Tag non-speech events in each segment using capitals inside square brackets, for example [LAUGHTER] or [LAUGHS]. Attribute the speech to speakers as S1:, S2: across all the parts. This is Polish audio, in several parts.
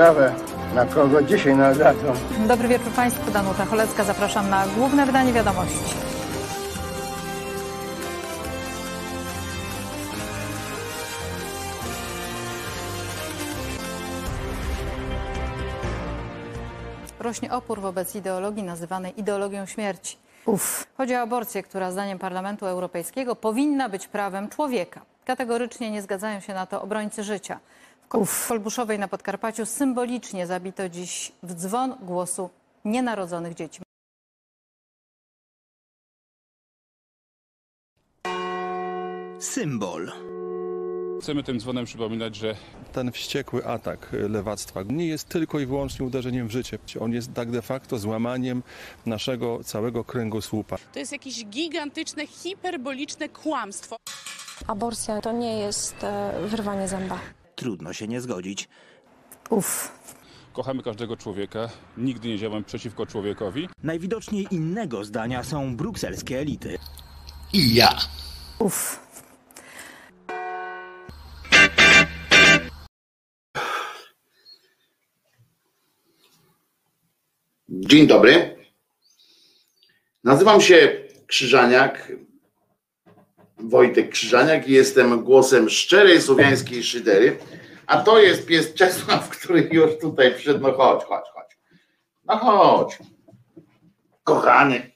S1: Ciekawe, Na kogo dzisiaj nadadzą?
S2: Dobry wieczór Państwu, Danuta Cholecka. Zapraszam na główne wydanie wiadomości. Rośnie opór wobec ideologii nazywanej ideologią śmierci. Uf. Chodzi o aborcję, która zdaniem Parlamentu Europejskiego powinna być prawem człowieka. Kategorycznie nie zgadzają się na to obrońcy życia. W Kolbuszowej na Podkarpaciu symbolicznie zabito dziś w dzwon głosu nienarodzonych dzieci.
S3: Symbol.
S4: Chcemy tym dzwonem przypominać, że
S5: ten wściekły atak lewactwa nie jest tylko i wyłącznie uderzeniem w życie. On jest tak de facto złamaniem naszego całego kręgosłupa.
S6: To jest jakieś gigantyczne, hiperboliczne kłamstwo.
S7: Aborcja to nie jest e, wyrwanie zęba.
S3: Trudno się nie zgodzić.
S2: Uf.
S4: kochamy każdego człowieka, nigdy nie działamy przeciwko człowiekowi.
S3: Najwidoczniej innego zdania są brukselskie elity.
S8: I ja.
S2: Uf.
S9: Dzień dobry. Nazywam się Krzyżaniak, Wojtek Krzyżaniak i jestem głosem szczerej słowiańskiej szydery, a to jest pies Czesław, który już tutaj przyszedł. No chodź, chodź, chodź. No chodź. Kochany.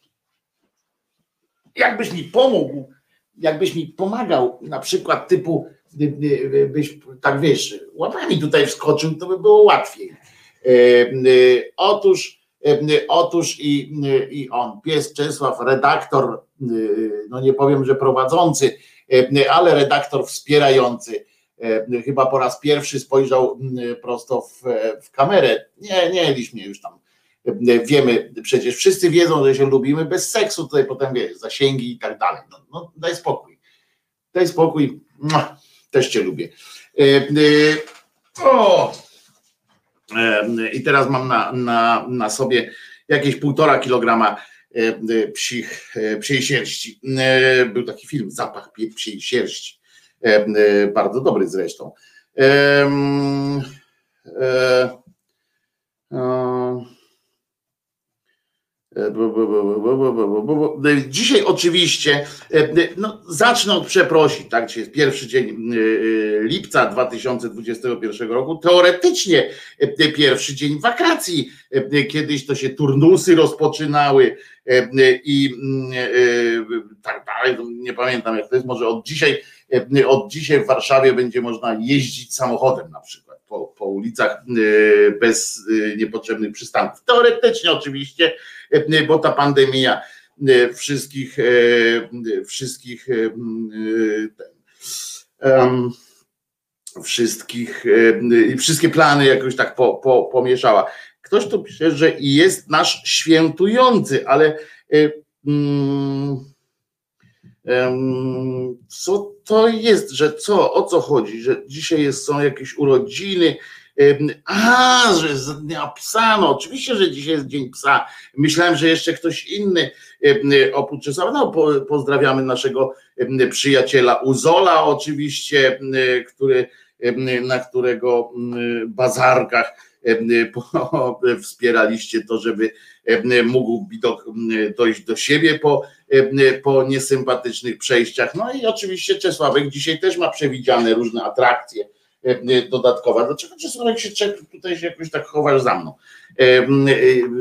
S9: Jakbyś mi pomógł, jakbyś mi pomagał, na przykład typu, byś tak wiesz, łapami tutaj wskoczył, to by było łatwiej. E, e, otóż Otóż i, i on, pies Czesław, redaktor, no nie powiem, że prowadzący, ale redaktor wspierający, chyba po raz pierwszy spojrzał prosto w, w kamerę. Nie, nie mieliśmy już tam. Wiemy, przecież wszyscy wiedzą, że się lubimy bez seksu, tutaj potem wiesz, zasięgi i tak dalej. No, no daj spokój. Daj spokój. Też cię lubię. O! I teraz mam na, na, na sobie jakieś półtora kilograma psich, psiej sierści. Był taki film, Zapach psiej sierści. Bardzo dobry zresztą. Dzisiaj oczywiście, no zacznę od przeprosin, tak? Dzisiaj jest pierwszy dzień lipca 2021 roku. Teoretycznie pierwszy dzień wakacji. Kiedyś to się turnusy rozpoczynały i tak dalej. Nie pamiętam jak to jest. Może od dzisiaj, od dzisiaj w Warszawie będzie można jeździć samochodem na przykład po, po ulicach bez niepotrzebnych przystanków. Teoretycznie oczywiście E, bo ta pandemia e, wszystkich, e, wszystkich wszystkich i wszystkie plany jakoś tak po, po, pomieszała. Ktoś tu pisze, że jest nasz świętujący, ale co to jest, że co, o co chodzi, że dzisiaj jest, są jakieś urodziny, a, że jest dnia psa, no oczywiście, że dzisiaj jest dzień psa. Myślałem, że jeszcze ktoś inny oprócz Czesława. No, pozdrawiamy naszego przyjaciela Uzola oczywiście, który, na którego bazarkach [LAUGHS] wspieraliście to, żeby mógł dojść do siebie po, po niesympatycznych przejściach. No i oczywiście Czesławek dzisiaj też ma przewidziane różne atrakcje dodatkowa. Dlaczego Czesławek się tutaj się jakoś tak chowasz za mną?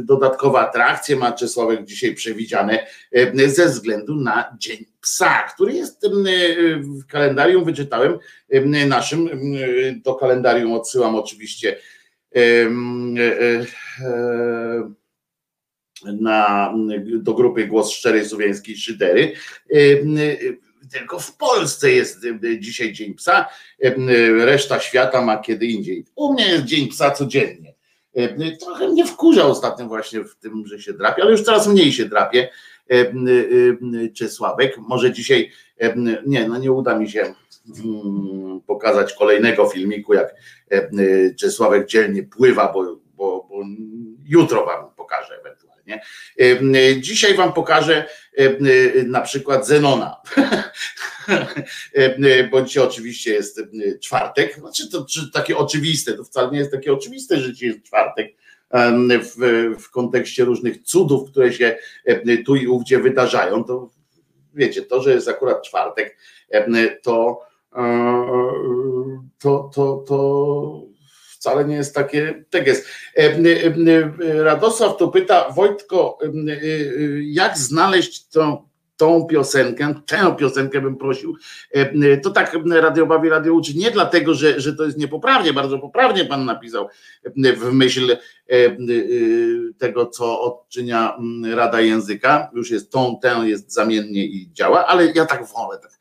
S9: Dodatkowe atrakcje ma Czesławek dzisiaj przewidziane ze względu na Dzień Psa, który jest w kalendarium, wyczytałem naszym, do kalendarium odsyłam oczywiście na, do grupy Głos Szczerej Słowiańskiej Szydery tylko w Polsce jest e, dzisiaj Dzień Psa, e, reszta świata ma kiedy indziej. U mnie jest Dzień Psa codziennie. E, trochę mnie wkurza ostatnio właśnie w tym, że się drapie, ale już coraz mniej się drapie Czesławek. Może dzisiaj, nie, no nie uda mi się pokazać kolejnego filmiku, jak Czesławek dzielnie pływa, bo, bo, bo jutro wam pokażę ewentualnie. Dzisiaj wam pokażę na przykład Zenona. [LAUGHS] Bo dzisiaj oczywiście jest czwartek, znaczy to takie oczywiste, to wcale nie jest takie oczywiste, że dzisiaj jest czwartek, w, w kontekście różnych cudów, które się tu i ówdzie wydarzają, to wiecie, to, że jest akurat czwartek, to, to, to, to wcale nie jest takie teges. Radosław to pyta, Wojtko, jak znaleźć tą tą piosenkę, tę piosenkę bym prosił, to tak Radio Bawi, Radio uczy, nie dlatego, że, że to jest niepoprawnie, bardzo poprawnie pan napisał w myśl tego, co odczynia Rada Języka, już jest tą, tę jest zamiennie i działa, ale ja tak wolę, tak,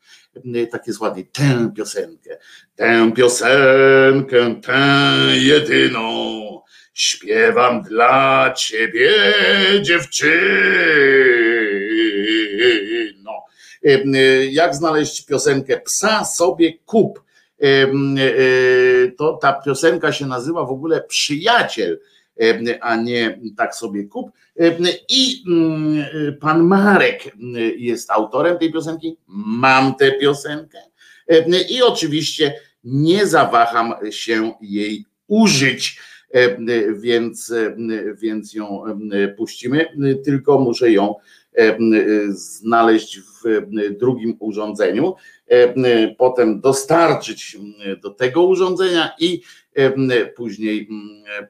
S9: tak jest ładnie, tę piosenkę, tę piosenkę, tę jedyną, śpiewam dla ciebie dziewczyno. Jak znaleźć piosenkę Psa sobie kup? To ta piosenka się nazywa w ogóle Przyjaciel, a nie tak sobie kup. I pan Marek jest autorem tej piosenki. Mam tę piosenkę i oczywiście nie zawaham się jej użyć E, więc, e, więc ją e, puścimy, tylko muszę ją znaleźć w drugim urządzeniu, potem dostarczyć do tego urządzenia i później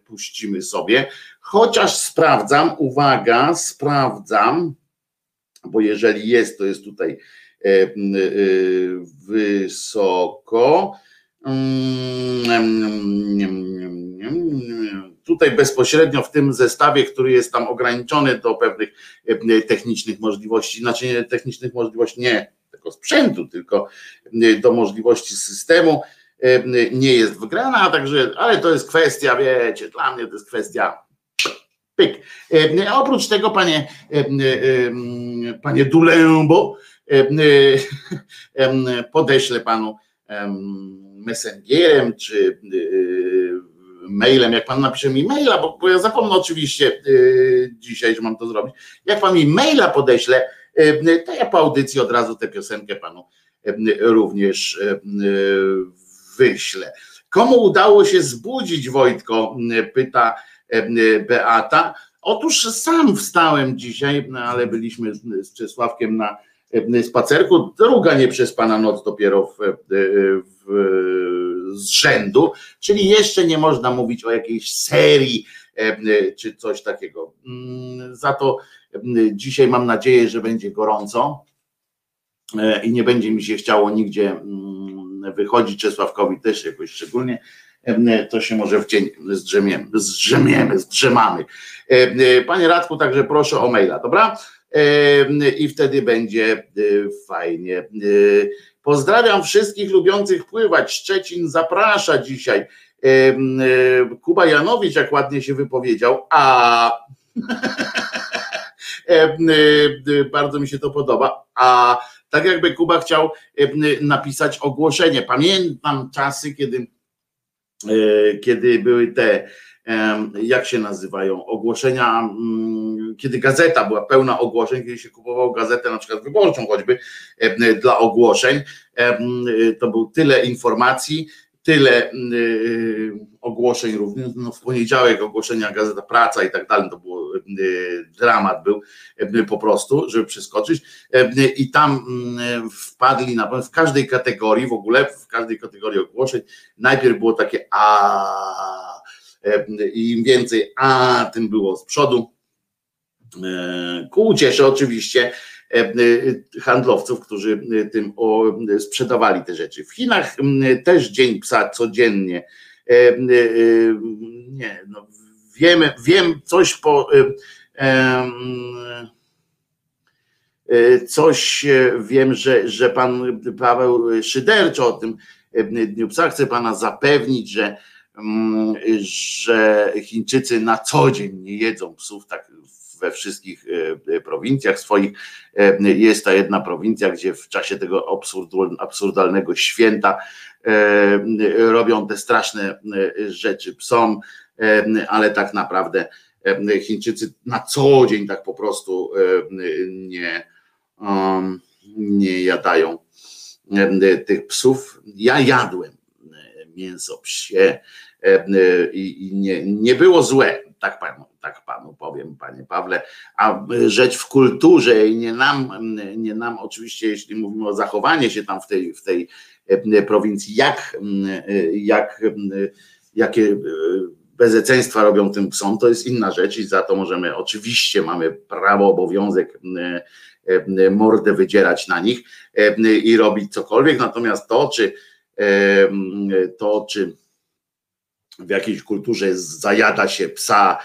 S9: puścimy sobie. Chociaż sprawdzam, uwaga, sprawdzam, bo jeżeli jest, to jest tutaj wysoko. Tutaj bezpośrednio w tym zestawie, który jest tam ograniczony do pewnych technicznych możliwości, znaczy technicznych możliwości, nie tego sprzętu, tylko do możliwości systemu, nie jest wygrana, także, ale to jest kwestia, wiecie, dla mnie to jest kwestia pyk. Oprócz tego, panie, panie Dulembo, [LAUGHS] podeślę panu messengerem czy mailem, jak pan napisze mi maila, bo, bo ja zapomnę oczywiście y, dzisiaj, że mam to zrobić, jak pan mi maila podeśle, y, to ja po audycji od razu tę piosenkę panu y, również wyślę. Komu udało się zbudzić, Wojtko, pyta Beata. Otóż sam wstałem dzisiaj, no, ale byliśmy z Czesławkiem na spacerku. Druga nie przez pana noc dopiero w, w z rzędu, czyli jeszcze nie można mówić o jakiejś serii e, czy coś takiego. Mm, za to dzisiaj mam nadzieję, że będzie gorąco e, i nie będzie mi się chciało nigdzie wychodzić, Czesławkowi też jakoś szczególnie, to się może w dzień zdrzemiemy, zdrzemiemy, zdrzemamy. E, panie Radku, także proszę o maila, dobra? I wtedy będzie fajnie. Pozdrawiam wszystkich lubiących pływać. Szczecin zaprasza dzisiaj. Kuba Janowicz, jak ładnie się wypowiedział, a [LAUGHS] bardzo mi się to podoba. A tak jakby Kuba chciał napisać ogłoszenie. Pamiętam czasy, kiedy, e, kiedy były te jak się nazywają, ogłoszenia, kiedy gazeta była pełna ogłoszeń, kiedy się kupowało gazetę na przykład wyborczą choćby dla ogłoszeń, to był tyle informacji, tyle mm, ogłoszeń również, no w poniedziałek ogłoszenia Gazeta Praca i tak dalej, to było dramat był po prostu, żeby przeskoczyć i tam mm, wpadli na w każdej kategorii w ogóle, w każdej kategorii ogłoszeń, najpierw było takie a i im więcej A, tym było z przodu. Ku uciesze oczywiście handlowców, którzy tym sprzedawali te rzeczy. W Chinach też Dzień Psa codziennie. E, nie, no wiemy, wiem coś po coś wiem, że, że pan Paweł Szyderczo o tym Dniu Psa chce pana zapewnić, że że Chińczycy na co dzień nie jedzą psów tak we wszystkich e, prowincjach swoich. E, jest ta jedna prowincja, gdzie w czasie tego absurdalnego święta e, robią te straszne rzeczy psom, ale tak naprawdę Chińczycy na co dzień tak po prostu nie um, nie jadają tych psów. Ja jadłem mięso psie i, nie, nie było złe, tak panu, tak panu powiem, panie Pawle, a rzecz w kulturze i nie nam, nie nam oczywiście, jeśli mówimy o zachowaniu się tam w tej, w tej prowincji, jak, jak, jakie bezeceństwa robią tym psom, to jest inna rzecz i za to możemy, oczywiście mamy prawo, obowiązek mordę wydzierać na nich i robić cokolwiek, natomiast to, czy to, czy w jakiejś kulturze zajada się psa,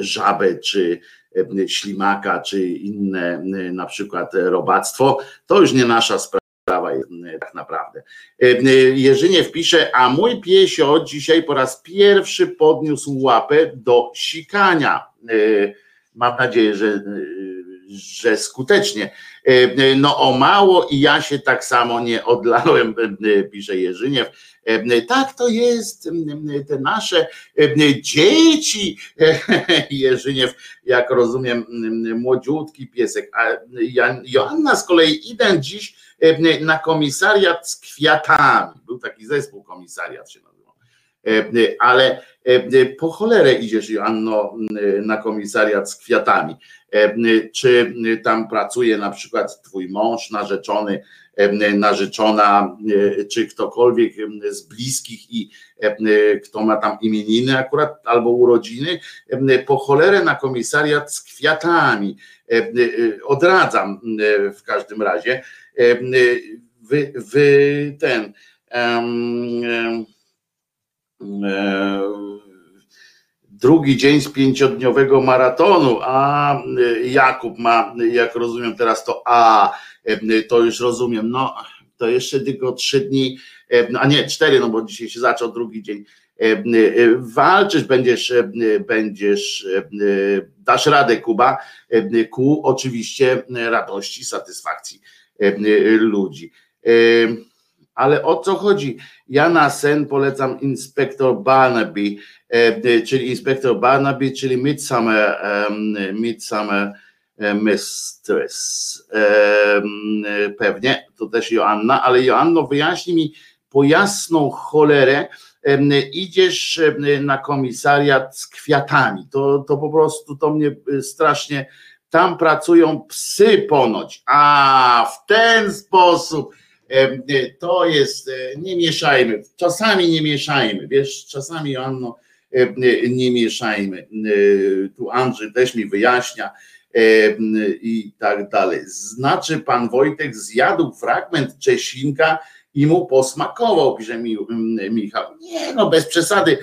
S9: żabę, czy ślimaka, czy inne na przykład robactwo, to już nie nasza sprawa jest tak naprawdę. Jerzyniew pisze, a mój piesio dzisiaj po raz pierwszy podniósł łapę do sikania. Mam nadzieję, że że skutecznie. No o mało i ja się tak samo nie odlałem, pisze Jerzyniew. Tak to jest, te nasze dzieci, [LAUGHS] Jerzyniew, jak rozumiem, młodziutki piesek. A Joanna z kolei idę dziś na komisariat z kwiatami. Był taki zespół komisariat się nazywał. Ale po cholerę idziesz, Joanno, na komisariat z kwiatami. Czy tam pracuje na przykład twój mąż, narzeczony, narzeczona, czy ktokolwiek z bliskich i kto ma tam imieniny akurat albo urodziny, po cholerę na komisariat z kwiatami. Odradzam w każdym razie. Wy, wy ten. Um, um, drugi dzień z pięciodniowego maratonu, a Jakub ma, jak rozumiem teraz to A, to już rozumiem, no to jeszcze tylko trzy dni, a nie cztery, no bo dzisiaj się zaczął drugi dzień. Walczysz, będziesz, będziesz, dasz radę, Kuba, ku oczywiście radości, satysfakcji ludzi. Ale o co chodzi? Ja na sen polecam Inspektor Barnaby, czyli Inspektor Barnaby, czyli Midsummer, Midsummer Mistress. Pewnie, to też Joanna, ale Joanno, wyjaśnij mi po jasną cholerę, idziesz na komisariat z kwiatami. To, to po prostu to mnie strasznie. Tam pracują psy ponoć. A w ten sposób to jest, nie mieszajmy, czasami nie mieszajmy, wiesz, czasami Joanno, nie mieszajmy. Tu Andrzej też mi wyjaśnia i tak dalej. Znaczy pan Wojtek zjadł fragment Czesinka i mu posmakował, pisze mi Michał. Nie, no bez przesady.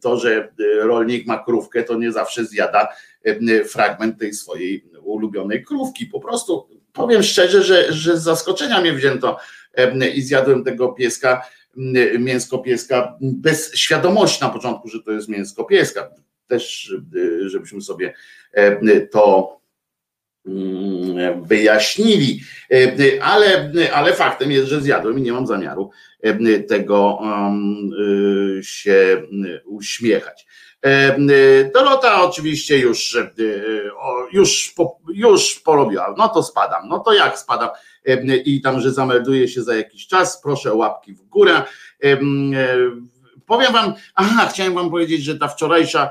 S9: To, że rolnik ma krówkę, to nie zawsze zjada fragment tej swojej ulubionej krówki. Po prostu powiem szczerze, że, że z zaskoczenia mnie wzięto i zjadłem tego pieska, mięsko pieska, bez świadomości na początku, że to jest mięsko pieska. Też, żebyśmy sobie to wyjaśnili, ale, ale faktem jest, że zjadłem i nie mam zamiaru tego się uśmiechać. Dorota oczywiście już, już, już porobiła, no to spadam, no to jak spadam i tam, że zamelduje się za jakiś czas, proszę łapki w górę. Powiem wam, aha, chciałem wam powiedzieć, że ta wczorajsza,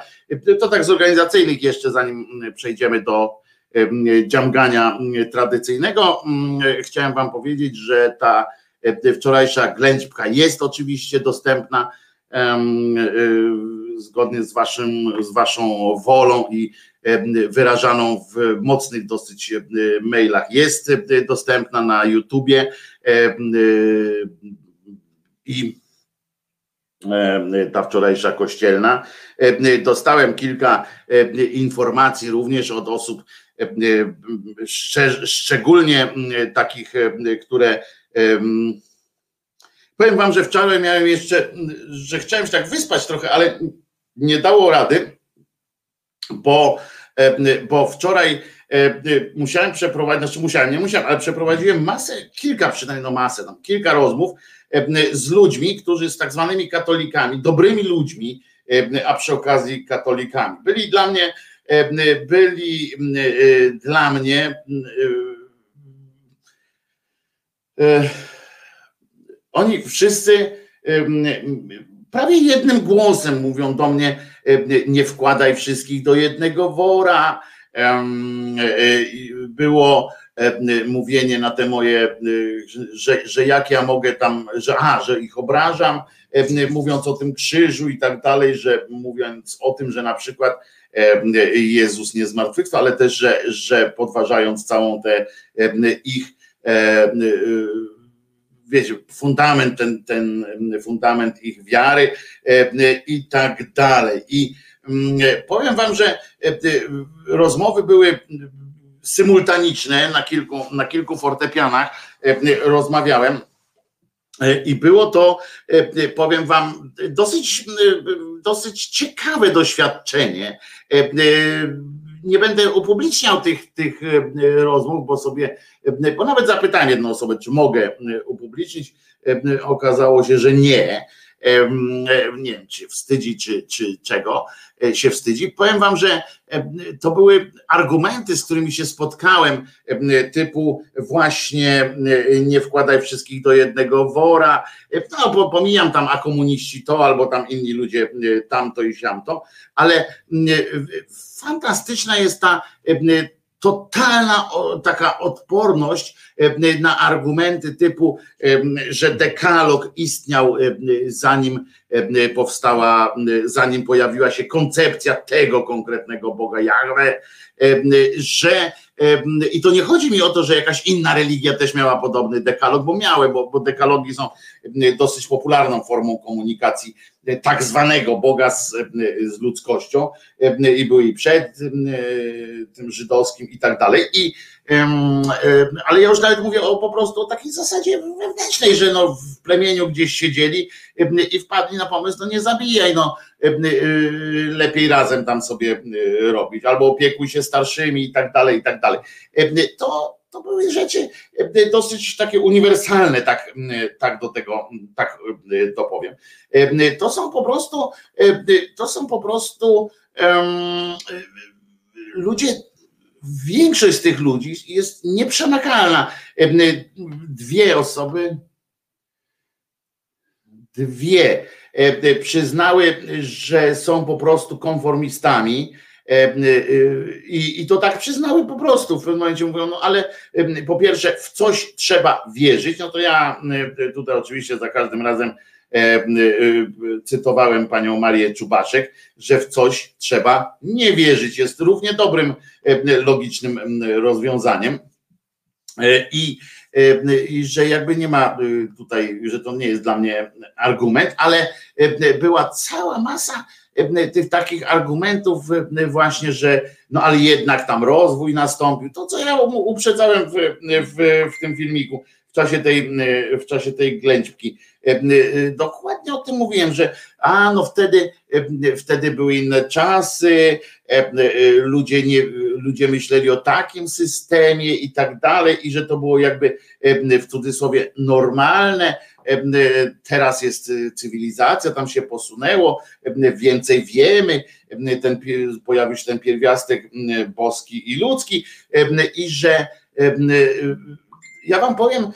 S9: to tak z organizacyjnych jeszcze, zanim przejdziemy do dziamgania tradycyjnego, chciałem wam powiedzieć, że ta wczorajsza ględźbka jest oczywiście dostępna zgodnie z, waszym, z waszą wolą i wyrażaną w mocnych dosyć mailach. Jest dostępna na YouTubie i ta wczorajsza kościelna. Dostałem kilka informacji również od osób, szczególnie takich, które powiem wam, że wczoraj miałem jeszcze, że chciałem się tak wyspać trochę, ale nie dało rady, bo, bo wczoraj musiałem przeprowadzić, znaczy musiałem, nie musiałem, ale przeprowadziłem masę, kilka przynajmniej, no masę, tam kilka rozmów z ludźmi, którzy z tak zwanymi katolikami, dobrymi ludźmi, a przy okazji katolikami. Byli dla mnie byli dla mnie oni wszyscy prawie jednym głosem mówią do mnie, nie wkładaj wszystkich do jednego wora. Było mówienie na te moje, że, że jak ja mogę tam, że, aha, że ich obrażam, mówiąc o tym krzyżu i tak dalej, że mówiąc o tym, że na przykład Jezus nie zmartwychwstał, ale też, że, że podważając całą tę ich wiecie, fundament, ten, ten fundament ich wiary i tak dalej. I powiem wam, że rozmowy były symultaniczne na kilku, na kilku fortepianach rozmawiałem. I było to, powiem Wam, dosyć, dosyć ciekawe doświadczenie. Nie będę upubliczniał tych, tych rozmów, bo sobie, bo nawet zapytałem jedną osobę, czy mogę upublicznić. Okazało się, że nie nie wiem, czy wstydzi, czy, czy czego e, się wstydzi. Powiem wam, że to były argumenty, z którymi się spotkałem, typu właśnie nie wkładaj wszystkich do jednego wora, no bo pomijam tam, a komuniści to, albo tam inni ludzie tamto i siamto, ale fantastyczna jest ta totalna taka odporność na argumenty typu, że dekalog istniał zanim powstała, zanim pojawiła się koncepcja tego konkretnego Boga Jahwe, że i to nie chodzi mi o to, że jakaś inna religia też miała podobny dekalog, bo miały, bo, bo dekalogi są dosyć popularną formą komunikacji tak zwanego Boga z, z ludzkością i były i przed tym żydowskim i tak dalej. I, ale ja już nawet mówię o po prostu o takiej zasadzie wewnętrznej, że no w plemieniu gdzieś siedzieli i wpadli na pomysł, no nie zabijaj, no lepiej razem tam sobie robić, albo opiekuj się starszymi i tak dalej, i tak dalej. To, to były rzeczy dosyć takie uniwersalne, tak, tak do tego, tak to powiem. To są po prostu, to są po prostu um, ludzie, większość z tych ludzi jest nieprzemakalna. Dwie osoby, dwie przyznały, że są po prostu konformistami E, e, I, I to tak przyznały po prostu. W pewnym momencie mówią, no ale po pierwsze, w coś trzeba wierzyć. No to ja tutaj oczywiście za każdym razem e, cytowałem panią Marię Czubaszek, że w coś trzeba nie wierzyć. Jest równie dobrym, logicznym rozwiązaniem. I, I że jakby nie ma tutaj, że to nie jest dla mnie argument, ale była cała masa E, tych takich argumentów e, właśnie, że no ale jednak tam rozwój nastąpił. To, co ja uprzedzałem w, w, w tym filmiku w czasie tej, w czasie tej ględźbki. E, dokładnie o tym mówiłem, że a no wtedy, wtedy były inne czasy, ludzie, nie, ludzie myśleli o takim systemie i tak dalej, i że to było jakby w cudzysłowie normalne, Teraz jest y, cywilizacja, tam się posunęło, więcej wiemy, ten, pojawił się ten pierwiastek boski i ludzki i że ja wam powiem,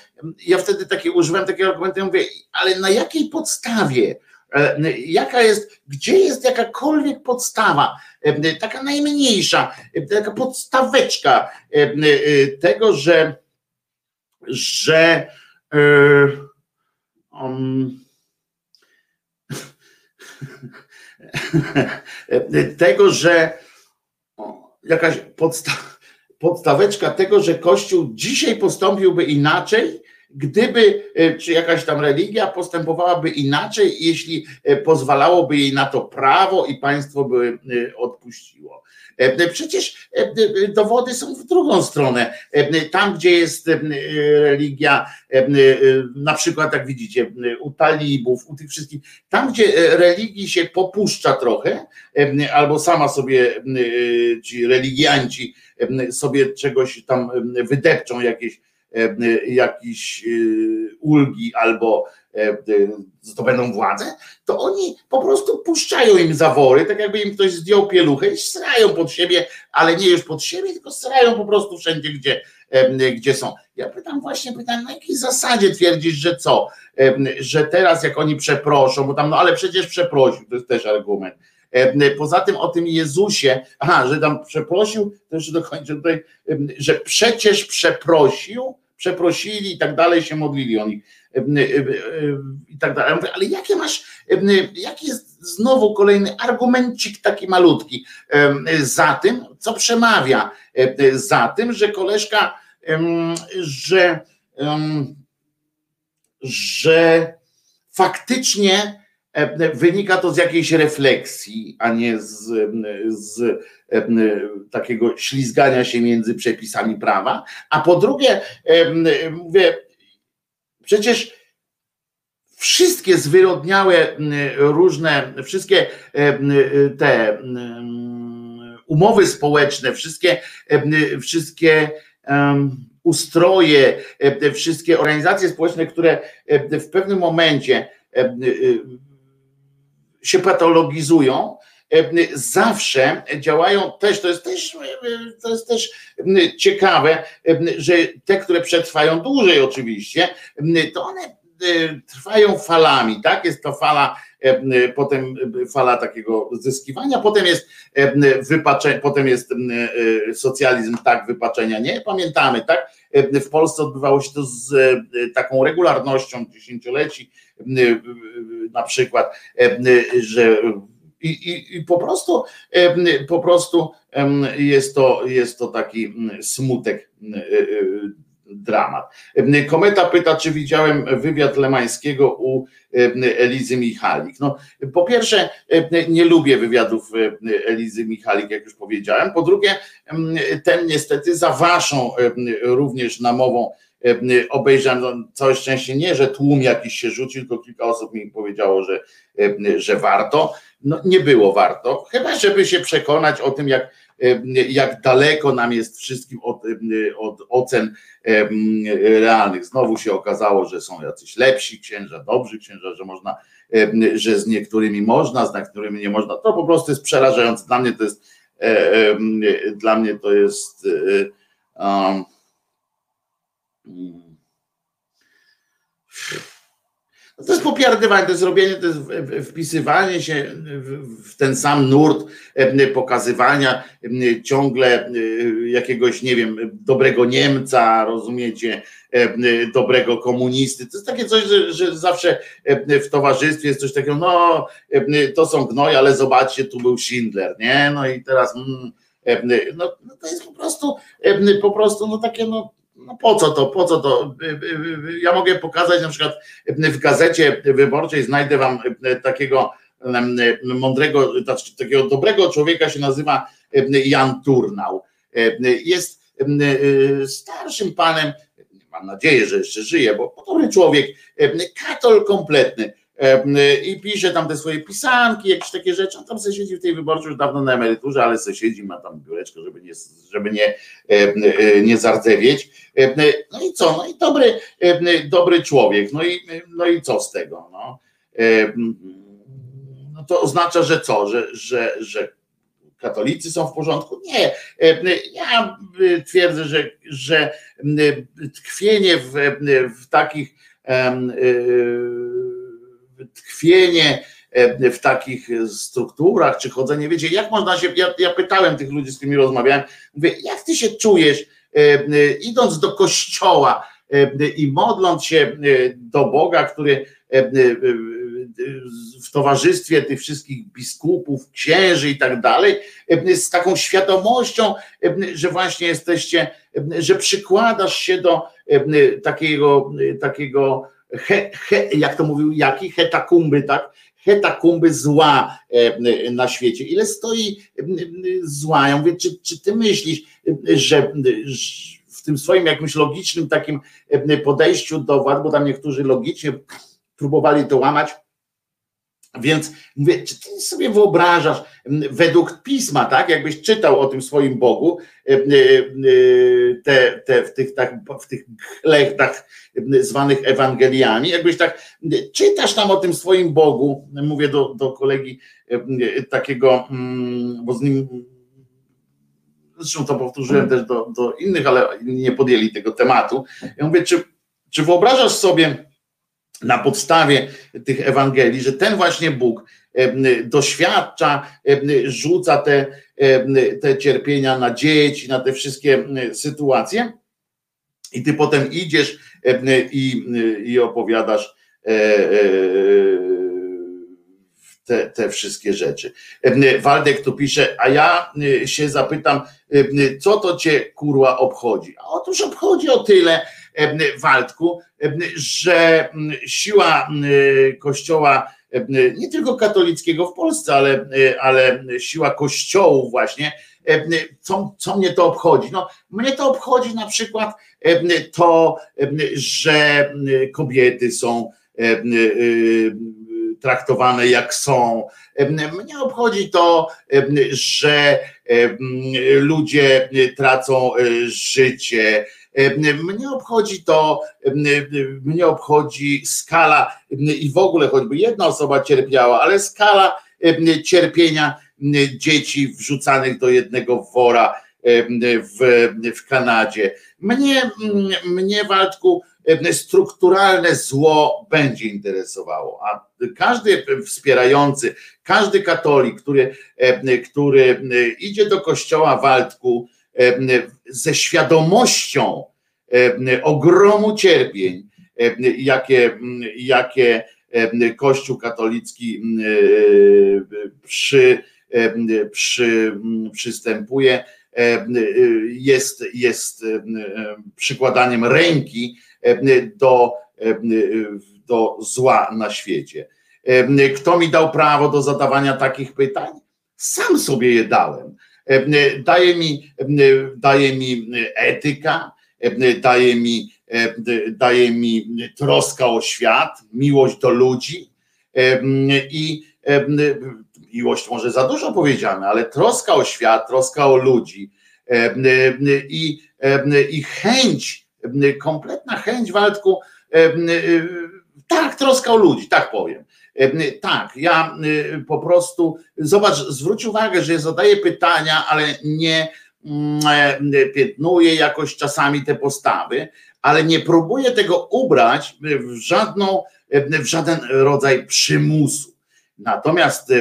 S9: ja wtedy takie używam takiego argumentu, ja mówię, ale na jakiej podstawie, e, jaka jest, gdzie jest jakakolwiek podstawa, taka najmniejsza, taka podstaweczka tego, że, że um, [LAUGHS] tego, że jakaś podsta podstaweczka tego, że Kościół dzisiaj postąpiłby inaczej, gdyby, e, czy jakaś tam religia postępowałaby inaczej, jeśli e, pozwalałoby jej na to prawo i państwo by e, odpuściło. E, przecież e, dowody są w drugą stronę. E, tam, gdzie jest religia, na przykład, jak widzicie, u talibów, u tych wszystkich, tam, gdzie religii się popuszcza trochę, albo sama sobie ci religianci sobie czegoś tam wydepczą, jakieś jakieś ulgi albo zdobędą władzę, to oni po prostu puszczają im zawory, tak jakby im ktoś zdjął pieluchę i srają pod siebie, ale nie już pod siebie, tylko srają po prostu wszędzie, gdzie, gdzie są. Ja pytam właśnie, pytam, na jakiej zasadzie twierdzisz, że co? Że teraz jak oni przeproszą, bo tam, no ale przecież przeprosił, to jest też argument. Poza tym o tym Jezusie, aha, że tam przeprosił, to jeszcze dokończę tutaj, że przecież przeprosił, przeprosili i tak dalej, się modlili o nich i tak dalej. Mówię, ale jakie masz, jaki jest znowu kolejny argumencik taki malutki za tym, co przemawia za tym, że koleżka, że, że faktycznie wynika to z jakiejś refleksji, a nie z, z takiego ślizgania się między przepisami prawa. A po drugie, mówię, przecież wszystkie zwyrodniałe różne, wszystkie te umowy społeczne, wszystkie, wszystkie ustroje, wszystkie organizacje społeczne, które w pewnym momencie się patologizują, zawsze działają też, to jest też, to jest też ciekawe, że te, które przetrwają dłużej oczywiście, to one trwają falami, tak? Jest to fala, potem fala takiego zyskiwania, potem jest wypaczenie, potem jest socjalizm, tak, wypaczenia nie, pamiętamy, tak? W Polsce odbywało się to z taką regularnością dziesięcioleci, na przykład, że i, i, i po prostu po prostu jest to, jest to taki smutek dramat. Kometa pyta, czy widziałem wywiad Lemańskiego u Elizy Michalik. No, po pierwsze, nie lubię wywiadów Elizy Michalik, jak już powiedziałem. Po drugie, ten niestety za waszą również namową obejrzałem, no, całe szczęście nie, że tłum jakiś się rzucił, tylko kilka osób mi powiedziało, że, że warto. No, nie było warto, chyba żeby się przekonać o tym, jak, jak daleko nam jest wszystkim od, od ocen realnych. Znowu się okazało, że są jacyś lepsi księża, dobrzy księża, że można, że z niektórymi można, z niektórymi nie można. To po prostu jest przerażające. Dla mnie to jest dla mnie to jest um, no to jest popierdywanie, to jest robienie, to jest wpisywanie się w ten sam nurt pokazywania ciągle jakiegoś, nie wiem, dobrego Niemca, rozumiecie, dobrego komunisty. To jest takie coś, że, że zawsze w towarzystwie jest coś takiego, no to są gnoj, ale zobaczcie, tu był Schindler, nie? No i teraz mm, no, no to jest po prostu po prostu no takie no no po co to, po co to? Ja mogę pokazać na przykład w gazecie wyborczej, znajdę wam takiego mądrego, znaczy takiego dobrego człowieka, się nazywa Jan Turnał. Jest starszym panem, mam nadzieję, że jeszcze żyje, bo dobry człowiek, katol kompletny i pisze tam te swoje pisanki, jakieś takie rzeczy. On tam sobie siedzi w tej wyborczej już dawno na emeryturze, ale sobie siedzi, ma tam biureczko, żeby nie, żeby nie, nie zardzewieć. No i co? No i dobry, dobry człowiek. No i, no i co z tego? No, no to oznacza, że co? Że, że, że katolicy są w porządku? Nie. Ja twierdzę, że, że tkwienie w, w takich tkwienie e, w takich strukturach, czy chodzenie, wiecie, jak można się, ja, ja pytałem tych ludzi, z którymi rozmawiałem, mówię, jak ty się czujesz, e, e, idąc do kościoła i modląc się do Boga, który w towarzystwie tych wszystkich biskupów, księży i tak dalej, z taką świadomością, że właśnie jesteście, że przykładasz się do takiego, takiego he, he, jak to mówił Jaki, hetakumby, tak? Hetakumby zła e, na świecie. Ile stoi zła? Ja mówię, czy, czy ty myślisz, że w tym swoim jakimś logicznym takim podejściu do władz, bo tam niektórzy logicznie próbowali to łamać, Więc mówię, czy ty sobie wyobrażasz, według pisma, tak, jakbyś czytał o tym swoim Bogu, te, te, w tych, tak, w tych chlechtach zwanych Ewangeliami, jakbyś tak czytasz tam o tym swoim Bogu, mówię do, do kolegi takiego, bo z nim zresztą to powtórzyłem też do, do innych, ale nie podjęli tego tematu. Ja mówię, czy, czy wyobrażasz sobie na podstawie tych Ewangelii, że ten właśnie Bóg doświadcza, rzuca te, te cierpienia na dzieci, na te wszystkie sytuacje i ty potem idziesz i, i opowiadasz e, e, te, te wszystkie rzeczy. Waldek tu pisze, a ja się zapytam, co to cię kurła obchodzi? A otóż obchodzi o tyle, Waldku, że siła kościoła nie tylko katolickiego w Polsce, ale, ale siła kościołów właśnie, co, co mnie to obchodzi? No, mnie to obchodzi na przykład to, że kobiety są traktowane jak są. Mnie obchodzi to, że ludzie tracą życie. Mnie obchodzi to, mnie obchodzi skala i w ogóle choćby jedna osoba cierpiała, ale skala cierpienia dzieci wrzucanych do jednego wora w, w Kanadzie. Mnie, mnie Waldku, strukturalne zło będzie interesowało, a każdy wspierający, każdy katolik, który, który idzie do kościoła Waldku ze świadomością ogromu cierpień, jakie, jakie Kościół katolicki przy, przy, przystępuje, jest, jest przykładaniem ręki do, do zła na świecie. Kto mi dał prawo do zadawania takich pytań? Sam sobie je dałem. Daje mi, daje mi etyka, daje mi, daje mi troska o świat, miłość do ludzi i miłość może za dużo powiedziane, ale troska o świat, troska o ludzi i, i chęć, kompletna chęć Waldku, tak, troska o ludzi, tak powiem. Tak, ja po prostu, zobacz, zwróć uwagę, że zadaję pytania, ale nie piętnuję jakoś czasami te postawy, ale nie próbuję tego ubrać w żadną, w żaden rodzaj przymusu. Natomiast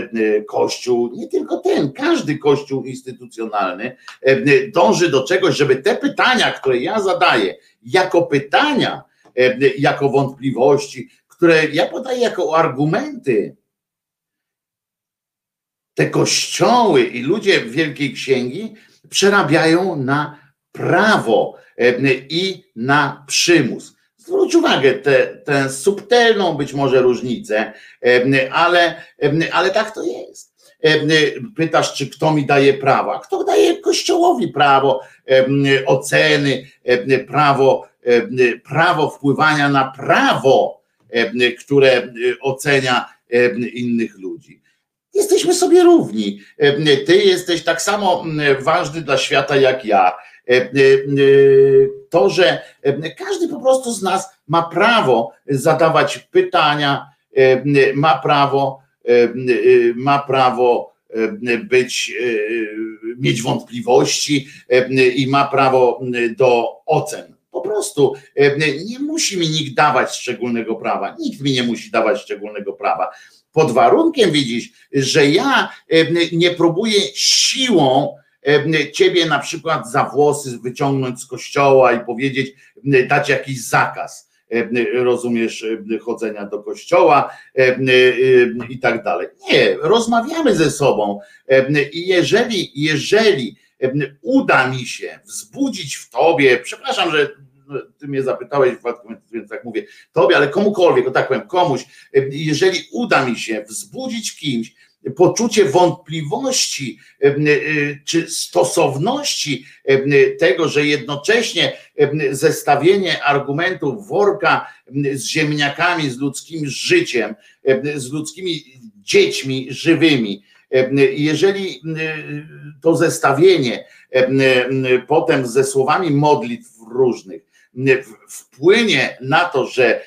S9: Kościół, nie tylko ten, każdy Kościół instytucjonalny dąży do czegoś, żeby te pytania, które ja zadaję, jako pytania, jako wątpliwości, które ja podaję jako argumenty, te kościoły i ludzie Wielkiej Księgi przerabiają na prawo i na przymus. Zwróć uwagę, tę subtelną być może różnicę, ale, ale tak to jest. Pytasz, czy kto mi daje prawa? Kto daje Kościołowi prawo oceny, prawo, prawo wpływania na prawo, które ocenia innych ludzi. Jesteśmy sobie równi. Ty jesteś tak samo ważny dla świata jak ja E, e, to, że każdy po prostu z nas ma prawo zadawać pytania, e, ma prawo, ma prawo być, mieć wątpliwości i ma prawo do ocen. Prostu nie musi mi nikt dawać szczególnego prawa. Nikt mi nie musi dawać szczególnego prawa. Pod warunkiem widzisz, że ja nie próbuję siłą ciebie na przykład za włosy wyciągnąć z kościoła i powiedzieć, dać jakiś zakaz rozumiesz, chodzenia do kościoła i tak dalej. Nie, rozmawiamy ze sobą i jeżeli, jeżeli uda mi się wzbudzić w tobie, przepraszam, że ty mnie zapytałeś, więc tak mówię, tobie, ale komukolwiek, o tak powiem, komuś, jeżeli uda mi się wzbudzić kimś poczucie wątpliwości czy stosowności tego, że jednocześnie zestawienie argumentów worka z ziemniakami, z ludzkim życiem, z ludzkimi dziećmi żywymi, jeżeli to zestawienie potem ze słowami modlitw różnych wpłynie na to, że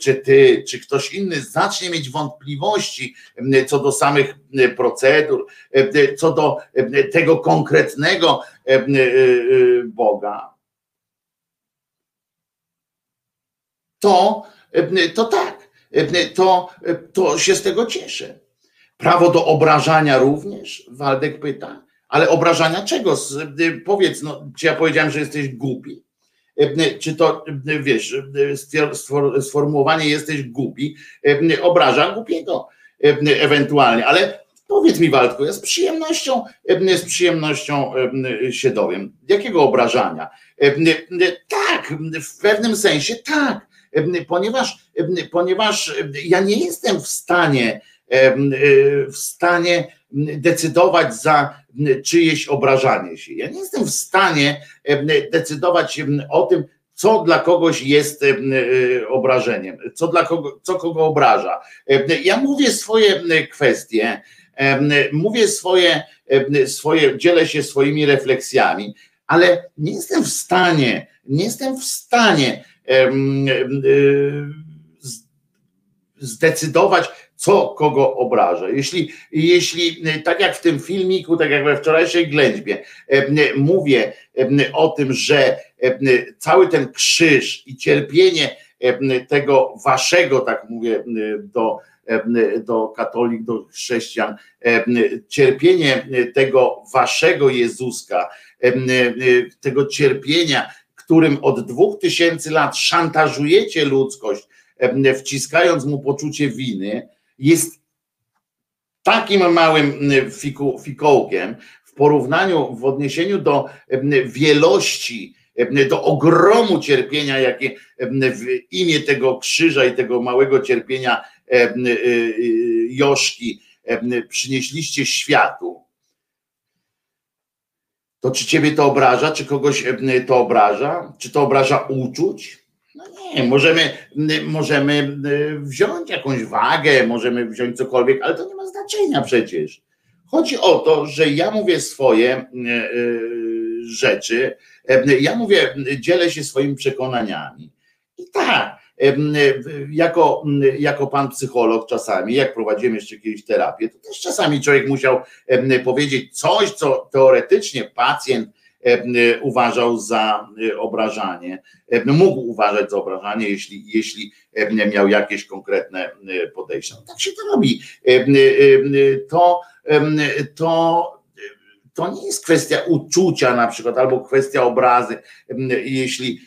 S9: czy ty, czy ktoś inny zacznie mieć wątpliwości co do samych procedur, co do tego konkretnego Boga, to, to tak, to, to się z tego cieszę. Prawo do obrażania również, Waldek pyta, ale obrażania czego? Powiedz, no, czy ja powiedziałem, że jesteś głupi? Czy to, wiesz, sformułowanie jesteś głupi, obraża głupiego ewentualnie, ale powiedz mi Waldku, ja z przyjemnością, z przyjemnością się dowiem. Jakiego obrażania? Tak, w pewnym sensie tak, ponieważ, ponieważ ja nie jestem w stanie w stanie decydować za czyjeś obrażanie się. Ja nie jestem w stanie decydować o tym, co dla kogoś jest obrażeniem, co dla kogo, co kogo obraża. Ja mówię swoje kwestie, mówię swoje, swoje, dzielę się swoimi refleksjami, ale nie jestem w stanie, nie jestem w stanie zdecydować, co kogo obraża. Jeśli, jeśli tak jak w tym filmiku, tak jak we wczorajszej ględźbie, mówię o tym, że cały ten krzyż i cierpienie tego waszego, tak mówię do, do katolik, do chrześcijan, cierpienie tego waszego Jezuska, tego cierpienia, którym od dwóch tysięcy lat szantażujecie ludzkość, wciskając mu poczucie winy, jest takim małym fiku, fikołkiem w porównaniu, w odniesieniu do wielości, do ogromu cierpienia, jakie w imię tego krzyża i tego małego cierpienia Joszki przynieśliście światu, to czy ciebie to obraża, czy kogoś to obraża, czy to obraża uczuć? Nie, możemy, możemy wziąć jakąś wagę, możemy wziąć cokolwiek, ale to nie ma znaczenia przecież. Chodzi o to, że ja mówię swoje rzeczy, ja mówię, dzielę się swoimi przekonaniami. I tak, jako, jako pan psycholog czasami, jak prowadziłem jeszcze kiedyś terapię, to też czasami człowiek musiał powiedzieć coś, co teoretycznie pacjent uważał za obrażanie, mógł uważać za obrażanie, jeśli, jeśli miał jakieś konkretne podejście. No tak się to robi. To, to to nie jest kwestia uczucia na przykład, albo kwestia obrazy, jeśli,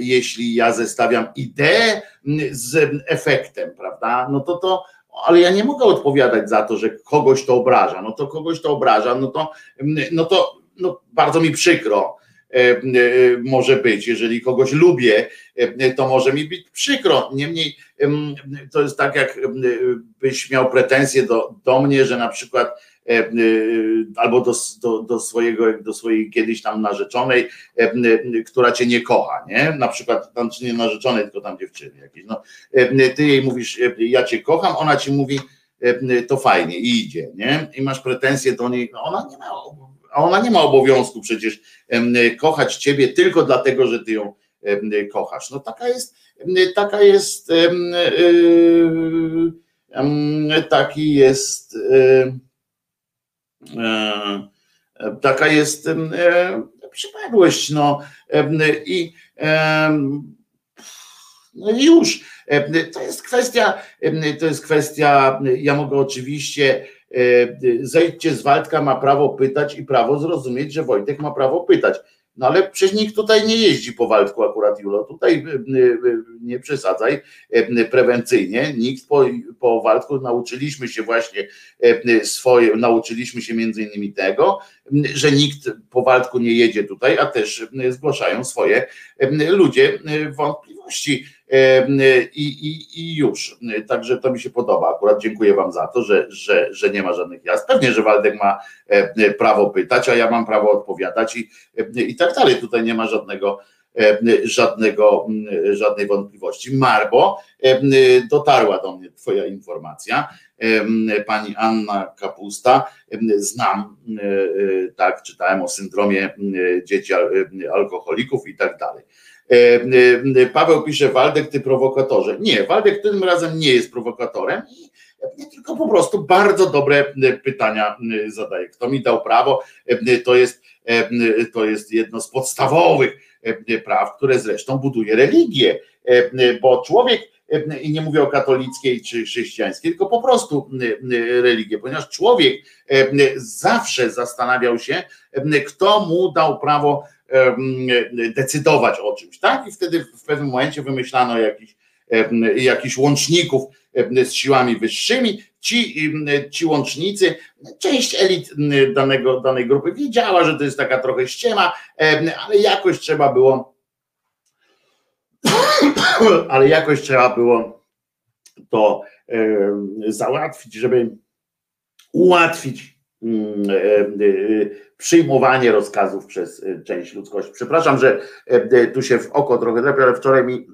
S9: jeśli ja zestawiam ideę z efektem, prawda? No to to, ale ja nie mogę odpowiadać za to, że kogoś to obraża. No to kogoś to obraża, no to, no to no bardzo mi przykro może być. Jeżeli kogoś lubię, to może mi być przykro. Niemniej to jest tak, jak byś miał pretensje do, do mnie, że na przykład E, e, albo do, do, do, swojego, do swojej kiedyś tam narzeczonej, e, która cię nie kocha, nie? Na przykład tam czy nie narzeczonej, tylko tam dziewczyny jakieś. No, ty jej mówisz, ja cię kocham, ona ci mówi, to fajnie i idzie, nie? I masz pretensje do niej, no ona nie ma, ona nie ma obowiązku przecież kochać ciebie tylko dlatego, że ty ją kochasz. No taka jest, taka jest, taki jest E, e, taka jest e, przypadłość. No i no już. To jest kwestia, to jest kwestia, ja mogę oczywiście zejdźcie z Waldka ma prawo pytać i prawo zrozumieć, że Wojtek ma prawo pytać. No ale przecież nikt tutaj nie jeździ po Waldku akurat, Julo. Tutaj y, y, nie przesadzaj prewencyjnie. Nikt po, po Waldku nauczyliśmy się właśnie swoje, nauczyliśmy się między innymi tego, że nikt po Waldku nie jedzie tutaj, a też zgłaszają swoje ludzie wątpliwości i, i, i już. Także to mi się podoba. Akurat dziękuję Wam za to, że, że, że nie ma żadnych jazd. Pewnie, że Waldek ma prawo pytać, a ja mam prawo odpowiadać i, i tak dalej. Tutaj nie ma żadnego żadnego, żadnej wątpliwości. Marbo, dotarła do mnie Twoja informacja. Pani Anna Kapusta, znam, tak, czytałem o syndromie dzieci alkoholików i tak dalej. Paweł pisze, Waldek, ty prowokatorze. Nie, Waldek tym razem nie jest prowokatorem tylko po prostu bardzo dobre pytania zadaje. Kto mi dał prawo, to jest, to jest jedno z podstawowych praw, które zresztą buduje religię, bo człowiek, i nie mówię o katolickiej czy chrześcijańskiej, tylko po prostu religię, ponieważ człowiek zawsze zastanawiał się, kto mu dał prawo decydować o czymś, tak? I wtedy w pewnym momencie wymyślano jakiś, jakichś łączników z siłami wyższymi. Ci, ci łącznicy, część elit danego, danej grupy wiedziała, że to jest taka trochę ściema, ale jakoś trzeba było [COUGHS] ale jakoś trzeba było to załatwić, żeby ułatwić przyjmowanie rozkazów przez część ludzkości. Przepraszam, że tu się w oko trochę trafię, ale wczoraj mi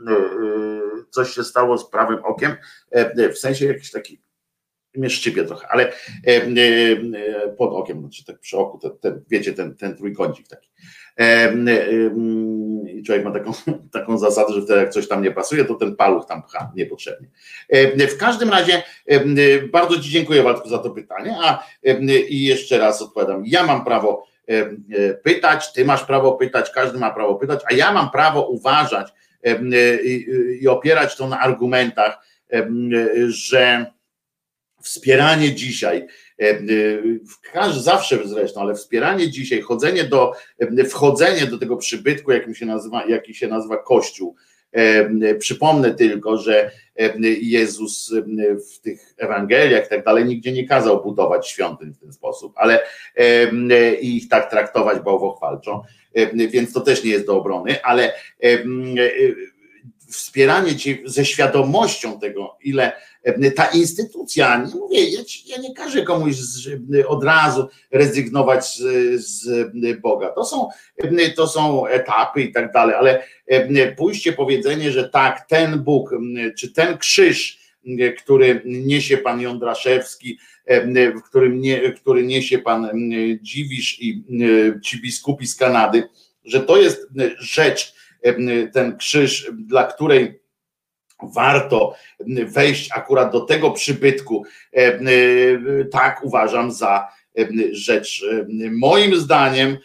S9: coś się stało z prawym okiem, w sensie jakiś taki mnie szczypie trochę, ale pod okiem, znaczy tak przy oku, ten, ten, wiecie, ten, ten trójkącik taki. Człowiek ma taką, [LAUGHS] taką zasadę, że wtedy jak coś tam nie pasuje, to ten paluch tam pcha niepotrzebnie. W każdym razie bardzo Ci dziękuję Waldku za to pytanie, a i jeszcze raz odpowiadam, ja mam prawo pytać, Ty masz prawo pytać, każdy ma prawo pytać, a ja mam prawo uważać i opierać to na argumentach, że wspieranie dzisiaj, zawsze zresztą, ale wspieranie dzisiaj, chodzenie do, wchodzenie do tego przybytku, jakim się nazywa, jaki się nazywa Kościół. Przypomnę tylko, że Jezus w tych Ewangeliach i tak dalej nigdzie nie kazał budować świątyń w ten sposób, ale i ich tak traktować bałwochwalczo, więc to też nie jest do obrony, ale wspieranie cię ze świadomością tego, ile ta instytucja, nie mówię, ja, ja nie każę komuś z, od razu rezygnować z, z, Boga. To są, to są etapy i tak dalej, ale pójście powiedzenie, że tak, ten Bóg, czy ten krzyż, który niesie pan Jądraszewski, w którym nie, który niesie pan Dziwisz i ci biskupi z Kanady, że to jest rzecz, ten krzyż, dla której warto wejść akurat do tego przybytku, tak uważam za rzecz moim zdaniem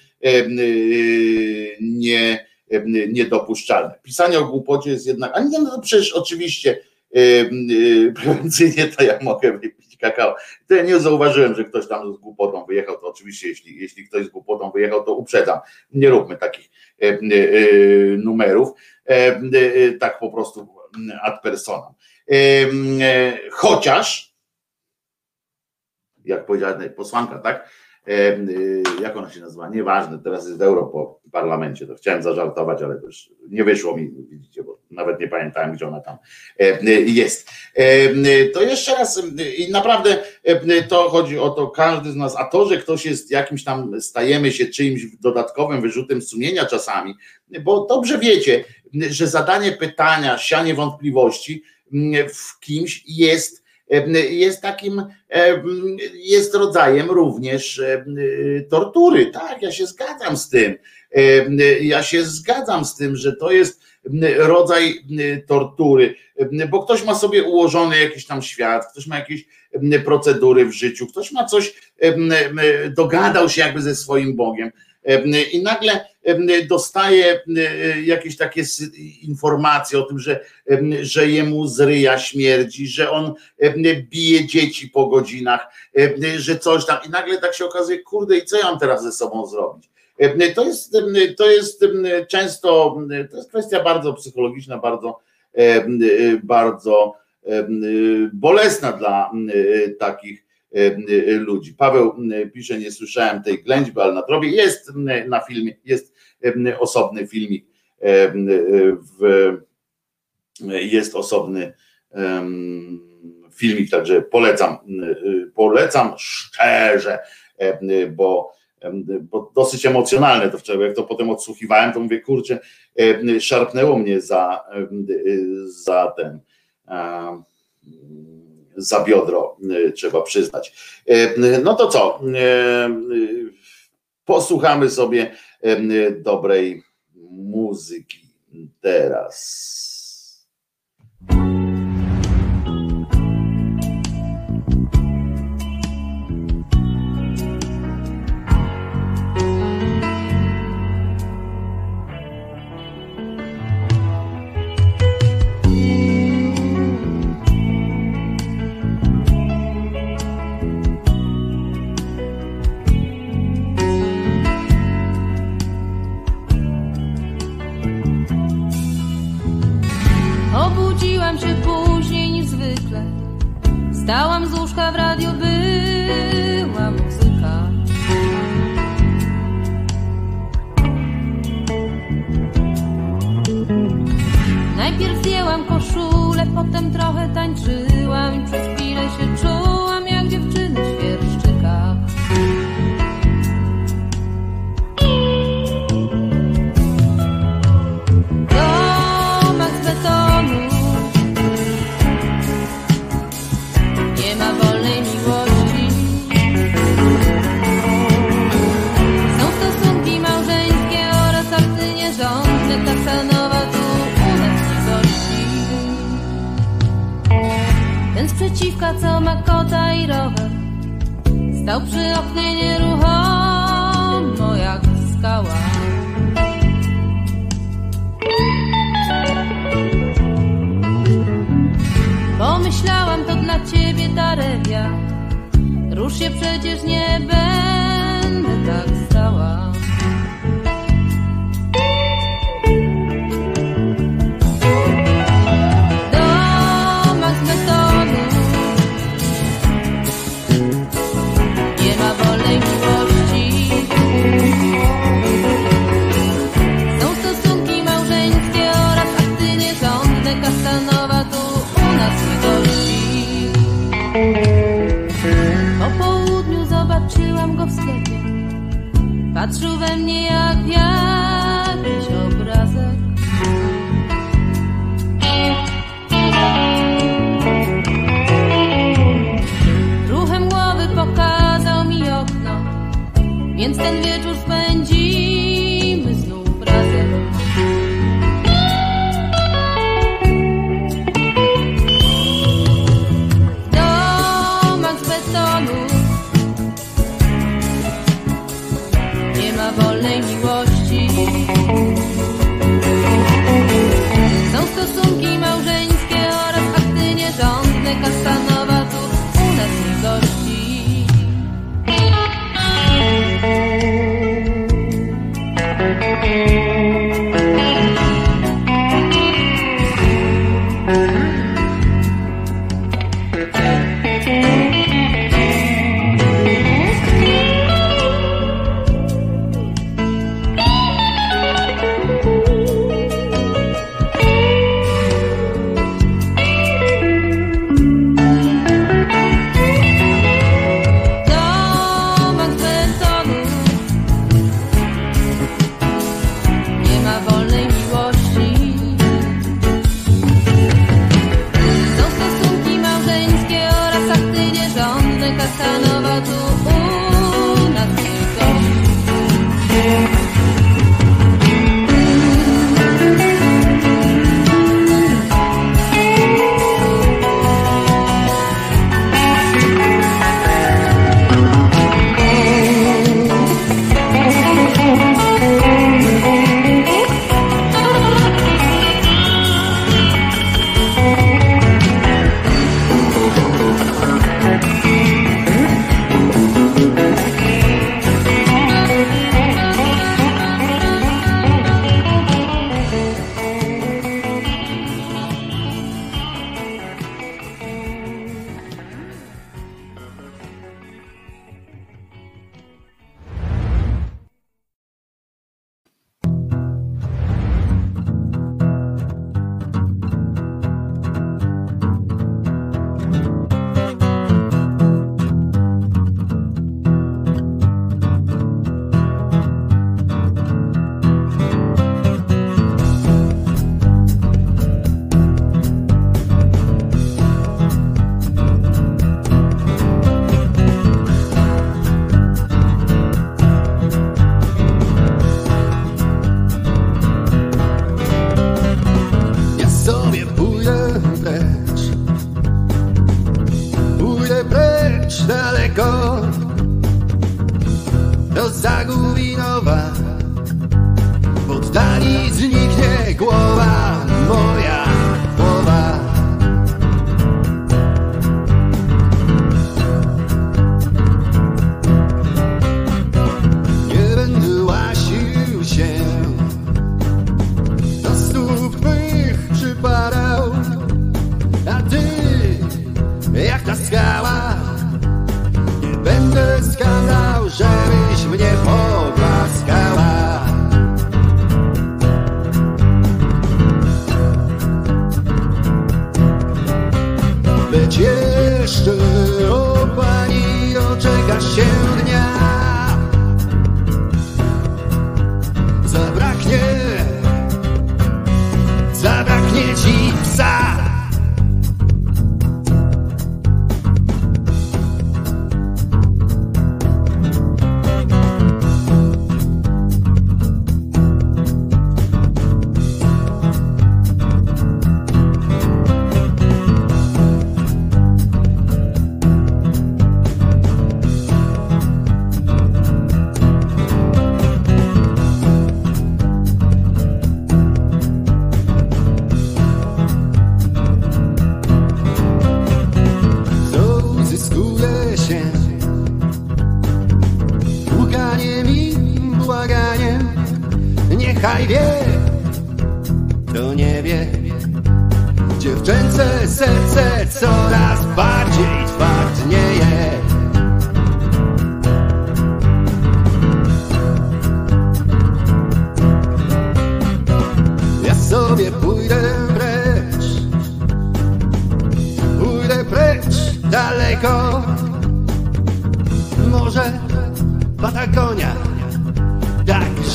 S9: nie, niedopuszczalne. Pisanie o głupocie jest jednak, a nie, no przecież oczywiście prewencyjnie to ja mogę wypić kakao. To ja nie zauważyłem, że ktoś tam z głupotą wyjechał, to oczywiście jeśli, jeśli ktoś z głupotą wyjechał, to uprzedzam. Nie róbmy takich numerów, tak po prostu ad personam. Chociaż, jak powiedziała posłanka, tak? Y, jak ona się nazywa? Nieważne, teraz jest w Europarlamencie, to chciałem zażartować, ale już nie wyszło mi, widzicie, bo nawet nie pamiętałem, gdzie ona tam jest. To jeszcze raz i naprawdę to chodzi o to, każdy z nas, a to, że ktoś jest jakimś tam, stajemy się czyimś dodatkowym wyrzutem sumienia czasami, bo dobrze wiecie, że zadanie pytania, sianie wątpliwości w kimś jest jest takim, jest rodzajem również tortury. Tak, ja się zgadzam z tym. Ja się zgadzam z tym, że to jest rodzaj tortury, bo ktoś ma sobie ułożony jakiś tam świat, ktoś ma jakieś procedury w życiu, ktoś ma coś, dogadał się jakby ze swoim Bogiem i nagle dostaje jakieś takie informacje o tym, że, że jemu z ryja śmierdzi, że on bije dzieci po godzinach, że coś tam i nagle tak się okazuje, kurde i co ja mam teraz ze sobą zrobić? To jest, to jest często, to jest kwestia bardzo psychologiczna, bardzo, bardzo bolesna dla takich ludzi. Paweł pisze, nie słyszałem tej ględźby, ale na drobie jest na filmie, jest osobny filmik, jest osobny filmik, także polecam, polecam szczerze, bo bo dosyć emocjonalne to wczoraj, jak to potem odsłuchiwałem, to mówię, kurczę, szarpnęło mnie za, za ten za biodro, trzeba przyznać. No to co? Posłuchamy sobie dobrej muzyki teraz.
S8: Stałam z łóżka w radio, była muzyka. Najpierw zdjęłam koszulę, potem trochę tańczyłam przez co ma kota i rower Stał przy oknie nieruchomo jak skała Pomyślałam, to dla ciebie Darelia. Rusz się przecież nie będę tak stała. Patrzył we mnie jak w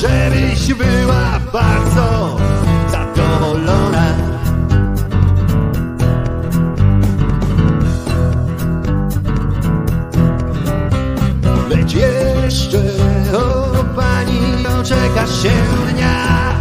S10: żebyś była bardzo zadowolona. Lecz jeszcze, o pani, doczekasz się dnia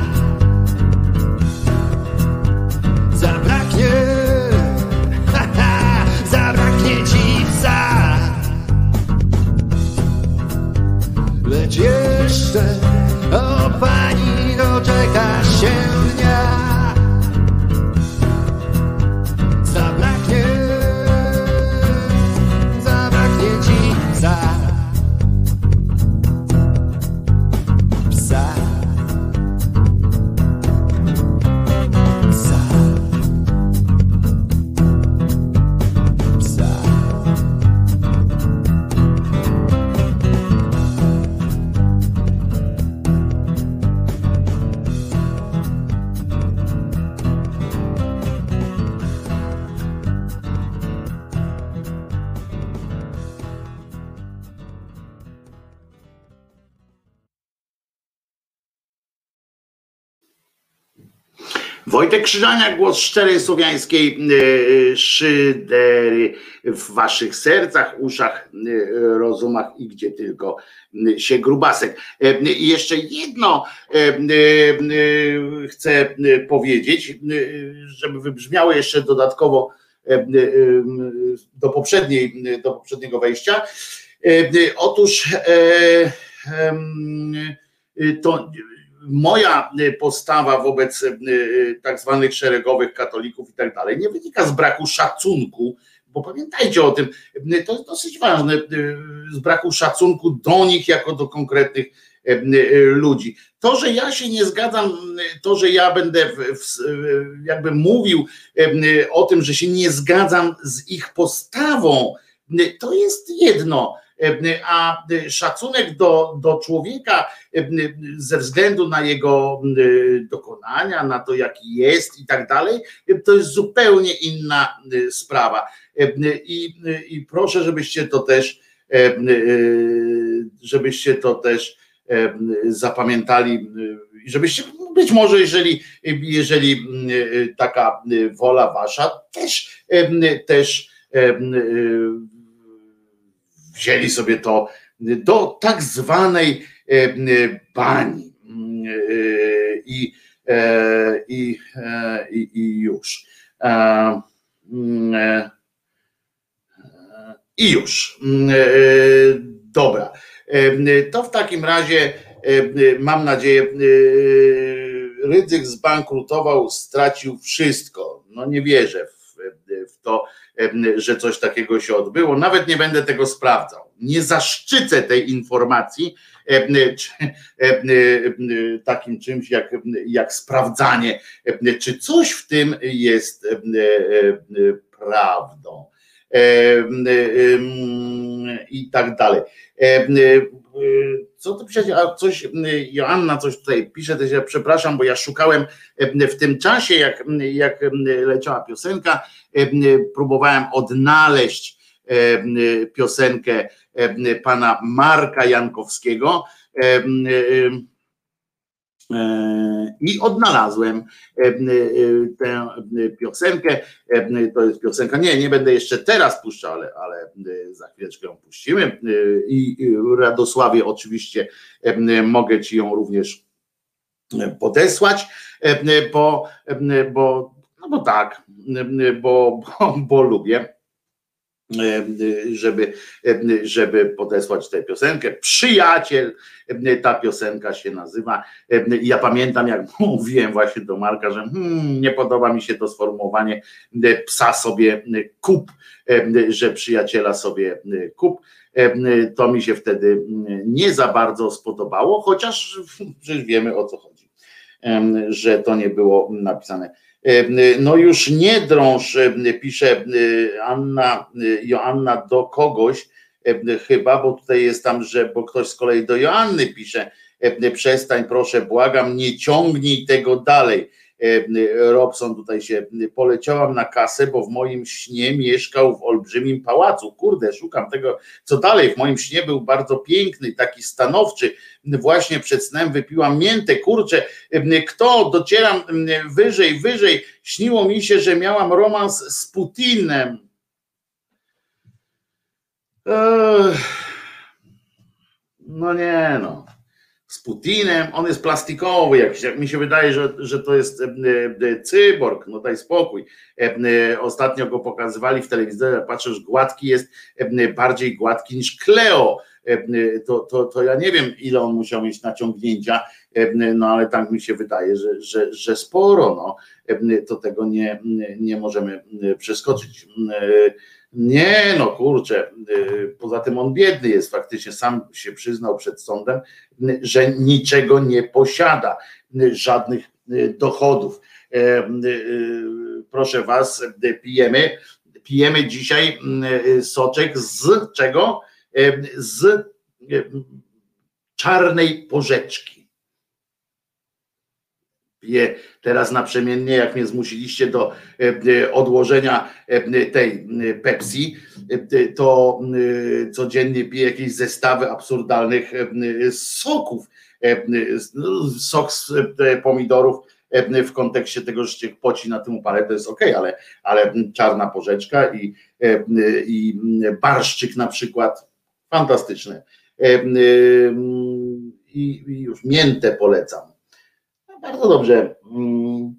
S9: Wojtek Krzyżaniak, głos szczerej słowiańskiej e, szydery w waszych sercach, uszach, e, rozumach i gdzie tylko e, się grubasek. E, I jeszcze jedno e, e, e, chcę e, powiedzieć, e, żeby wybrzmiało jeszcze dodatkowo e, e, do, poprzedniej, do poprzedniego wejścia. E, e, Otóż e, to moja postawa wobec e, tak zwanych szeregowych katolików i tak dalej nie wynika z braku szacunku, bo pamiętajcie o tym, to jest dosyć ważne, e, z braku szacunku do nich jako do konkretnych e, e, ludzi. To, że ja się nie zgadzam, to, że ja będę w, w, jakby mówił e, o tym, że się nie zgadzam z ich postawą, to jest jedno. A szacunek do, do człowieka ze względu na jego dokonania, na to, jaki jest i tak dalej, to jest zupełnie inna sprawa. I, i proszę, żebyście to też, żebyście to też zapamiętali i żebyście być może, jeżeli, jeżeli taka wola wasza, też, też wzięli sobie to do tak zwanej bani i, i, i, i już. I już. Dobra. To w takim razie mam nadzieję, Rydzyk zbankrutował, stracił wszystko. No nie wierzę w, w to, że coś takiego się odbyło. Nawet nie będę tego sprawdzał. Nie zaszczycę tej informacji takim czymś jak, jak sprawdzanie, czy coś w tym jest prawdą. I tak dalej. Co to przecież, a coś, Joanna coś tutaj pisze, to ja przepraszam, bo ja szukałem w tym czasie, jak, jak leciała piosenka, próbowałem odnaleźć piosenkę pana Marka Jankowskiego. I odnalazłem tę piosenkę. To jest piosenka. Nie, nie będę jeszcze teraz puszczał, ale, ale za chwileczkę ją puścimy. I Radosławie, oczywiście, mogę ci ją również podesłać, bo, bo, no bo tak, bo, bo, bo lubię żeby, żeby podesłać tę piosenkę. Przyjaciel, ta piosenka się nazywa. Ja pamiętam, jak [LAUGHS] mówiłem właśnie do Marka, że hmm, nie podoba mi się to sformułowanie psa sobie kup, że przyjaciela sobie kup. To mi się wtedy nie za bardzo spodobało, chociaż [LAUGHS] wiemy o co chodzi, że to nie było napisane no już nie drąż, pisze Anna, Joanna do kogoś chyba, bo tutaj jest tam, że bo ktoś z kolei do Joanny pisze, przestań proszę, błagam, nie ciągnij tego dalej. Robson tutaj się poleciałam na kasę, bo w moim śnie mieszkał w olbrzymim pałacu. Kurde, szukam tego, co dalej. W moim śnie był bardzo piękny, taki stanowczy. Właśnie przed snem wypiłam miętę. Kurczę, kto docieram wyżej, wyżej. Śniło mi się, że miałam romans z Putinem. No nie no z Putinem, on jest plastikowy jakiś, jak mi się wydaje, że, że to jest e, e, cyborg, no daj spokój. E, ostatnio go pokazywali w telewizorze, patrzę, że gładki jest bardziej gładki niż Kleo. To, to, to ja nie wiem, ile on musiał mieć naciągnięcia, no ale tak mi się wydaje, że, że, że sporo, no to tego nie, nie możemy przeskoczyć. Nie, no kurczę, y, poza tym on biedny jest faktycznie, sam się przyznał przed sądem, że niczego nie posiada, żadnych y, dochodów. Y, proszę Was, pijemy, pijemy dzisiaj soczek z czego? Z czarnej porzeczki je teraz naprzemiennie, jak mnie zmusiliście do e, e, odłożenia e, tej Pepsi, to codziennie piję jakieś zestawy absurdalnych soków. Sok z pomidorów w kontekście tego, że się poci na tym upale, to jest ok, ale, ale czarna porzeczka i, i barszczyk na przykład, fantastyczne. I już miętę polecam bardzo dobrze. Mm.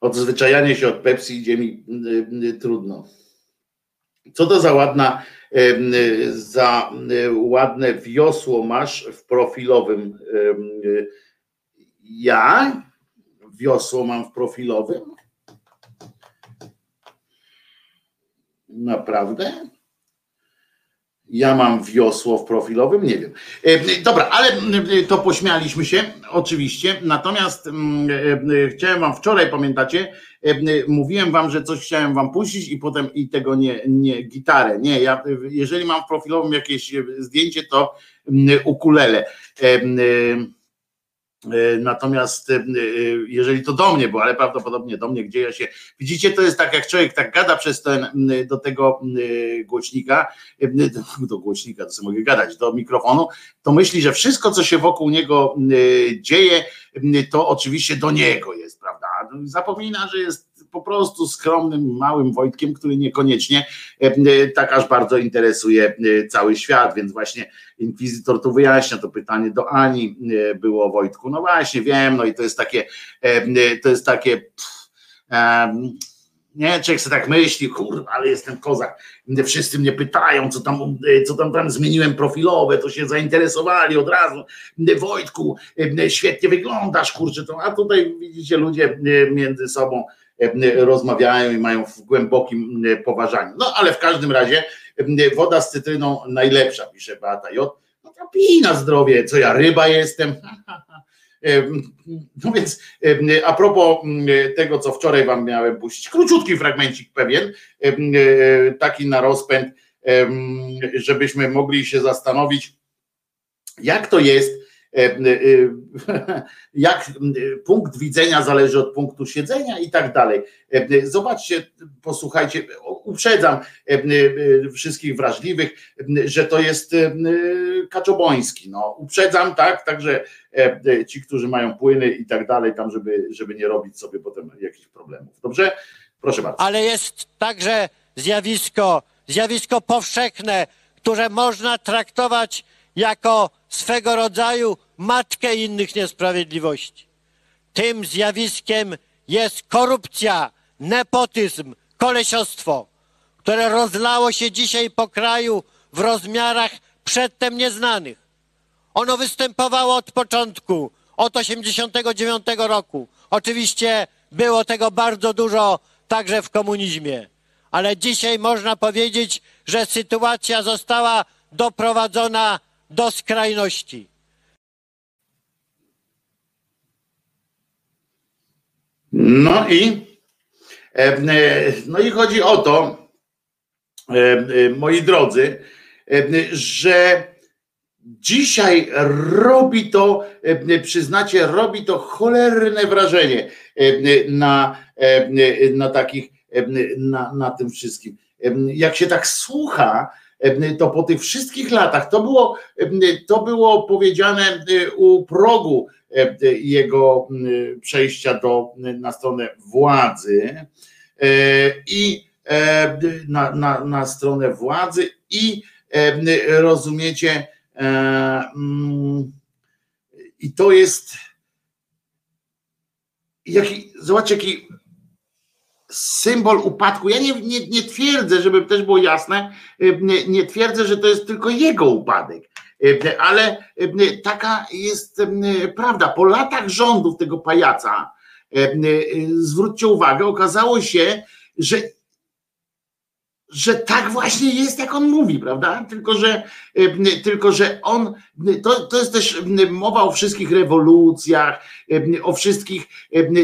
S9: Odzwyczajanie się od Pepsi idzie mi y, y, trudno. Co to za ładna, y, za ładne wiosło masz w profilowym? Ja wiosło mam w profilowym? Naprawdę? Ja mam wiosło w profilowym, nie wiem. E, dobra, ale e, to pośmialiśmy się, oczywiście. Natomiast mm, e, chciałem wam wczoraj, pamiętacie, mówiłem wam, że coś chciałem wam puścić i potem i tego nie, nie gitarę. Nie, ja jeżeli mam w profilowym jakieś zdjęcie, to mm, ukulele. E, natomiast e, e, jeżeli to do mnie, bo ale prawdopodobnie do mnie, gdzie ja się. Widzicie, to jest tak, jak człowiek tak gada przez ten do tego głośnika, do głośnika, to sobie mogę gadać, do mikrofonu, to myśli, że wszystko, co się wokół niego dzieje, to oczywiście do niego jest, prawda? Zapomina, że jest po prostu skromnym, małym Wojtkiem, który niekoniecznie tak aż bardzo interesuje cały świat, więc właśnie inkwizytor tu wyjaśnia to pytanie do Ani było Wojtku. No właśnie, wiem, no i to jest takie, to jest takie. Pff, um, nie, człowiek sobie tak myśli, kurwa, ale jestem kozak. Wszyscy mnie pytają, co tam, co tam, tam zmieniłem profilowe, to się zainteresowali od razu. Wojtku, świetnie wyglądasz, kurczę, to, a tutaj widzicie, ludzie między sobą rozmawiają i mają w głębokim poważaniu. No ale w każdym razie woda z cytryną najlepsza, pisze Beata J. No to pij na zdrowie, co ja ryba jestem. [LAUGHS] No więc a propos tego, co wczoraj wam miałem puścić, króciutki fragmencik pewien, taki na rozpęd, żebyśmy mogli się zastanowić, jak to jest, e, e, [LAUGHS] jak punkt widzenia zależy od punktu siedzenia i tak dalej. Zobaczcie, posłuchajcie, uprzedzam wszystkich wrażliwych, że to jest Kaczoboński. No, uprzedzam, tak, także ci, którzy mają płyny i tak dalej, tam, żeby, żeby nie robić sobie potem jakichś problemów. Dobrze? Proszę bardzo.
S11: Ale jest także zjawisko, zjawisko powszechne, które można traktować jako swego rodzaju matkę innych niesprawiedliwości. Tym zjawiskiem jest korupcja, nepotyzm, kolesiostwo, które rozlało się dzisiaj po kraju w rozmiarach przedtem nieznanych. Ono występowało od początku, od 89 roku. Oczywiście było tego bardzo dużo także w komunizmie. Ale dzisiaj można powiedzieć, że sytuacja została doprowadzona do skrajności.
S9: No i e, e, no i chodzi o to, e, moi drodzy, że dzisiaj robi to, przyznacie, robi to cholerne wrażenie na, na takich, na, na tym wszystkim. Jak się tak słucha, to po tych wszystkich latach, to było, to było powiedziane u progu jego przejścia do, na stronę władzy. I na, na, na stronę władzy i rozumiecie, i to jest jaki, zobaczcie, jaki symbol upadku. Ja nie, nie, nie twierdzę, żeby też było jasne, nie, nie twierdzę, że to jest tylko jego upadek, ale taka jest prawda. Po latach rządów tego pajaca, zwróćcie uwagę, okazało się, że że tak właśnie jest, jak on mówi, prawda? Tylko, że, tylko, że on, to, to jest też mowa o wszystkich rewolucjach, o wszystkich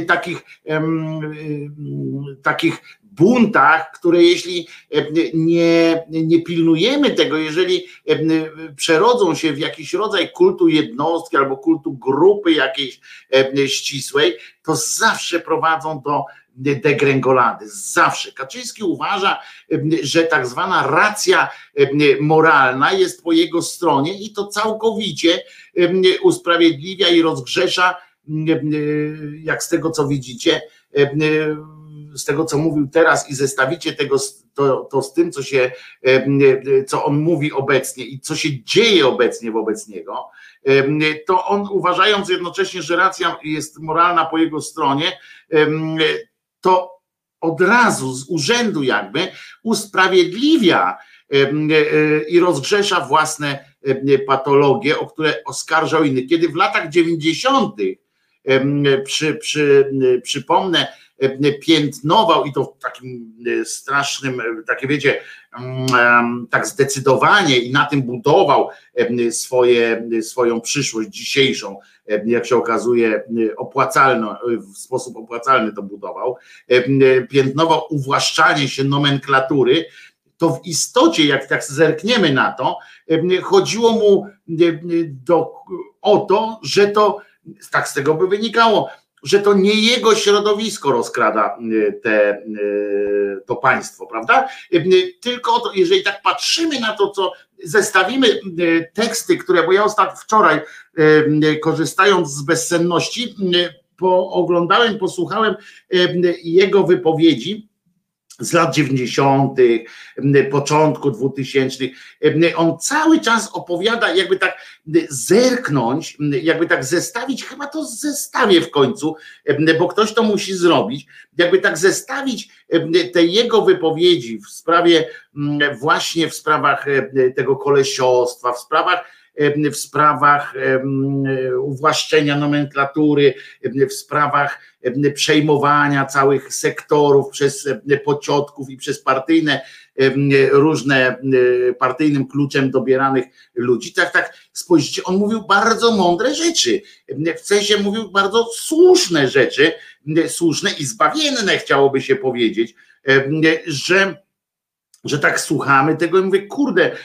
S9: takich, takich buntach, które jeśli nie, nie pilnujemy tego, jeżeli przerodzą się w jakiś rodzaj kultu jednostki albo kultu grupy jakiejś ścisłej, to zawsze prowadzą do degrengolady. Zawsze. Kaczyński uważa, że tak zwana racja moralna jest po jego stronie i to całkowicie usprawiedliwia i rozgrzesza, jak z tego co widzicie, z tego co mówił teraz i zestawicie tego to, to z tym, co się, co on mówi obecnie i co się dzieje obecnie wobec niego, to on uważając jednocześnie, że racja jest moralna po jego stronie, to od razu z urzędu jakby usprawiedliwia e, i rozgrzesza własne patologie, o które oskarżał innych. Kiedy w latach 90. Przy, przy, przypomnę, piętnował i to w takim strasznym, takie wiecie, tak zdecydowanie i na tym budował swoje, swoją przyszłość dzisiejszą, jak się okazuje, opłacalno, w sposób opłacalny to budował, piętnował uwłaszczanie się nomenklatury, to w istocie, jak tak zerkniemy na to, chodziło mu do, o to, że to, tak z tego by wynikało, że to nie jego środowisko rozkrada te, to państwo, prawda? Tylko to, jeżeli tak patrzymy na to, co zestawimy teksty, które, bo ja ostatnio wczoraj, korzystając z bezsenności, pooglądałem, posłuchałem jego wypowiedzi z lat 90., początku 2000. On cały czas opowiada, jakby tak zerknąć, jakby tak zestawić, chyba to zestawię w końcu, bo ktoś to musi zrobić, jakby tak zestawić te jego wypowiedzi w sprawie, właśnie w sprawach tego kolesiostwa, w sprawach w sprawach uwłaszczenia nomenklatury, w sprawach przejmowania całych sektorów przez pociotków i przez partyjne, różne partyjnym kluczem dobieranych ludzi. Tak, tak, spojrzycie, on mówił bardzo mądre rzeczy. W sensie mówił bardzo słuszne rzeczy, słuszne i zbawienne chciałoby się powiedzieć, że że tak słuchamy tego i mówię, kurde,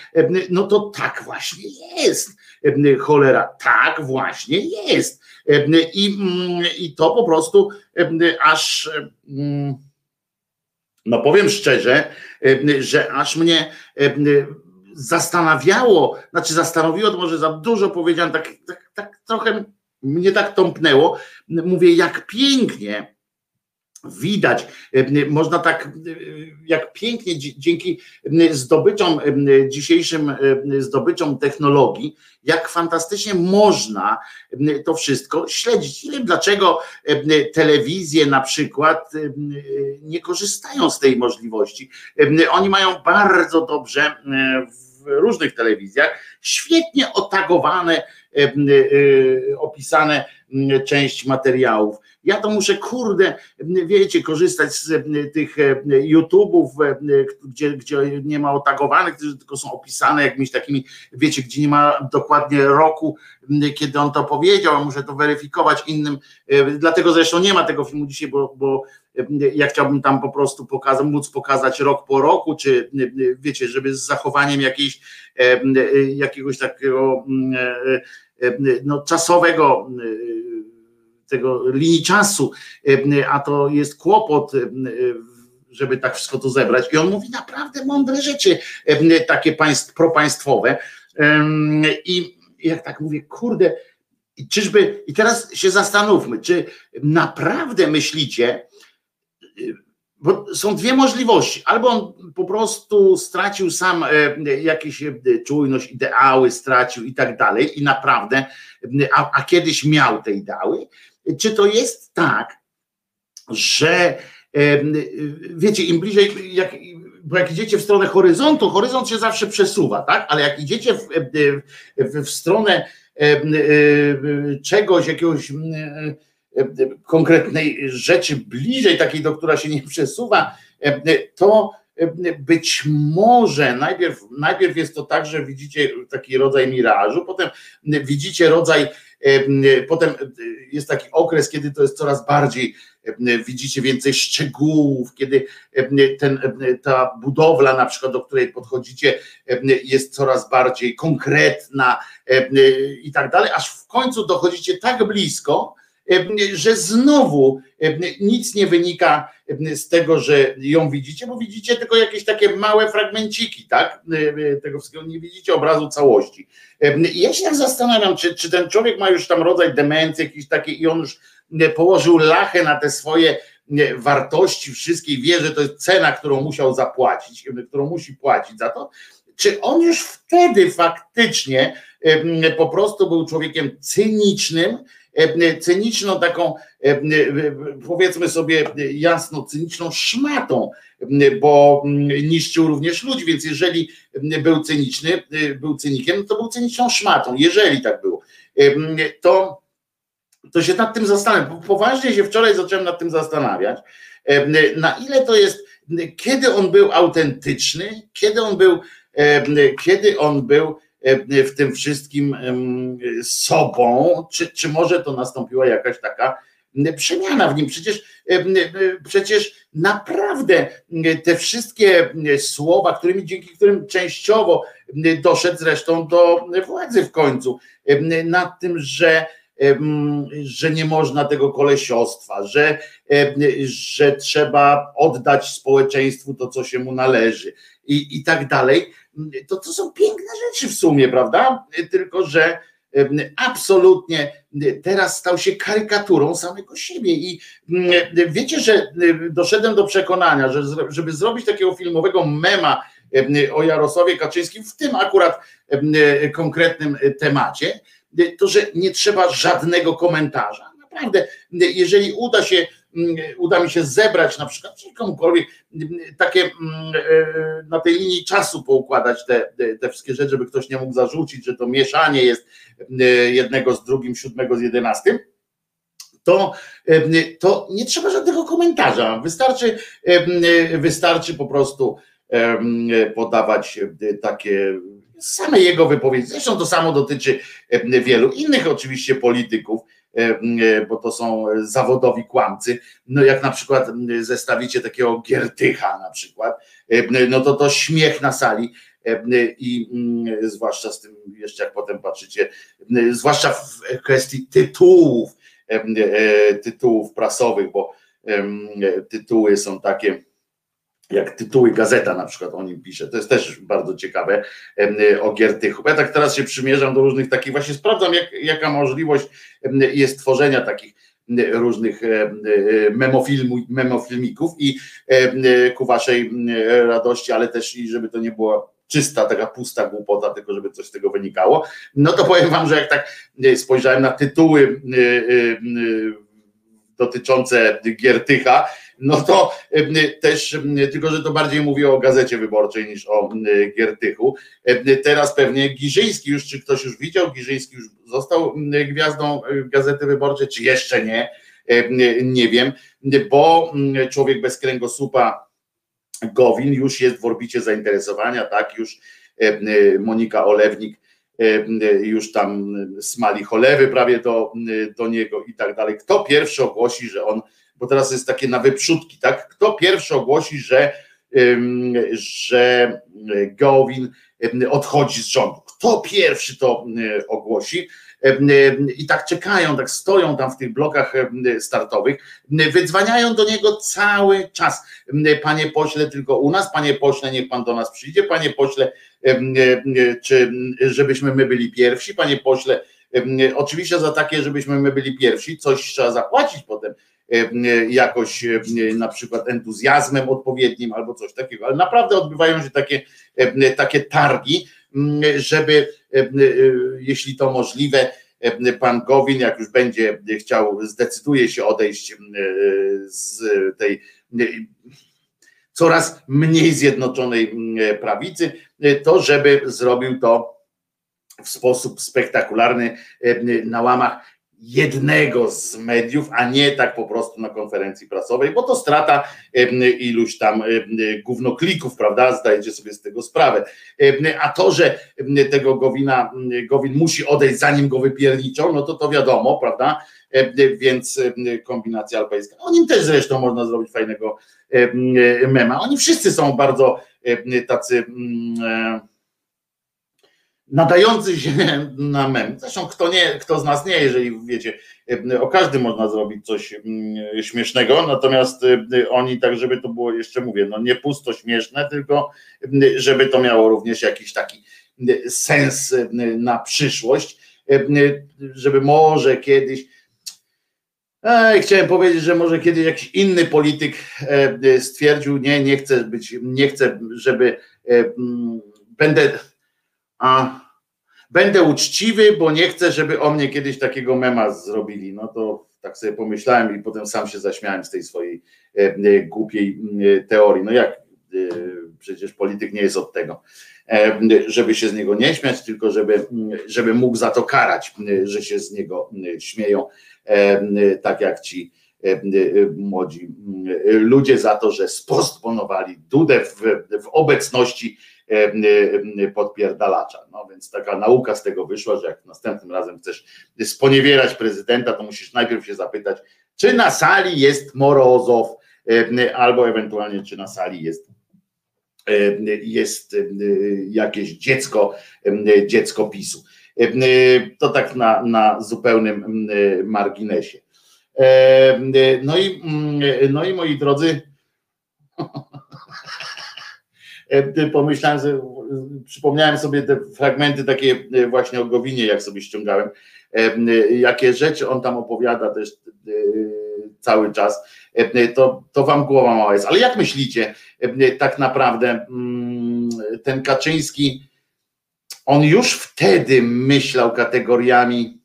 S9: no to tak właśnie jest. Cholera, tak właśnie jest. I, mm, i to po prostu aż, no powiem szczerze, że aż mnie zastanawiało, znaczy zastanowiło, to może za dużo powiedziałem, tak, tak, tak trochę mnie tak tąpnęło. Mówię, jak pięknie widać, e, można tak, e, jak pięknie dzięki zdobyczom, dzisiejszym zdobyczom technologii, jak fantastycznie można to wszystko śledzić. Nie wiem, dlaczego telewizje na przykład nie korzystają z tej możliwości. Oni mają bardzo dobrze w różnych telewizjach świetnie otagowane, opisane część materiałów ja to muszę, kurde, wiecie, korzystać z tych YouTube'ów, gdzie, gdzie nie ma otagowanych, tylko są opisane jakimiś takimi, wiecie, gdzie nie ma dokładnie roku, kiedy on to powiedział, a muszę to weryfikować innym. Dlatego zresztą nie ma tego filmu dzisiaj, bo, bo ja chciałbym tam po prostu pokazać, móc pokazać rok po roku, czy wiecie, żeby z zachowaniem jakiejś, jakiegoś takiego no, czasowego tego linii czasu, e, a to jest kłopot, e, żeby tak wszystko to zebrać. I on mówi naprawdę mądre rzeczy, e, takie państw, propaństwowe. I jak tak mówię, kurde, czyżby, i teraz się zastanówmy, czy naprawdę myślicie, bo są dwie możliwości. Albo on po prostu stracił sam jakieś czujność, ideały stracił i tak dalej, i naprawdę, a, a kiedyś miał te ideały, czy to jest tak, że wiecie, im bliżej, jak, bo jak idziecie w stronę horyzontu, horyzont się zawsze przesuwa, tak? Ale jak idziecie w, w, w stronę czegoś, jakiegoś konkretnej rzeczy bliżej, takiej, do która się nie przesuwa, to być może najpierw, najpierw jest to tak, że widzicie taki rodzaj mirażu, potem widzicie rodzaj Potem jest taki okres, kiedy to jest coraz bardziej, widzicie więcej szczegółów, kiedy ten, ta budowla, na przykład, do której podchodzicie, jest coraz bardziej konkretna i tak dalej, aż w końcu dochodzicie tak blisko, że znowu nic nie wynika z tego, że ją widzicie, bo widzicie tylko jakieś takie małe fragmenciki, tak? Tego wszystkiego nie widzicie obrazu całości. Ja się tak zastanawiam, czy, czy ten człowiek ma już tam rodzaj demencji jakiś taki i on już położył lachę na te swoje wartości wszystkie wie, że to jest cena, którą musiał zapłacić, którą musi płacić za to, czy on już wtedy faktycznie po prostu był człowiekiem cynicznym, E, cyniczną taką, e, powiedzmy sobie jasno, cyniczną szmatą, bo niszczył również ludzi, więc jeżeli był cyniczny, był cynikiem, to był cyniczną szmatą, jeżeli tak było, to, to się nad tym zastanawiam. Poważnie się wczoraj zacząłem nad tym zastanawiać, na ile to jest, kiedy on był autentyczny, kiedy on był, kiedy on był E, w tym wszystkim sobą, czy, czy może to nastąpiła jakaś taka przemiana w nim. Przecież, przecież naprawdę te wszystkie słowa, którymi, dzięki którym częściowo doszedł zresztą do władzy w końcu, nad tym, że że nie można tego kolesiostwa, że, że trzeba oddać społeczeństwu to, co się mu należy i, i tak dalej to to są piękne rzeczy w sumie, prawda? Tylko, że absolutnie teraz stał się karykaturą samego siebie i wiecie, że doszedłem do przekonania, że żeby zrobić takiego filmowego mema o Jarosławie Kaczyńskim w tym akurat konkretnym temacie, to że nie trzeba żadnego komentarza. Naprawdę, jeżeli uda się uda mi się zebrać na przykład, komukolwiek, mm, takie mm, e, na tej linii czasu poukładać te, te wszystkie rzeczy, żeby ktoś nie mógł zarzucić, że to mieszanie jest jednego z drugim, siódmego z jedenastym, to, to nie trzeba żadnego komentarza. Wystarczy, wystarczy po prostu podawać takie same jego wypowiedzi. Zresztą to samo dotyczy wielu innych oczywiście polityków bo to są zawodowi kłamcy. No jak na przykład zestawicie takiego Giertycha na przykład, no to to śmiech na sali i zwłaszcza z tym jeszcze jak potem patrzycie, zwłaszcza w kwestii tytułów, tytułów prasowych, bo tytuły są takie jak tytuły gazeta na przykład o nim pisze. To jest też bardzo ciekawe o Giertychu. Ja tak teraz się przymierzam do różnych takich, właśnie sprawdzam jak, jaka możliwość jest tworzenia takich różnych memofilmu, memofilmików i ku waszej radości, ale też i żeby to nie była czysta, taka pusta głupota, tylko żeby coś z tego wynikało. No to powiem wam, że jak tak spojrzałem na tytuły dotyczące Giertycha, no to też, tylko że to bardziej mówi o gazecie wyborczej niż o Giertychu. Teraz pewnie Giżyński już, czy ktoś już widział, Giżyński już został gwiazdą gazety wyborczej, czy jeszcze nie, nie wiem, bo człowiek bez kręgosłupa Gowin już jest w orbicie zainteresowania, tak, już Monika Olewnik już tam smali cholewy prawie do, do niego i tak dalej. Kto pierwszy ogłosi, że on bo teraz jest takie na wyprzódki, tak? Kto pierwszy ogłosi, że, że Gowin odchodzi z rządu? Kto pierwszy to ogłosi? I tak czekają, tak stoją tam w tych blokach startowych, wydzwaniają do niego cały czas. Panie pośle, tylko u nas, panie pośle, niech pan do nas przyjdzie, panie pośle, czy żebyśmy my byli pierwsi, panie pośle, oczywiście za takie, żebyśmy my byli pierwsi, coś trzeba zapłacić potem E, jakoś e, na przykład entuzjazmem odpowiednim albo coś takiego, ale naprawdę odbywają się takie, e, takie targi, żeby jeśli to możliwe, pan Gowin, jak już będzie chciał, zdecyduje się odejść z tej coraz mniej zjednoczonej prawicy, to żeby zrobił to w sposób spektakularny na łamach jednego z mediów, a nie tak po prostu na konferencji prasowej, bo to strata iluś tam gównoklików, prawda? Zdajecie sobie z tego sprawę. A to, że tego Gowina, Gowin musi odejść, zanim go wypierniczą, no to to wiadomo, prawda? Więc kombinacja alpejska. O nim też zresztą można zrobić fajnego mema. Oni wszyscy są bardzo tacy nadający się [LAUGHS] na mem. Zresztą kto nie, kto z nas nie, jeżeli wiecie, o każdym można zrobić coś mm, śmiesznego, natomiast y, oni tak, żeby to było, jeszcze mówię, no nie pusto śmieszne, tylko żeby to miało również jakiś taki sens na przyszłość, żeby może kiedyś Ej, chciałem powiedzieć, że może kiedyś jakiś inny polityk stwierdził, nie, nie chcę być, nie chcę, żeby będę a będę uczciwy, bo nie chcę, żeby o mnie kiedyś takiego mema zrobili. No to tak sobie pomyślałem i potem sam się zaśmiałem z tej swojej e, e, głupiej e, teorii. No jak przecież polityk nie jest od tego, żeby się z niego nie śmiać, tylko żeby, żeby mógł za to karać, że się z niego śmieją, tak jak ci młodzi ludzie za to, że spostponowali Dudę w, w obecności E, e, podpierdalacza. No więc taka nauka z tego wyszła, że jak następnym razem chcesz sponiewierać prezydenta, to musisz najpierw się zapytać, czy na sali jest Morozow, e, albo ewentualnie czy na sali jest jest jakieś dziecko, dziecko PiSu. To tak na, na zupełnym marginesie. No i, no i moi drodzy, E, [LAUGHS] pomyślałem, że przypomniałem sobie te fragmenty takie e, właśnie o Gowinie, jak sobie ściągałem, e, jakie rzeczy on tam opowiada też cały czas, to, to wam głowa mała jest. Ale jak myślicie, tak naprawdę mm, ten Kaczyński, on już wtedy myślał kategoriami,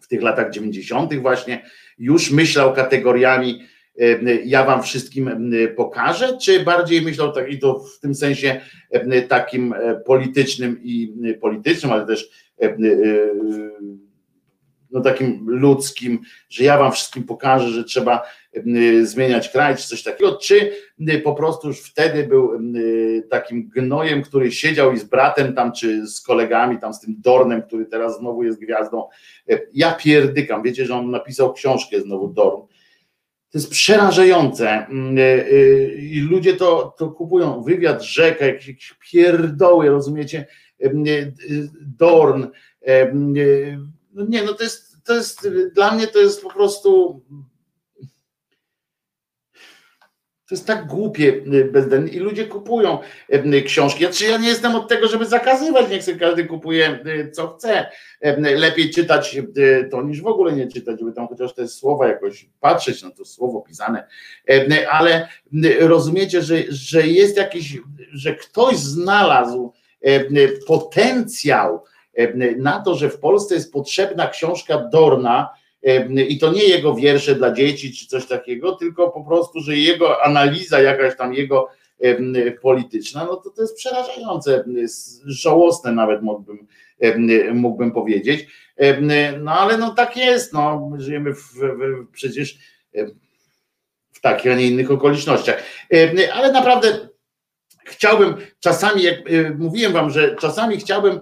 S9: w tych latach 90. właśnie, już myślał kategoriami ja wam wszystkim pokażę, czy bardziej myślał tak i to w tym sensie takim e, politycznym i politycznym, ale też e, no takim ludzkim, że ja wam wszystkim pokażę, że trzeba zmieniać kraj, czy coś takiego, czy po prostu już wtedy był takim gnojem, który siedział i z bratem tam, czy z kolegami, tam z tym Dornem, który teraz znowu jest gwiazdą. Ja pierdykam, wiecie, że on napisał książkę znowu Dorn. To jest przerażające i ludzie to, to kupują. Wywiad rzeka, jakieś pierdoły, rozumiecie? Dorn. No nie, no to jest, to jest, dla mnie to jest po prostu to jest tak głupie y, bezdennie i ludzie kupują y, książki. Znaczy ja nie jestem od tego, żeby zakazywać, niech sobie każdy kupuje y, co chce. Lepiej czytać to niż w ogóle nie czytać, żeby tam chociaż te słowa jakoś patrzeć na to słowo pisane. Ale rozumiecie, że, że jest jakiś, że ktoś znalazł potencjał na to, że w Polsce jest potrzebna książka Dorna, i to nie jego wiersze dla dzieci czy coś takiego, tylko po prostu, że jego analiza, jakaś tam jego polityczna, no to to jest przerażające, żałosne nawet mógłbym, mógłbym powiedzieć. No ale no tak jest, no żyjemy w, w, przecież w takich, a nie innych okolicznościach. Ale naprawdę chciałbym czasami, jak mówiłem wam, że czasami chciałbym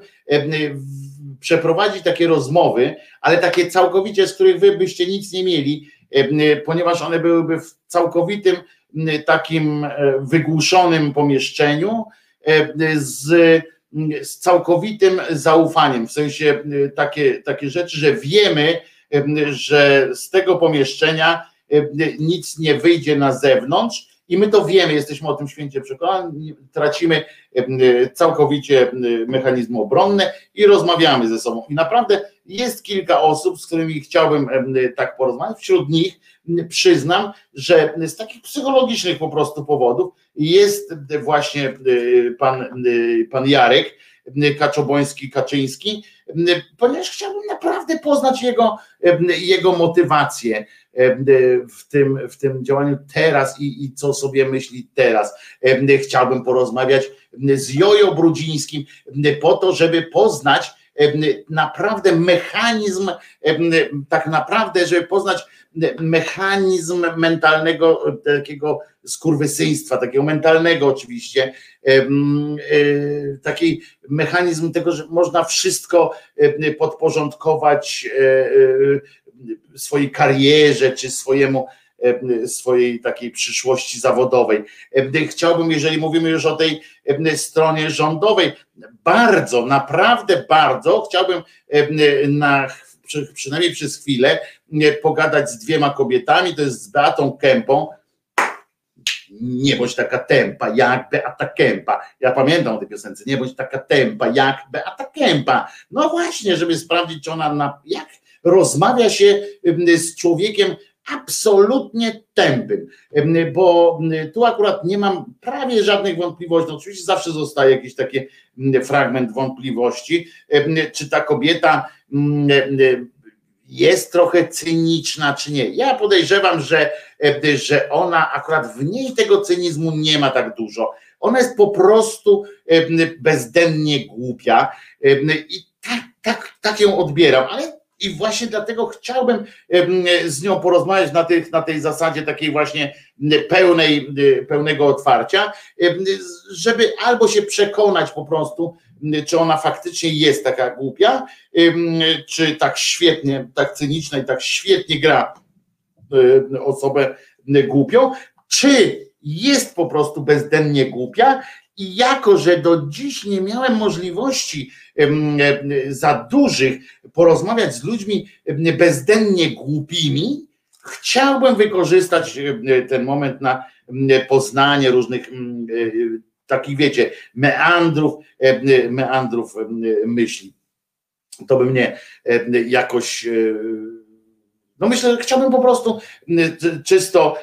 S9: przeprowadzić takie rozmowy, ale takie całkowicie, z których wy byście nic nie mieli, e, ponieważ one byłyby w całkowitym takim e, wygłuszonym pomieszczeniu e, z, z całkowitym zaufaniem, w sensie takie, takie rzeczy, że wiemy, że z tego pomieszczenia nic nie wyjdzie na zewnątrz, i my to wiemy, jesteśmy o tym święcie przekonani, tracimy całkowicie mechanizmy obronne i rozmawiamy ze sobą. I naprawdę jest kilka osób, z którymi chciałbym tak porozmawiać. Wśród nich przyznam, że z takich psychologicznych po prostu powodów jest właśnie pan, pan Jarek Kaczoboński-Kaczyński, ponieważ chciałbym naprawdę poznać jego, jego motywację w tym, w tym działaniu teraz i, i co sobie myśli teraz. Chciałbym porozmawiać z Jojo Brudzińskim po to, żeby poznać naprawdę mechanizm, tak naprawdę, żeby poznać mechanizm mentalnego takiego skurwysyństwa, takiego mentalnego oczywiście, e, taki mechanizm tego, że można wszystko podporządkować e, e, swojej karierze czy swojemu swojej takiej przyszłości zawodowej. Chciałbym, jeżeli mówimy już o tej stronie rządowej, bardzo, naprawdę bardzo chciałbym na, przynajmniej przez chwilę pogadać z dwiema kobietami, to jest z Beatą Kępą, nie bądź taka tempa jak Beata Kępa. Ja pamiętam o tej piosence, nie bądź taka tempa jak Beata Kępa. No właśnie, żeby sprawdzić, czy ona na, jak rozmawia się z człowiekiem absolutnie tępym, bo tu akurat nie mam prawie żadnych wątpliwości. No, oczywiście zawsze zostaje jakiś taki fragment wątpliwości, czy ta kobieta jest trochę cyniczna, czy nie. Ja podejrzewam, że, że ona akurat w niej tego cynizmu nie ma tak dużo. Ona jest po prostu bezdennie głupia i tak, tak, tak ją odbieram, ale i właśnie dlatego chciałbym z nią porozmawiać na, tych, na tej zasadzie takiej właśnie pełnej, pełnego otwarcia, żeby albo się przekonać po prostu, czy ona faktycznie jest taka głupia, czy tak świetnie, tak cyniczna i tak świetnie gra osobę głupią, czy jest po prostu bezdennie głupia i jako, że do dziś nie miałem możliwości za dużych porozmawiać z ludźmi bezdennie głupimi, chciałbym wykorzystać ten moment na poznanie różnych takich, wiecie, meandrów, meandrów myśli. To by mnie jakoś. No myślę, że chciałbym po prostu czysto,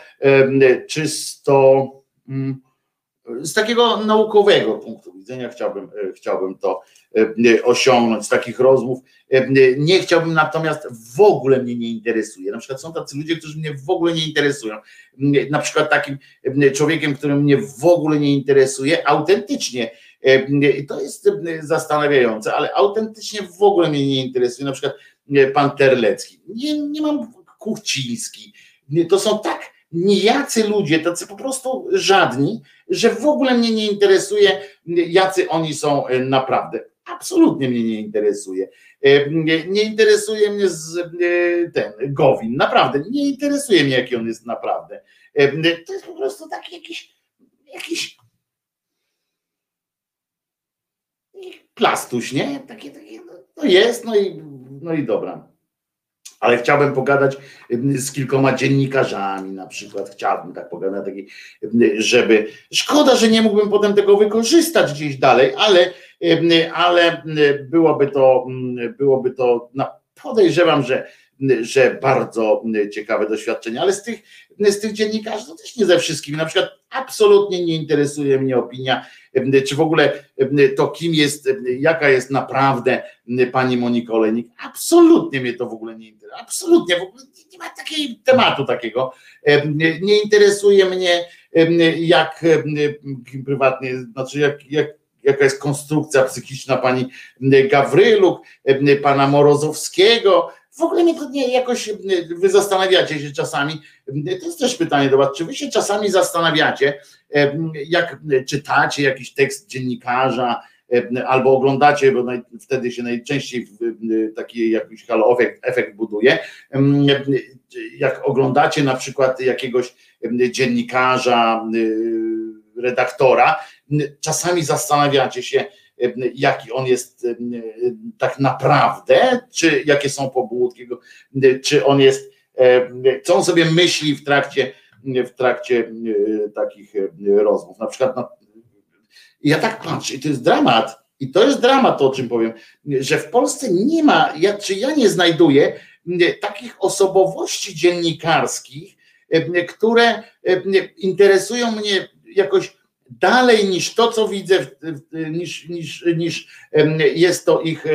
S9: czysto z takiego naukowego punktu widzenia chciałbym, e, chciałbym to e, osiągnąć z takich rozmów. E, nie chciałbym natomiast w ogóle mnie nie interesuje. Na przykład są tacy ludzie, którzy mnie w ogóle nie interesują. Na przykład takim człowiekiem, który mnie w ogóle nie interesuje, autentycznie. To jest zastanawiające, ale autentycznie w ogóle mnie nie interesuje. Na przykład pan Terlecki. Nie, nie mam Kuchciński. To są tak nijacy ludzie, tacy po prostu żadni, że w ogóle mnie nie interesuje, jacy oni są e, naprawdę. Absolutnie mnie nie interesuje. E, Nie, interesuje mnie e, ten Gowin, naprawdę. Nie interesuje mnie, jaki on jest naprawdę. To jest po prostu taki jakiś, jakiś plastuś, nie? Takie, takie, no, no jest, no i, no i dobra. Ale chciałbym pogadać z kilkoma dziennikarzami na przykład, chciałbym tak pogadać, taki, żeby, szkoda, że nie mógłbym potem tego wykorzystać gdzieś dalej, ale, ale byłoby to, byłoby to, no, podejrzewam, że, że bardzo ciekawe doświadczenie, ale z tych, z tych dziennikarzy to też nie ze wszystkimi, na przykład absolutnie nie interesuje mnie opinia, czy w ogóle to kim jest, jaka jest naprawdę pani Monika Olejnik, absolutnie mnie to w ogóle nie interesuje, absolutnie, w ogóle nie ma takiego tematu takiego, Ym, nie interesuje mnie jak prywatnie, znaczy jak, jak jaka jest konstrukcja psychiczna pani Gawryluk, pana Morozowskiego. W ogóle mnie to nie jakoś, wy zastanawiacie się czasami, to jest też pytanie do was, czy wy się czasami zastanawiacie, jak czytacie jakiś tekst dziennikarza, albo oglądacie, bo wtedy się najczęściej taki jakiś halo efekt, efekt buduje, jak oglądacie na przykład jakiegoś dziennikarza, redaktora, czasami zastanawiacie się, jaki on jest tak naprawdę, czy jakie są pobudki, czy on jest, co on sobie myśli w trakcie, w trakcie takich rozmów. Na przykład na, ja tak patrzę i to jest dramat, i to jest dramat, to o czym powiem, że w Polsce nie ma, ja, czy ja nie znajduję takich osobowości dziennikarskich, które interesują mnie jakoś dalej niż to, co widzę, niż, niż, niż jest to ich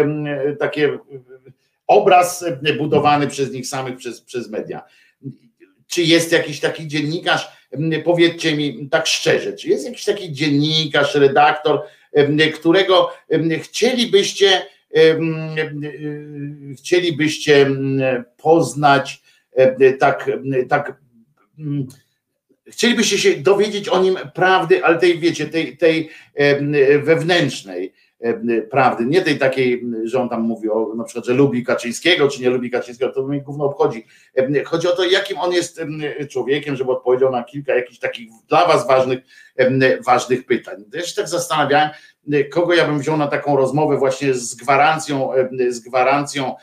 S9: takie obraz budowany przez nich samych, przez, przez media. Czy jest jakiś taki dziennikarz, powiedzcie mi tak szczerze, czy jest jakiś taki dziennikarz, redaktor, którego chcielibyście chcielibyście poznać tak, tak chcielibyście się dowiedzieć o nim prawdy, ale tej, wiecie, tej, tej wewnętrznej prawdy, nie tej takiej, że on tam mówi o na przykład, że lubi Kaczyńskiego, czy nie lubi Kaczyńskiego, to mnie gówno obchodzi. Chodzi o to, jakim on jest em, człowiekiem, żeby odpowiedział na kilka jakichś takich dla was ważnych, ważnych pytań. Ja się tak zastanawiałem, kogo ja bym wziął na taką rozmowę właśnie z gwarancją, z gwarancją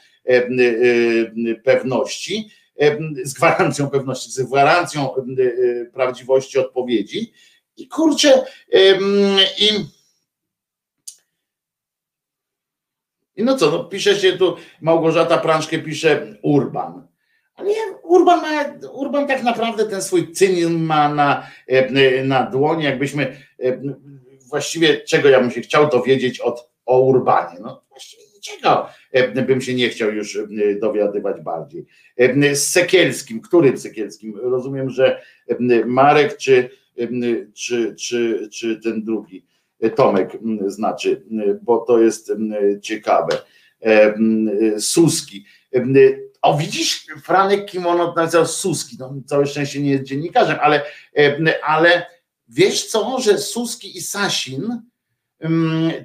S9: pewności, z gwarancją pewności, z gwarancją e, prawdziwości odpowiedzi. I kurczę, i, i no co, no pisze się tu, Małgorzata Prążkę pisze Urban. Ale Urban, ma, Urban tak naprawdę ten swój cynizm ma na, na dłoni, jakbyśmy właściwie czego ja bym się chciał dowiedzieć od, o Urbanie. No właściwie niczego e, bym się nie chciał już e, dowiadywać bardziej. E, Z Sekielskim, którym Sekielskim? Rozumiem, że Marek czy, czy, czy, czy ten drugi Tomek znaczy, bo to jest ciekawe. Suski. O widzisz, Franek Kimono nazywał Suski, no, całe szczęście nie jest dziennikarzem, ale, ale wiesz co, że Suski i Sasin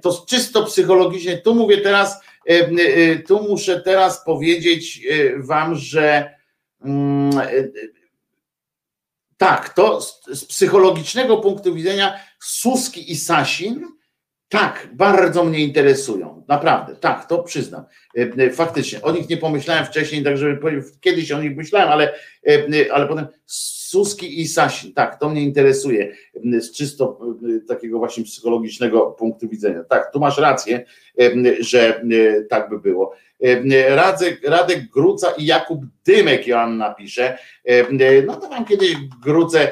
S9: to czysto psychologicznie, tu mówię teraz, y, y, tu muszę teraz powiedzieć y, wam, że y, y, tak, to z psychologicznego punktu widzenia Suski i Sasin tak, bardzo mnie interesują. Naprawdę, tak, to przyznam. Y, y, Faktycznie, o nich nie pomyślałem wcześniej, tak żeby kiedyś o nich myślałem, ale, y, ale potem Suski i Sasin, tak, to mnie interesuje z czysto takiego właśnie psychologicznego punktu widzenia. Tak, tu masz rację, że tak by było. Radek, Radek Gruca i Jakub Dymek Joanna pisze. No to wam kiedyś Grucę,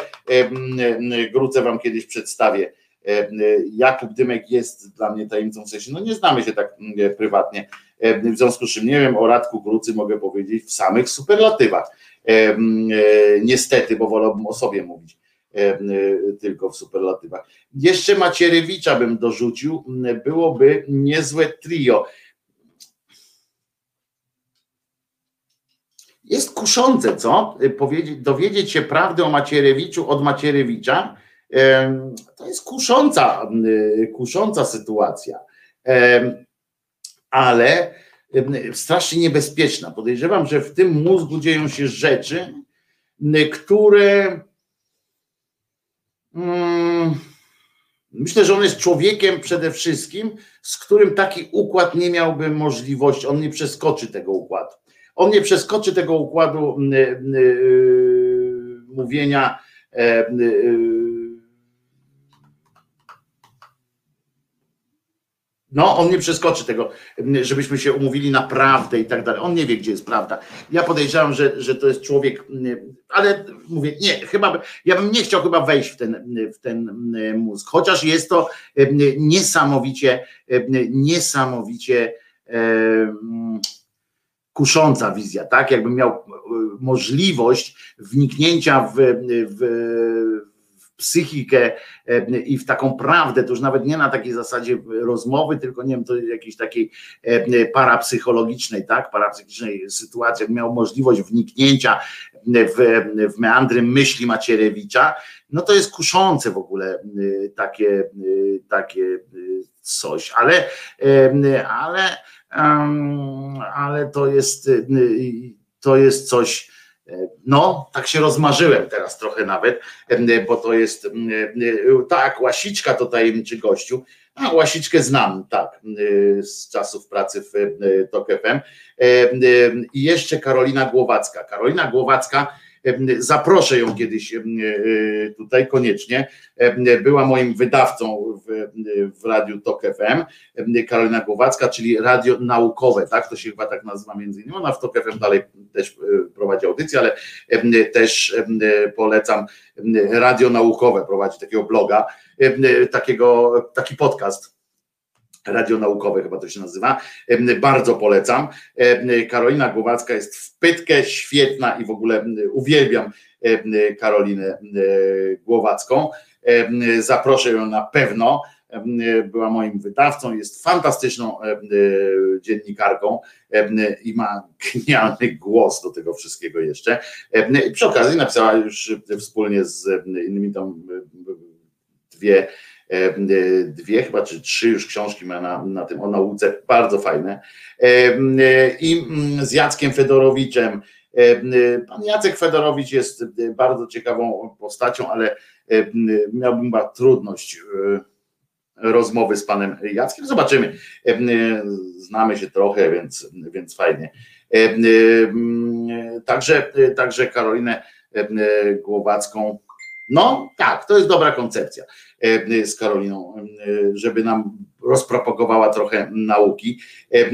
S9: Grucę wam kiedyś przedstawię. E, Jakub Dymek jest dla mnie tajemnicą w sensie, no nie znamy się tak mm, prywatnie, E, w związku z czym nie wiem, o Radku Grucy mogę powiedzieć w samych superlatywach. E, mm, e, Niestety, bo wolałbym o sobie mówić e, m, e, tylko w superlatywach. Jeszcze Macierewicza bym dorzucił, byłoby niezłe trio. jest kuszące, co? Powiedzieć, dowiedzieć się prawdy o Macierewiczu od Macierewicza, to jest kusząca, kusząca sytuacja, ale strasznie niebezpieczna. Podejrzewam, że w tym mózgu dzieją się rzeczy, które mm, myślę, że on jest człowiekiem przede wszystkim, z którym taki układ nie miałby możliwości, on nie przeskoczy tego układu. On nie przeskoczy tego układu mówienia No, on nie przeskoczy tego, żebyśmy się umówili na prawdę i tak dalej. On nie wie, gdzie jest prawda. Ja podejrzewam, że, że to jest człowiek, ale mówię, nie, chyba, ja bym nie chciał chyba wejść w ten, w ten mózg, chociaż jest to niesamowicie, niesamowicie kusząca wizja, tak? Jakbym miał możliwość wniknięcia w, w psychikę e, i w taką prawdę, to już nawet nie na takiej zasadzie rozmowy, tylko nie wiem, to jakiejś takiej e, parapsychologicznej, tak, parapsychicznej sytuacji, miał możliwość wniknięcia w, w meandry myśli Macierewicza, no to jest kuszące w ogóle e, takie, takie coś, ale, ale, ale to jest, to jest coś, no, tak się rozmarzyłem teraz trochę nawet, bo to jest tak, łasiczka to tajemniczy gościu. A łasiczkę znam, tak, z czasów pracy w TOK. I jeszcze Karolina Głowacka. Karolina Głowacka Zaproszę ją kiedyś tutaj koniecznie. Była moim wydawcą w, w Radiu Tok FM, Karolina Głowacka, czyli radio naukowe, tak? To się chyba tak nazywa między innymi. Ona w Tok FM dalej też e, prowadzi audycję, ale też polecam radio naukowe, prowadzi takiego bloga, takiego, taki podcast radionaukowe chyba to się nazywa. Bardzo polecam. Karolina Głowacka jest w pytkę świetna i w ogóle uwielbiam Karolinę Głowacką. Zaproszę ją na pewno. Była moim wydawcą, jest fantastyczną dziennikarką i ma genialny głos do tego wszystkiego jeszcze. Przy okazji napisała już wspólnie z innymi tam dwie E, e, dwie chyba czy trzy już książki ma na, na tym o nauce, bardzo fajne. E, I mm, z Jackiem Fedorowiczem. Pan Jacek Fedorowicz jest bardzo ciekawą postacią, ale miałbym chyba trudność rozmowy z panem Jackiem. Zobaczymy. Znamy się trochę, więc, więc fajnie. Także, także Karolinę Głowacką. No tak, to jest dobra koncepcja. E, z Karoliną, e, żeby nam rozpropagowała trochę nauki.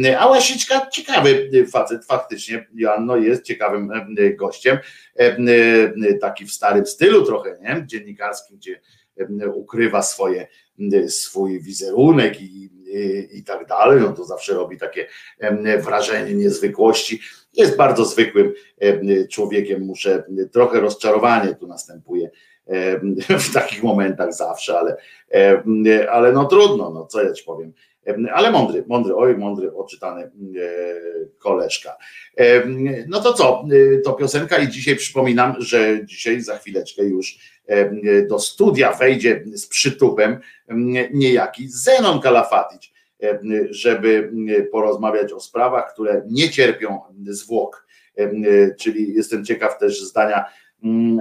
S9: E, a Łasiczka ciekawy facet, faktycznie Joanno jest ciekawym gościem, taki w starym stylu trochę, nie? dziennikarskim, gdzie ukrywa swoje, swój wizerunek i, i, i tak dalej, no to zawsze robi takie wrażenie niezwykłości. Jest bardzo zwykłym człowiekiem, muszę, trochę rozczarowanie tu następuje [LAUGHS] w takich momentach zawsze, ale, ale no trudno, no co ja ci powiem. Ale mądry, mądry, oj, mądry, oczytany koleżka. No to co, to piosenka i dzisiaj przypominam, że dzisiaj za chwileczkę już do studia wejdzie z przytupem niejaki Zenon Kalafatic, żeby porozmawiać o sprawach, które nie cierpią zwłok. Czyli jestem ciekaw też zdania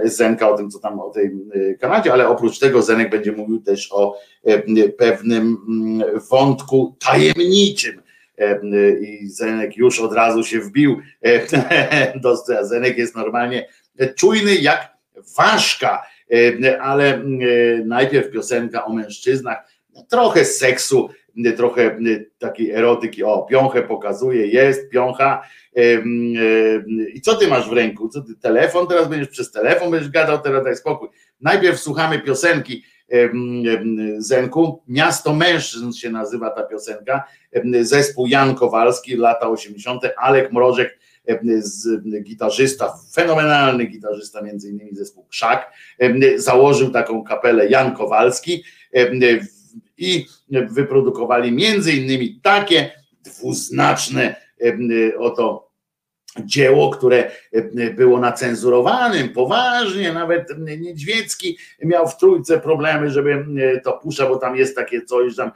S9: Zenka o tym, co tam o tej y, Kanadzie, ale oprócz tego Zenek będzie mówił też o e, pewnym mm, wątku tajemniczym. E, I Zenek już od razu się wbił e, [LAUGHS] Zenek jest normalnie czujny jak ważka, ale mm, najpierw piosenka o mężczyznach, trochę seksu, trochę takiej erotyki, o piąchę pokazuje, jest piącha, i co ty masz w ręku? Co ty, telefon? Teraz będziesz przez telefon, będziesz gadał, teraz daj spokój. Najpierw słuchamy piosenki Zenku. Miasto Mężczyzn się nazywa ta piosenka. Zespół Jan Kowalski, lata 80. Alek Mrożek, gitarzysta, fenomenalny gitarzysta, między innymi zespół Krzak, założył taką kapelę Jan Kowalski i wyprodukowali między innymi takie dwuznaczne oto
S12: dzieło, które było na cenzurowanym, poważnie, nawet Niedźwiecki miał w trójce problemy, żeby to puszczać, bo tam jest takie coś, tam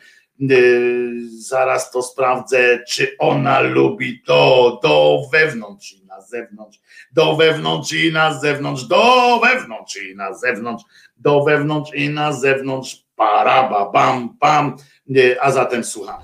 S12: zaraz to sprawdzę, czy ona lubi to, do wewnątrz i na zewnątrz, do wewnątrz i na zewnątrz, do wewnątrz i na zewnątrz, do wewnątrz i na zewnątrz, paraba, bam, bam, a zatem słuchamy.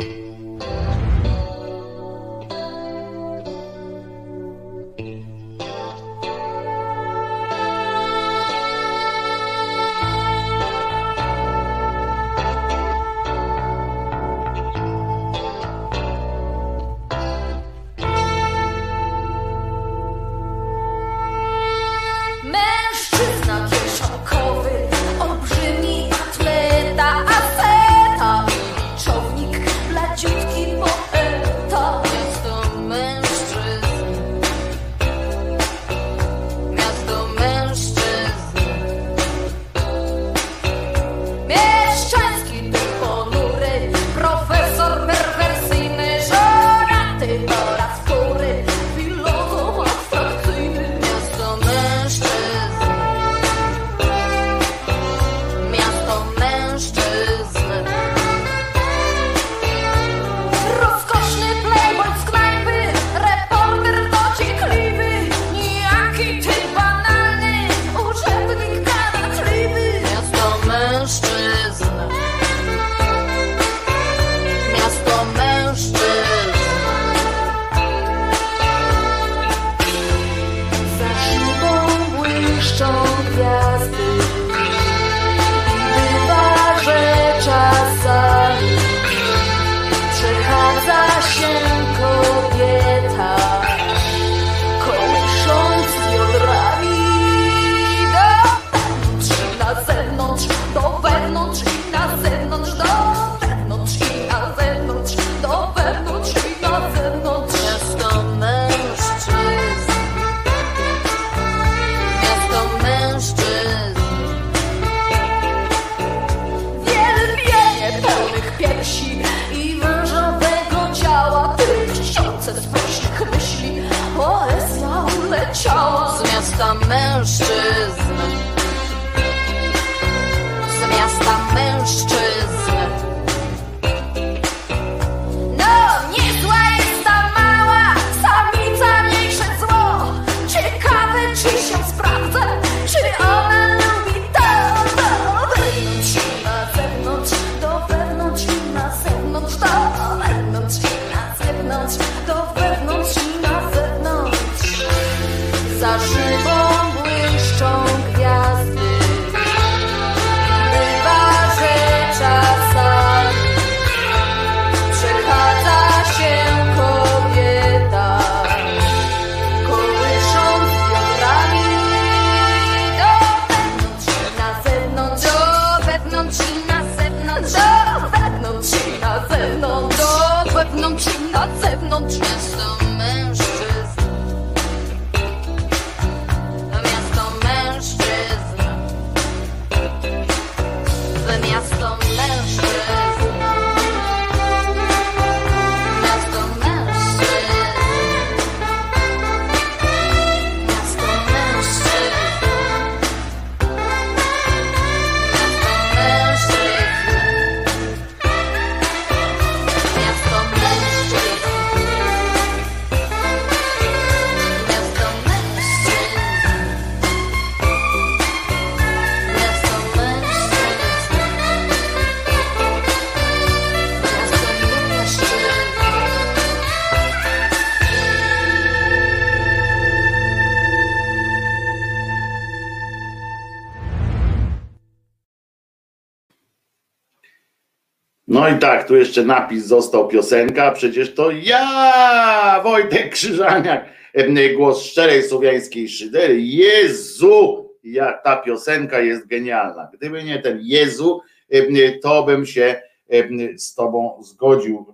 S9: No i
S12: tak, tu jeszcze napis został piosenka, przecież to ja, Wojtek Krzyżaniak, em, głos szczerej słowiańskiej szydery. Jezu, jak ta piosenka jest genialna. Gdyby nie ten Jezu, em, to bym się em, z tobą zgodził,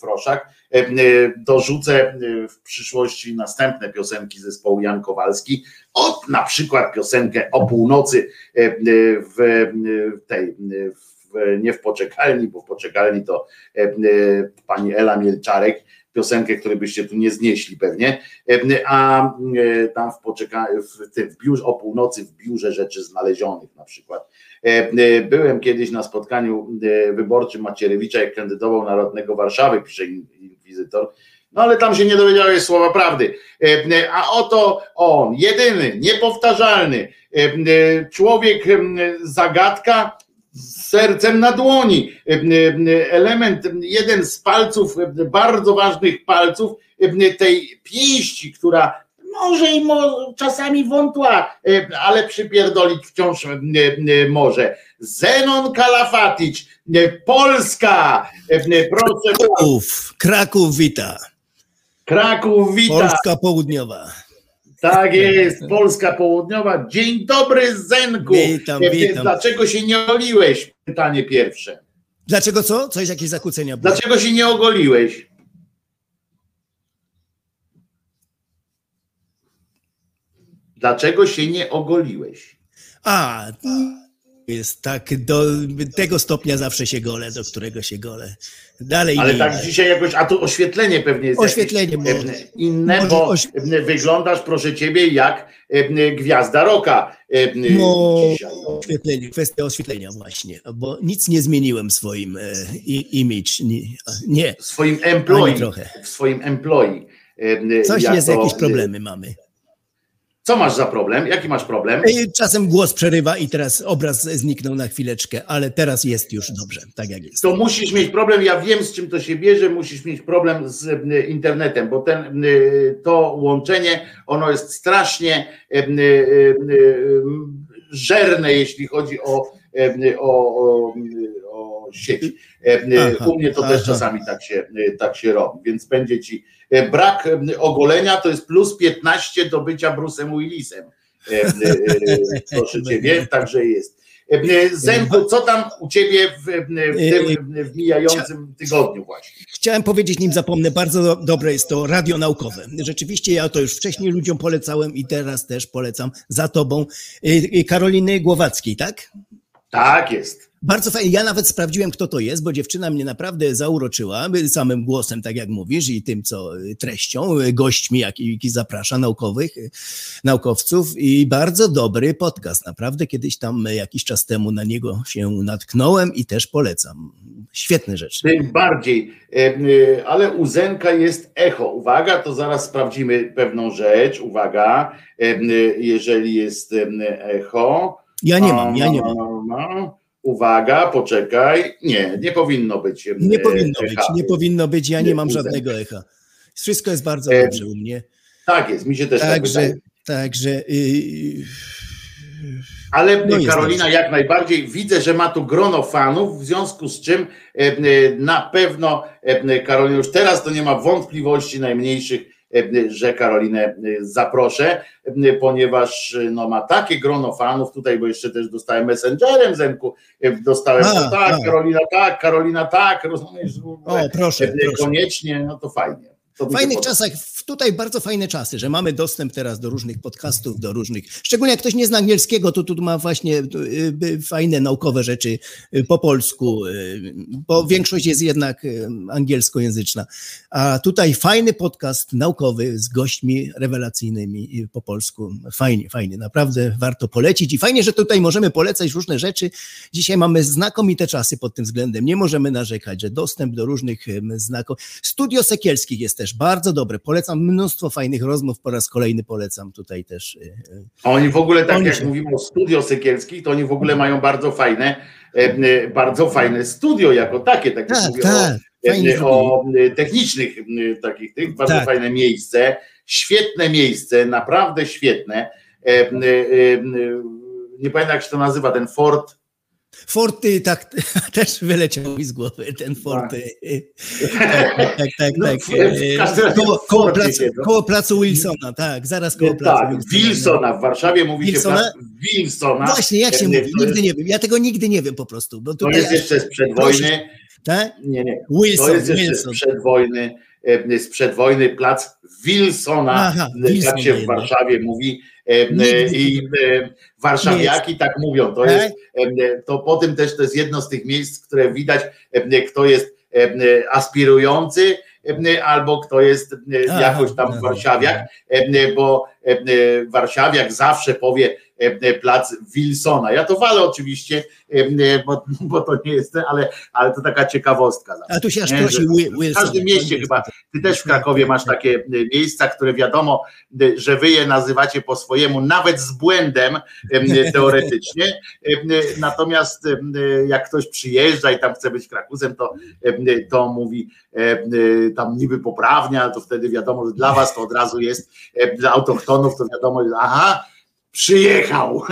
S12: Froszak. Dorzucę w przyszłości następne piosenki zespołu Jan Kowalski, od na przykład piosenkę o północy w tej w, nie w poczekalni, bo w poczekalni to e, e, pani Ela Mielczarek
S9: piosenkę, której byście tu nie znieśli pewnie, a tam w, poczeka, w, w biurze, o północy w biurze rzeczy znalezionych na przykład. Byłem kiedyś na spotkaniu wyborczym Macierewicza, jak kandydował na radnego Warszawy, pisze inkwizytor, no ale tam się nie dowiedziałeś słowa prawdy. A oto on, jedyny, niepowtarzalny, człowiek zagadka, z sercem na dłoni. Element, jeden z palców, bardzo ważnych palców tej pięści, która może i mo, czasami wątła, ale przypierdolić wciąż może. Zenon Kalafatic, Polska, proszę.
S13: Kraków, Kraków wita.
S9: Kraków wita.
S13: Polska Południowa.
S9: Tak jest, Polska Południowa. Dzień dobry, Zenku.
S13: Witam, witam.
S9: Dlaczego się nie oliłeś? Pytanie pierwsze.
S13: Dlaczego co? Coś, jakieś zakłócenia były?
S9: Dlaczego się nie ogoliłeś? Dlaczego się nie ogoliłeś?
S13: A, jest tak, do tego stopnia zawsze się gole, do którego się gole. Dalej
S9: Ale
S13: nie
S9: tak
S13: idę.
S9: dzisiaj jakoś, a tu oświetlenie pewnie jest
S13: Oświetlenie
S9: jakieś,
S13: może.
S9: e, inne,
S13: Może
S9: bo
S13: oś-
S9: e, wyglądasz, proszę ciebie, jak e, gwiazda roka.
S13: No,
S9: dzisiaj.
S13: oświetlenie, kwestia oświetlenia właśnie, bo nic nie zmieniłem w swoim e, image, nie, nie.
S9: W swoim employee,
S13: trochę.
S9: w swoim employee. e,
S13: Coś
S9: jako-
S13: jest, jakieś problemy mamy.
S9: Co masz za problem? Jaki masz problem?
S13: Czasem głos przerywa i teraz obraz zniknął na chwileczkę, ale teraz jest już dobrze, tak jak jest.
S9: to musisz mieć problem, ja wiem z czym to się bierze, musisz mieć problem z e, internetem, bo ten, e, to łączenie, ono jest strasznie e, żerne, jeśli chodzi o, o, o, o sieć.
S13: Aha,
S9: U mnie to też
S13: aha.
S9: czasami tak się, tak się robi, więc będzie ci brak e, ogolenia to jest plus 15 do bycia Bruce'em Willisem. E, e, Proszę ciebie, także jest. Zenku, co tam u ciebie w, w tym w mijającym tygodniu właśnie?
S13: Chciałem powiedzieć, nim zapomnę, bardzo do- dobre jest to radio naukowe. Rzeczywiście ja to już wcześniej ludziom polecałem i teraz też polecam za tobą. Karoliny Głowackiej, tak?
S9: Tak jest.
S13: Bardzo fajnie. Ja nawet sprawdziłem, kto to jest, bo dziewczyna mnie naprawdę zauroczyła samym głosem, tak jak mówisz, i tym, co y, treścią, y, gośćmi, jakich zaprasza, naukowych, y, naukowców. I bardzo dobry podcast. Naprawdę kiedyś tam jakiś czas temu na niego się natknąłem i też polecam. Świetne rzeczy.
S9: Tym bardziej, E, ale u Zenka jest echo. Uwaga, to zaraz sprawdzimy pewną rzecz. Uwaga, e, jeżeli jest e, echo.
S13: Ja nie mam, ja nie mam.
S9: Uwaga, poczekaj. Nie, nie powinno być. e,
S13: Nie powinno być,
S9: echa.
S13: nie powinno być. Ja
S9: Nie
S13: nie mam
S9: uzem.
S13: żadnego echa. Wszystko jest bardzo
S9: E,
S13: dobrze u mnie.
S9: Tak jest, mi się też tak
S13: Także,
S9: wydaje.
S13: także. Yy,
S9: Ale
S13: No
S9: Karolina jak najbardziej widzę, że ma tu grono fanów, w związku z czym e, e, na pewno e, Karolina już teraz to nie ma wątpliwości najmniejszych, e, że Karolinę e, zaproszę, e, ponieważ e, no, ma takie grono fanów tutaj, bo jeszcze też dostałem messengerem Zenku, e, dostałem
S13: A,
S9: tak,
S13: a.
S9: Karolina tak, Karolina tak, rozumiesz?
S13: O, proszę,
S9: e,
S13: proszę.
S9: Koniecznie, no to fajnie.
S13: W fajnych czasach, tutaj bardzo fajne czasy, że mamy dostęp teraz do różnych podcastów, do różnych. Szczególnie jak ktoś nie zna angielskiego, to tu ma właśnie y, y, fajne naukowe rzeczy y, po polsku, bo większość jest jednak angielskojęzyczna. A tutaj fajny podcast naukowy z gośćmi rewelacyjnymi po polsku. Fajnie, fajnie, naprawdę warto polecić i fajnie, że tutaj możemy polecać różne rzeczy. Dzisiaj mamy znakomite czasy pod tym względem. Nie możemy narzekać, że dostęp do różnych znaków. Studio Sekielskich jest też bardzo dobre. Polecam mnóstwo fajnych rozmów. Po raz kolejny polecam tutaj też. y, y,
S9: A Oni w ogóle, tak
S13: Oni
S9: jak
S13: się-
S9: mówimy o studio Sekielskich, to oni w ogóle mają bardzo fajne, e, e, bardzo fajne studio jako takie, tak jak
S13: Tak,
S9: mówię
S13: tak,
S9: o, e, o technicznych takich tych, bardzo
S13: Tak.
S9: fajne miejsce, świetne miejsce, naprawdę świetne. Nie pamiętam jak się to nazywa, ten fort.
S13: Forty, tak, [LAUGHS] też wyleciał mi z głowy ten Forty. Tak, tak, tak. tak,
S9: No,
S13: tak.
S9: razie
S13: Koło, koło, placu, koło placu Wilsona, tak, zaraz koło placu
S9: Tak, Wilsona, w Warszawie mówi
S13: Wilsona?
S9: się plac Wilsona.
S13: Właśnie, jak się mówi? Nigdy nie wiem. Ja tego nigdy nie wiem po prostu. Bo
S9: To jest jeszcze sprzed wojny.
S13: Tak?
S9: Nie, nie.
S13: Wilson,
S9: to jest jeszcze
S13: Wilson.
S9: sprzed wojny, sprzed wojny plac Wilsona,
S13: Aha,
S9: e,
S13: Wilson
S9: tak się w. Warszawie mówi. e, e, I e, warszawiaki tak mówią. To,
S13: Tak?
S9: jest, e, to po tym też to jest jedno z tych miejsc, które widać, e, kto jest e, aspirujący e, albo kto jest e, jakoś tam warszawiak, e, bo e, warszawiak zawsze powie e, plac Wilsona. Ja to walę oczywiście, e, bo, bo to nie jest, ale, ale to taka ciekawostka.
S13: A tu się aż prosi
S9: że
S13: Wi-
S9: W każdym mieście chyba, ty też w Krakowie masz takie e, miejsca, które wiadomo, e, że wy je nazywacie po swojemu, nawet z błędem e, [LAUGHS] teoretycznie, E, natomiast e, jak ktoś przyjeżdża i tam chce być Krakusem, to, e, to mówi e, e, tam niby poprawnie, ale to wtedy wiadomo, że dla was to od razu jest, e, dla autochtonów to wiadomo, że aha, przyjechał,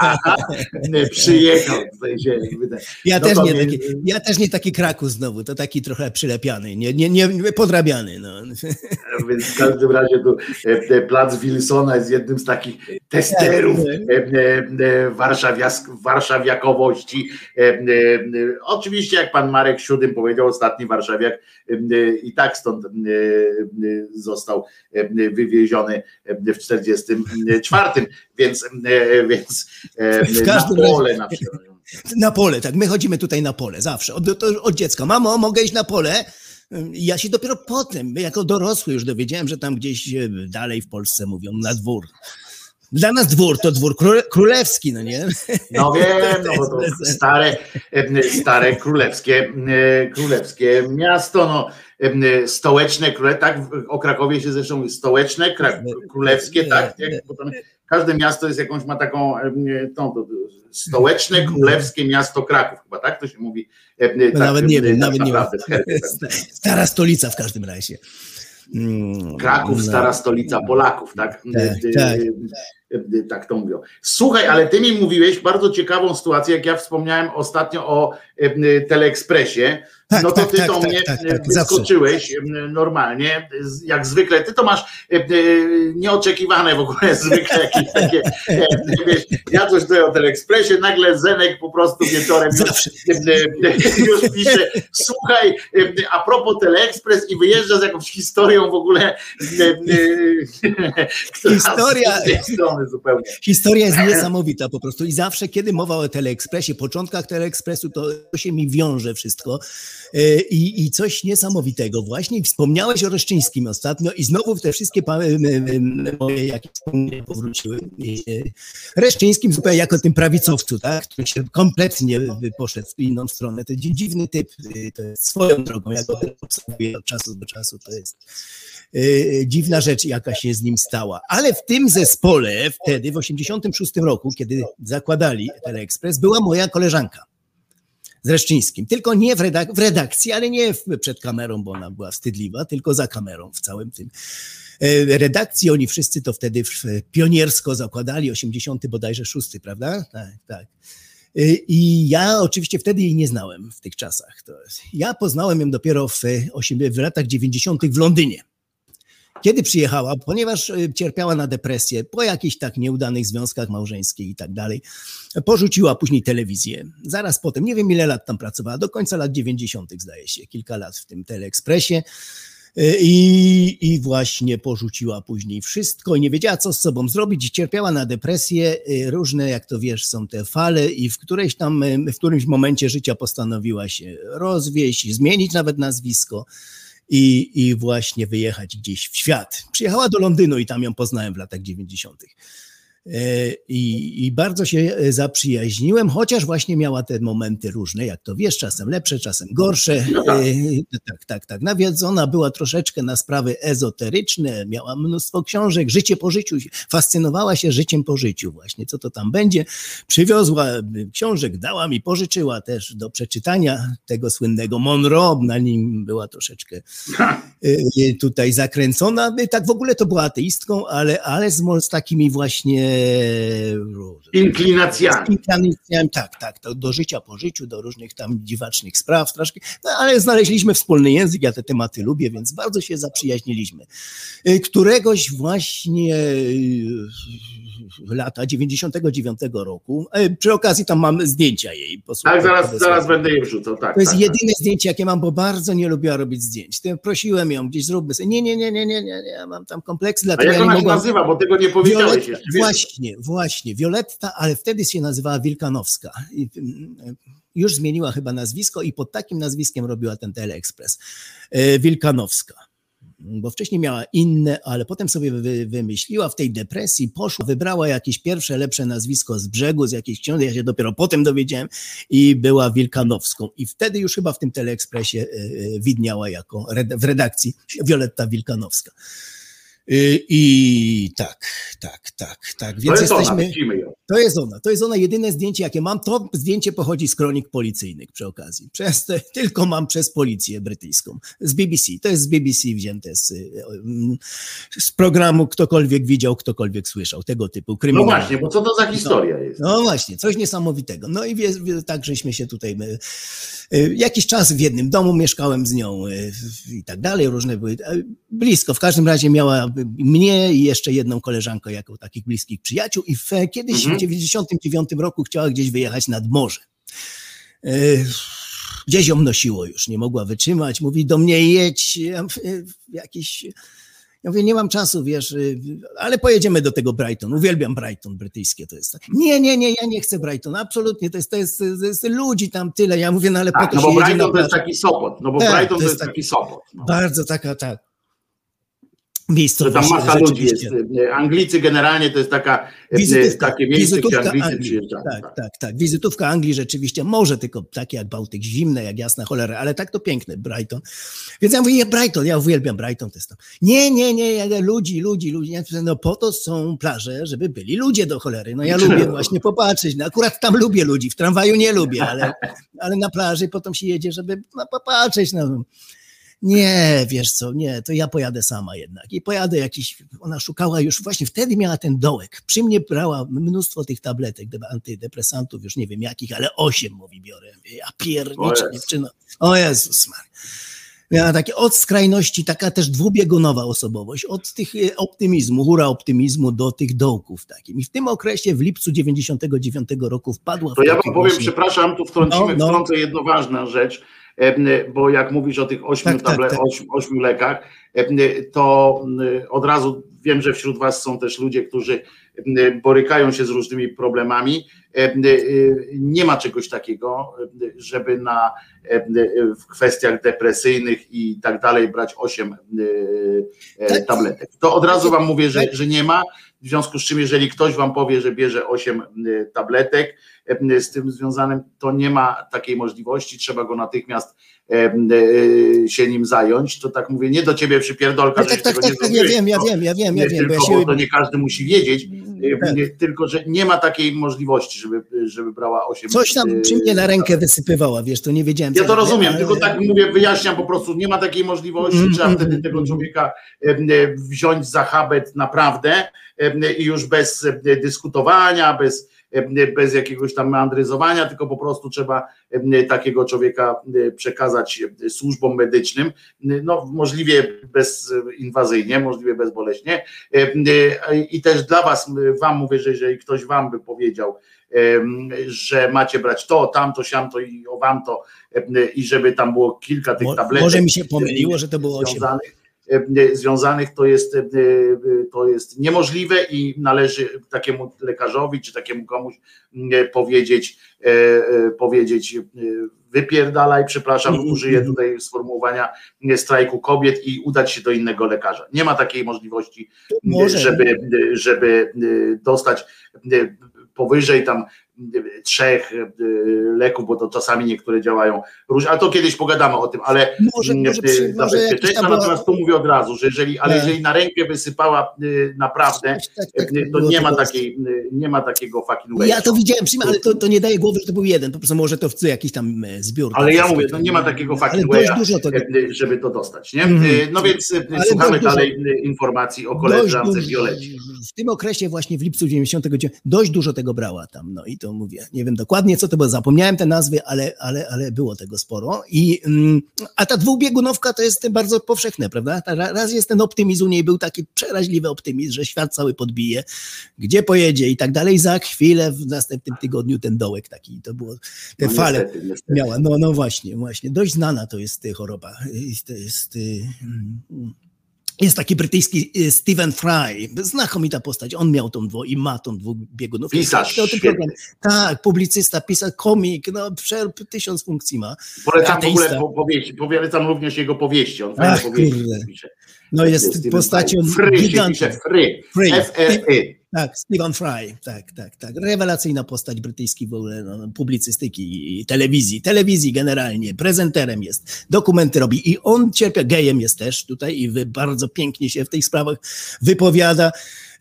S9: [LAUGHS] przyjechał. Tutaj się,
S13: Ja,
S9: no
S13: też nie
S9: mnie-
S13: taki, ja też nie taki krakus znowu, to taki trochę przylepiany, nie, nie, nie podrabiany. No.
S9: Więc w każdym razie tu e, e, plac Wilsona jest jednym z takich testerów e, e, e, warszawiask, warszawiakowości. Oczywiście, jak pan Marek Siódym powiedział, ostatni warszawiak i tak stąd został wywieziony w 44, więc, e, więc e,
S13: W
S9: na
S13: każdym
S9: pole
S13: razie-
S9: na przykład.
S13: Na pole, tak. My chodzimy tutaj na pole zawsze. Od, od dziecka. Mamo, mogę iść na pole? Ja się dopiero potem, jako dorosły już dowiedziałem, że tam gdzieś e, dalej w Polsce mówią na dwór. Dla nas dwór to dwór króle- królewski, no nie?
S9: No [LAUGHS] wiem, no bo to stare, stare królewskie, em, królewskie miasto, no stołeczne, króle, tak o Krakowie się zresztą mówi, stołeczne, królewskie, tak, każde miasto jest jakąś, ma taką, em, tą, to, stołeczne, królewskie miasto Kraków, chyba tak to się mówi. tak,
S13: nawet nie
S9: em,
S13: wiem,
S9: tak
S13: nawet nie wiem. [LAUGHS] Stara stolica w każdym razie. Mm,
S9: Kraków,
S13: no.
S9: stara stolica Polaków, tak?
S13: Tak, tak.
S9: Tak to mówią. Słuchaj, ale ty mi mówiłeś bardzo ciekawą sytuację, jak ja wspomniałem ostatnio o Teleekspresie.
S13: Tak,
S9: no to
S13: tak,
S9: ty
S13: tak,
S9: do
S13: tak,
S9: mnie
S13: tak,
S9: y,
S13: tak,
S9: wyskoczyłeś y, normalnie, jak zwykle. Ty to masz y, y, nieoczekiwane w ogóle [LAUGHS] zwykle jakieś takie, y, wiesz, ja coś tutaj o Teleekspresie, nagle Zenek po prostu wieczorem już, y, y, [LAUGHS] już pisze, słuchaj, y, a propos Teleekspres i wyjeżdża z jakąś historią w ogóle, y, [LAUGHS] y,
S13: Historia-. Historia jest niesamowita po prostu i zawsze, kiedy mowa o Teleekspresie, początkach Teleekspresu, to się mi wiąże wszystko E, i, i coś niesamowitego właśnie. Wspomniałeś o Reszczyńskim ostatnio i znowu te wszystkie moje jakieś powróciły. E, Reszczyńskim zupełnie jako tym prawicowcu, tak, który się kompletnie poszedł w inną stronę. To dzi- dziwny typ, e, to jest swoją drogą, ja go obserwuję od czasu do czasu, to jest dziwna rzecz, jaka się z nim stała. Ale w tym zespole wtedy, w 86 roku, kiedy zakładali Teleekspres, była moja koleżanka z Reszczyńskim. Tylko nie w, redak- w redakcji, ale nie w, przed kamerą, bo ona była wstydliwa, tylko za kamerą w całym tym. E, Redakcji oni wszyscy to wtedy pioniersko zakładali, 80 bodajże 6, prawda? Tak, tak. E, I ja oczywiście wtedy jej nie znałem w tych czasach. Ja poznałem ją dopiero w, osiem- w latach 90. w Londynie. Kiedy przyjechała, ponieważ e, cierpiała na depresję, po jakichś tak nieudanych związkach małżeńskich i tak dalej, porzuciła później telewizję. Zaraz potem, nie wiem ile lat tam pracowała, do końca lat 90. zdaje się, kilka lat w tym Teleekspresie. E, I, I właśnie porzuciła później wszystko i nie wiedziała, co z sobą zrobić. Cierpiała na depresję, e, różne, jak to wiesz, są te fale, i w którejś tam, w którymś momencie życia postanowiła się rozwieść, zmienić nawet nazwisko i, i właśnie wyjechać gdzieś w świat. Przyjechała do Londynu i tam ją poznałem w latach 90. E, I, I bardzo się e, zaprzyjaźniłem, chociaż właśnie miała te momenty różne, jak to wiesz, czasem lepsze, czasem gorsze. E, Tak, tak, tak. Nawiedzona była troszeczkę na sprawy ezoteryczne, miała mnóstwo książek, życie po życiu, fascynowała się życiem po życiu, właśnie co to tam będzie. Przywiozła e, książek, dała mi, pożyczyła też do przeczytania tego słynnego Monroe, na nim była troszeczkę e, [LAUGHS] tutaj zakręcona. E, Tak w ogóle to była ateistką, ale, ale z, z takimi właśnie
S9: Inklinacjami.
S13: z inklinacjami, tak, tak, to do życia po życiu, do różnych tam dziwacznych spraw, troszkę, no, ale znaleźliśmy wspólny język, ja te tematy lubię, więc bardzo się zaprzyjaźniliśmy. Y, Któregoś właśnie y, lata 99 roku, przy okazji tam mam zdjęcia jej. posłuchaj,
S9: Tak, zaraz, zaraz będę je wrzucał. Tak,
S13: to jest
S9: tak,
S13: jedyne zdjęcie, jakie mam, bo bardzo nie lubiła robić zdjęć. Prosiłem ją gdzieś, zróbmy sobie. Nie, nie, nie, nie, nie, nie, nie, mam tam kompleksy,
S9: A
S13: dlatego
S9: jak
S13: ja nie
S9: ona się
S13: mogłam...
S9: nazywa, bo tego nie powiedziałeś
S13: Violetta,
S9: jeszcze. wiesz?
S13: Właśnie, właśnie. Violetta, ale wtedy się nazywała Wilkanowska. I, mm, już zmieniła chyba nazwisko i pod takim nazwiskiem robiła ten Teleekspres. E, Wilkanowska bo wcześniej miała inne, ale potem sobie wy, wymyśliła w tej depresji, poszła, wybrała jakieś pierwsze, lepsze nazwisko z brzegu, z jakiejś książki, ja się dopiero potem dowiedziałem i była Wilkanowską. I wtedy już chyba w tym Teleekspresie e, e, widniała jako w redakcji Wioletta Wilkanowska. Y, I tak, tak, tak, tak. Więc
S9: to jest
S13: jesteśmy.
S9: Ona, widzimy ją.
S13: To jest ona. To jest ona. Jedyne zdjęcie, jakie mam. To zdjęcie pochodzi z kronik policyjnych przy okazji. Przez te, tylko mam przez policję brytyjską. Z BBC. To jest z BBC wzięte z, y, z programu Ktokolwiek widział, ktokolwiek słyszał. Tego typu
S9: No
S13: kryminał.
S9: właśnie, bo co to za historia jest?
S13: No właśnie, coś niesamowitego. No i wie, wie, tak, żeśmy się tutaj. My, y, jakiś czas w jednym domu mieszkałem z nią y, i tak dalej, różne były. Blisko. W każdym razie miała mnie i jeszcze jedną koleżankę jako takich bliskich przyjaciół i w, kiedyś
S9: Mhm.
S13: w 99 roku chciała gdzieś wyjechać nad morze. E, Gdzieś ją nosiło już, nie mogła wytrzymać. Mówi do mnie jedź, jakiś... Ja mówię, nie mam czasu, wiesz, y, ale pojedziemy do tego Brighton. Uwielbiam Brighton, brytyjskie to jest. tak. Nie, nie, nie, ja nie chcę Brighton, absolutnie, to jest, to jest, to jest ludzi tam tyle. Ja mówię, no ale po
S9: Tak,
S13: to
S9: no bo Brighton to jest taki Sopot, no bo
S13: Tak,
S9: Brighton
S13: to
S9: to
S13: jest
S9: jest
S13: tak-
S9: taki Sopot. No.
S13: Bardzo taka, tak.
S9: Że
S13: Miejscowość
S9: tam masa ludzi jest. y, Anglicy generalnie to jest taka, y,
S13: Wizytówka,
S9: takie miejsce, gdzie
S13: wizytówka
S9: Anglicy
S13: Anglii.
S9: przyjeżdżają.
S13: Tak, tak, tak. Wizytówka Anglii rzeczywiście, może tylko takie jak Bałtyk, zimne, jak jasna cholera, ale tak to piękne, Brighton. Więc ja mówię, ja Brighton, ja uwielbiam Brighton, to jest tam. Nie, nie, nie, ludzi, ludzi, ludzi. No po to są plaże, żeby byli ludzie do cholery. No ja [LAUGHS] lubię właśnie popatrzeć, no akurat tam lubię ludzi, w tramwaju nie lubię, ale, ale na plaży potem się jedzie, żeby no, popatrzeć. No. Nie, wiesz co, nie, to ja pojadę sama jednak. I pojadę jakiś, ona szukała już, właśnie wtedy miała ten dołek. Przy mnie brała mnóstwo tych tabletek, de- antydepresantów, już nie wiem jakich, ale osiem mówi biorę. Ja
S9: O
S13: pierniczę,
S9: Jezu.
S13: dziewczyno. O Jezus Maria. Miała takie od skrajności, taka też dwubiegunowa osobowość, od tych e, optymizmu, hura optymizmu do tych dołków takim. I w tym okresie, w lipcu 99 roku wpadła w
S9: To ja wam powiem,
S13: właśnie-
S9: przepraszam, tu wtrącimy,
S13: No, no.
S9: wtrącę jedną ważną rzecz, bo jak mówisz o tych ośmiu,
S13: Tak, tak,
S9: table,
S13: tak.
S9: Ośmiu, ośmiu lekach, to mm, od razu wiem, że wśród was są też ludzie, którzy borykają się z różnymi problemami. Em, y, Nie ma czegoś takiego, żeby na, w kwestiach depresyjnych i tak dalej brać osiem y, e,
S13: Tak.
S9: tabletek. To od razu wam mówię, że,
S13: Tak.
S9: że nie ma. W związku z czym, jeżeli ktoś wam powie, że bierze 8 y, tabletek z tym związanym, to nie ma takiej możliwości, trzeba go natychmiast y, y, się nim zająć. To tak mówię, nie do ciebie przypierdolka,
S13: Tak,
S9: że
S13: tak, tak, tak, tak, ja wiem, ja wiem, ja wiem, ja wiem, ja
S9: tylko, bo to nie każdy musi wiedzieć, y,
S13: Tak.
S9: y, tylko że nie ma takiej możliwości, żeby, żeby brała 8
S13: Coś tam przy mnie na rękę wysypywała, wiesz, to nie wiedziałem.
S9: ja to rozumiem, tylko tak mówię, wyjaśniam po prostu, nie ma takiej możliwości,
S13: Mm,
S9: trzeba
S13: mm,
S9: wtedy
S13: mm,
S9: tego
S13: mm.
S9: człowieka e, wziąć za habet naprawdę i już bez dyskutowania, bez, bez jakiegoś tam meandryzowania, tylko po prostu trzeba em, takiego człowieka em, przekazać służbom medycznym, no możliwie bezinwazyjnie, możliwie bezboleśnie e, i też dla was, wam mówię, że jeżeli ktoś wam by powiedział, że macie brać to, tamto, siamto i o wam to i żeby tam było kilka tych tabletek.
S13: Może mi się pomyliło, że to było 8.
S9: związanych, em, związanych to jest, em, to jest niemożliwe i należy takiemu lekarzowi czy takiemu komuś powiedzieć, e, e, powiedzieć e, wypierdalaj, przepraszam,
S13: Mhm,
S9: użyję tutaj sformułowania strajku kobiet i udać się do innego lekarza. Nie ma takiej możliwości, żeby, żeby e, dostać e, powyżej tam e, trzech e, leków, bo to czasami niektóre działają różnie, ale to kiedyś pogadamy o tym, ale
S13: Może-
S9: mm,
S13: może może
S9: bezpieczeństwa, natomiast tu mówię od razu, że jeżeli, ale
S13: Tak.
S9: jeżeli na rękę wysypała e, naprawdę,
S13: Tak, tak,
S9: e, to
S13: było
S9: nie ma takiej, e, nie ma takiego fucking.
S13: Ja to widziałem, ale to, to nie daje głowy, że to był jeden, po prostu może to w jakiś tam e, zbiór.
S9: Ale ja mówię, no nie ma takiego fucking way'a,
S13: dużo
S9: e, żeby to dostać, nie?
S13: Mhm.
S9: No więc
S13: Ale
S9: słuchamy
S13: dużo-
S9: dalej e, informacji o koleżance
S13: dużo-
S9: Violecie.
S13: W tym okresie właśnie w lipcu 99 dość dużo tego brała tam, no i to mówię, nie wiem dokładnie co to było, zapomniałem te nazwy, ale, ale, ale było tego sporo. I mm, a ta dwubiegunowka to jest bardzo powszechne, prawda? Raz jest ten optymizm u niej był taki przeraźliwy optymizm, że świat cały podbije, gdzie pojedzie i tak dalej, za chwilę w następnym tygodniu ten dołek taki, to było, te
S9: No
S13: fale
S9: niestety, niestety.
S13: miała, no, no właśnie, właśnie, dość znana to jest y, choroba, Y, to jest y, mm, Jest taki brytyjski y, Stephen Fry, znakomita postać. On miał tą dwu i ma tą.
S9: Pisarz,
S13: O tym
S9: świetny.
S13: programie. Tak, publicysta, pisarz, komik, no tysiąc funkcji ma.
S9: Polecam w ogóle
S13: Ateista.
S9: po, powieści, polecam również jego powieści. On
S13: Ach,
S9: powieści
S13: kurde.
S9: pisze.
S13: No jest
S9: Steven
S13: postacią
S9: Fry. Pisze, Fry.
S13: Fry. Tak, Stephen Fry, tak, tak, tak. Rewelacyjna postać brytyjskiej w ogóle no, publicystyki i telewizji, telewizji generalnie, prezenterem jest, dokumenty robi. I on cierpia, gejem jest też tutaj i bardzo pięknie się w tych sprawach wypowiada.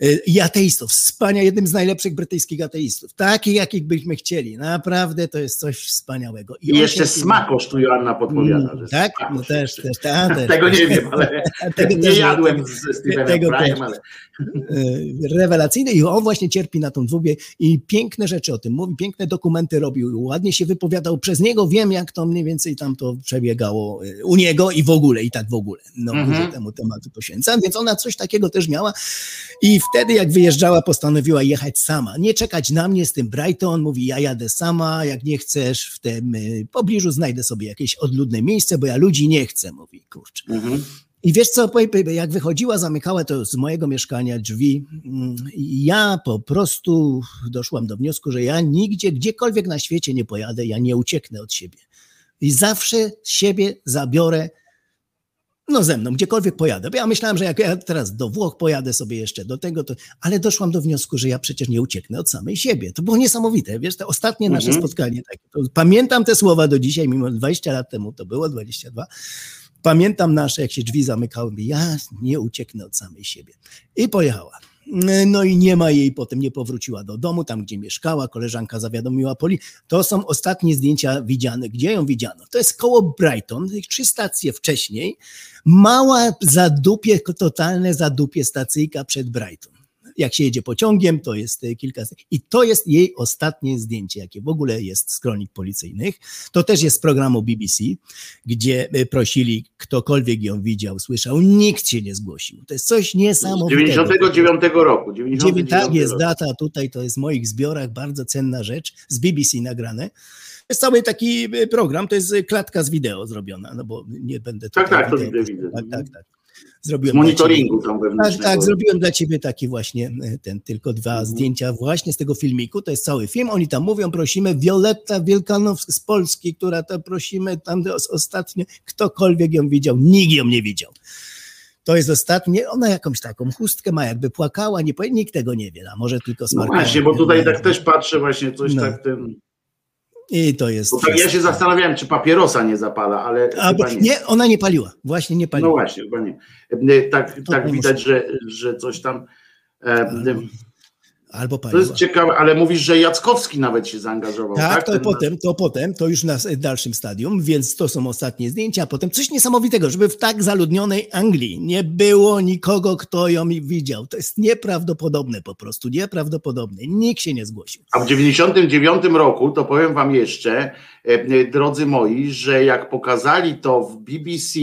S13: Y, I ateistów, wspaniale, jednym z najlepszych brytyjskich ateistów, takich jakich byśmy chcieli, naprawdę to jest coś wspaniałego.
S9: I
S13: on
S9: jeszcze
S13: cierpi-
S9: smak kosztuje, Joanna podpowiada.
S13: Mm, tak? No też, też, ta, [LAUGHS] też.
S9: Tego nie wiem, ale [LAUGHS]
S13: Tego
S9: nie jadłem ze [LAUGHS] Stevenem
S13: tego
S9: ale
S13: E, rewelacyjny i on właśnie cierpi na tą dwubie i piękne rzeczy o tym mówi, piękne dokumenty robił, ładnie się wypowiadał, przez niego wiem jak to mniej więcej tam to przebiegało e, u niego i w ogóle, i tak w ogóle, no
S9: Mhm.
S13: temu tematu poświęcam, więc ona coś takiego też miała i wtedy jak wyjeżdżała postanowiła jechać sama, nie czekać na mnie z tym Brighton, mówi ja jadę sama, jak nie chcesz w tym e, pobliżu znajdę sobie jakieś odludne miejsce, bo ja ludzi nie chcę, mówi, kurczę.
S9: Mhm.
S13: I wiesz co, jak wychodziła, zamykała to z mojego mieszkania drzwi, mm, ja po prostu doszłam do wniosku, że ja nigdzie, gdziekolwiek na świecie nie pojadę, ja nie ucieknę od siebie. I zawsze siebie zabiorę, no ze mną, gdziekolwiek pojadę. Bo ja myślałam, że jak ja teraz do Włoch pojadę sobie jeszcze do tego, to, ale doszłam do wniosku, że ja przecież nie ucieknę od samej siebie. To było niesamowite, wiesz, te ostatnie nasze
S9: Mhm.
S13: spotkanie, takie, to pamiętam te słowa do dzisiaj, mimo 20 lat temu to było, 22, Pamiętam nasze, jak się drzwi zamykały, ja nie ucieknę od samej siebie. I pojechała. No i nie ma jej potem, nie powróciła do domu, tam gdzie mieszkała, koleżanka zawiadomiła poli. To są ostatnie zdjęcia widziane. Gdzie ją widziano? To jest koło Brighton, trzy stacje wcześniej. Mała zadupie, totalne zadupie stacyjka przed Brighton. Jak się jedzie pociągiem, to jest e, kilka. I to jest jej ostatnie zdjęcie, jakie w ogóle jest z kronik policyjnych. To też jest z programu BBC, gdzie e, prosili, ktokolwiek ją widział, słyszał, nikt się nie zgłosił. To jest coś niesamowitego.
S9: 99 roku.
S13: Dziewię-
S9: 99
S13: Tak jest
S9: rok.
S13: data tutaj, to jest w moich zbiorach, bardzo cenna rzecz, z BBC nagrane. To jest cały taki e, program, to jest klatka z wideo zrobiona, no bo nie będę
S9: Tak, tak, to widzę, widzę.
S13: Tak, tak, tak. Zrobiłem
S9: monitoringu tam
S13: tak,
S9: wewnętrznego.
S13: tak, zrobiłem dla ciebie taki właśnie e, ten, tylko dwa
S9: Mhm.
S13: zdjęcia właśnie z tego filmiku, to jest cały film, oni tam mówią, prosimy, Violetta Wielkanow z Polski, która to prosimy, tam os- ostatnio, ktokolwiek ją widział, nikt ją nie widział. To jest ostatnie, ona jakąś taką chustkę ma, jakby płakała, nie nikt tego nie wie, a może tylko
S9: No
S13: smarkała.
S9: właśnie, bo tutaj tak też patrzę właśnie coś
S13: No.
S9: tak ten...
S13: I to jest...
S9: Ja się zastanawiałem, czy papierosa nie zapala, ale
S13: A,
S9: nie.
S13: nie, ona nie paliła, właśnie nie paliła.
S9: No właśnie, chyba nie. E, Tak,
S13: To
S9: tak widać, że, że coś tam... e,
S13: Albo
S9: To jest ciekawe, ale mówisz, że Jackowski nawet się zaangażował, tak?
S13: Tak, to
S9: Ten
S13: potem, to potem, to już na dalszym stadium, więc to są ostatnie zdjęcia, a potem coś niesamowitego, żeby w tak zaludnionej Anglii nie było nikogo, kto ją widział. To jest nieprawdopodobne po prostu, nieprawdopodobne. Nikt się nie zgłosił.
S9: A w 99 roku, to powiem wam jeszcze, e, e, drodzy moi, że jak pokazali to w BBC,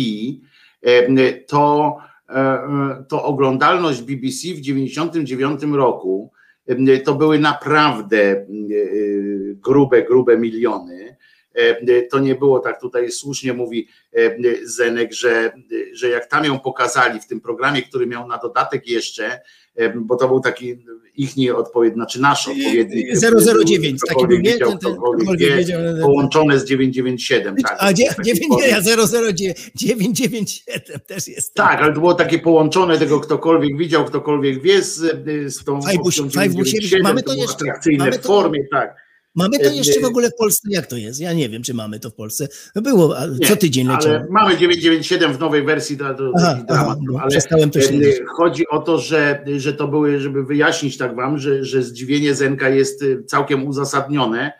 S9: e, to, to oglądalność BBC w 99 roku to były naprawdę e, e, grube, grube miliony. E, To nie było tak, tutaj słusznie mówi e, Zenek, że, że jak tam ją pokazali w tym programie, który miał na dodatek jeszcze, e, bo to był taki ich odpowiedź, znaczy nasz odpowiednik.
S13: 009, taki był, nie?
S9: Widział,
S13: Ten- ten-
S9: połączone z 997. Tak,
S13: A dzie-
S9: Taki
S13: dziewięć-
S9: powód.
S13: nie, 00997 też jest.
S9: Tak, ale to było takie połączone tego ktokolwiek widział, ktokolwiek wie z, z tą
S13: Bush-
S9: 997,
S13: mamy to jeszcze,
S9: atrakcyjne
S13: mamy
S9: w
S13: to-
S9: formie, tak.
S13: Mamy to
S9: E,
S13: jeszcze w
S9: e,
S13: ogóle w Polsce, jak to jest? Ja nie wiem, czy mamy to w Polsce. No było,
S9: Nie,
S13: co tydzień leciało.
S9: Mamy 997 w nowej wersji, to, to
S13: Aha,
S9: dramat.
S13: aha,
S9: ale
S13: to
S9: chodzi o to, że, że to były, żeby wyjaśnić tak wam, że, że zdziwienie Zenka jest e, całkiem uzasadnione,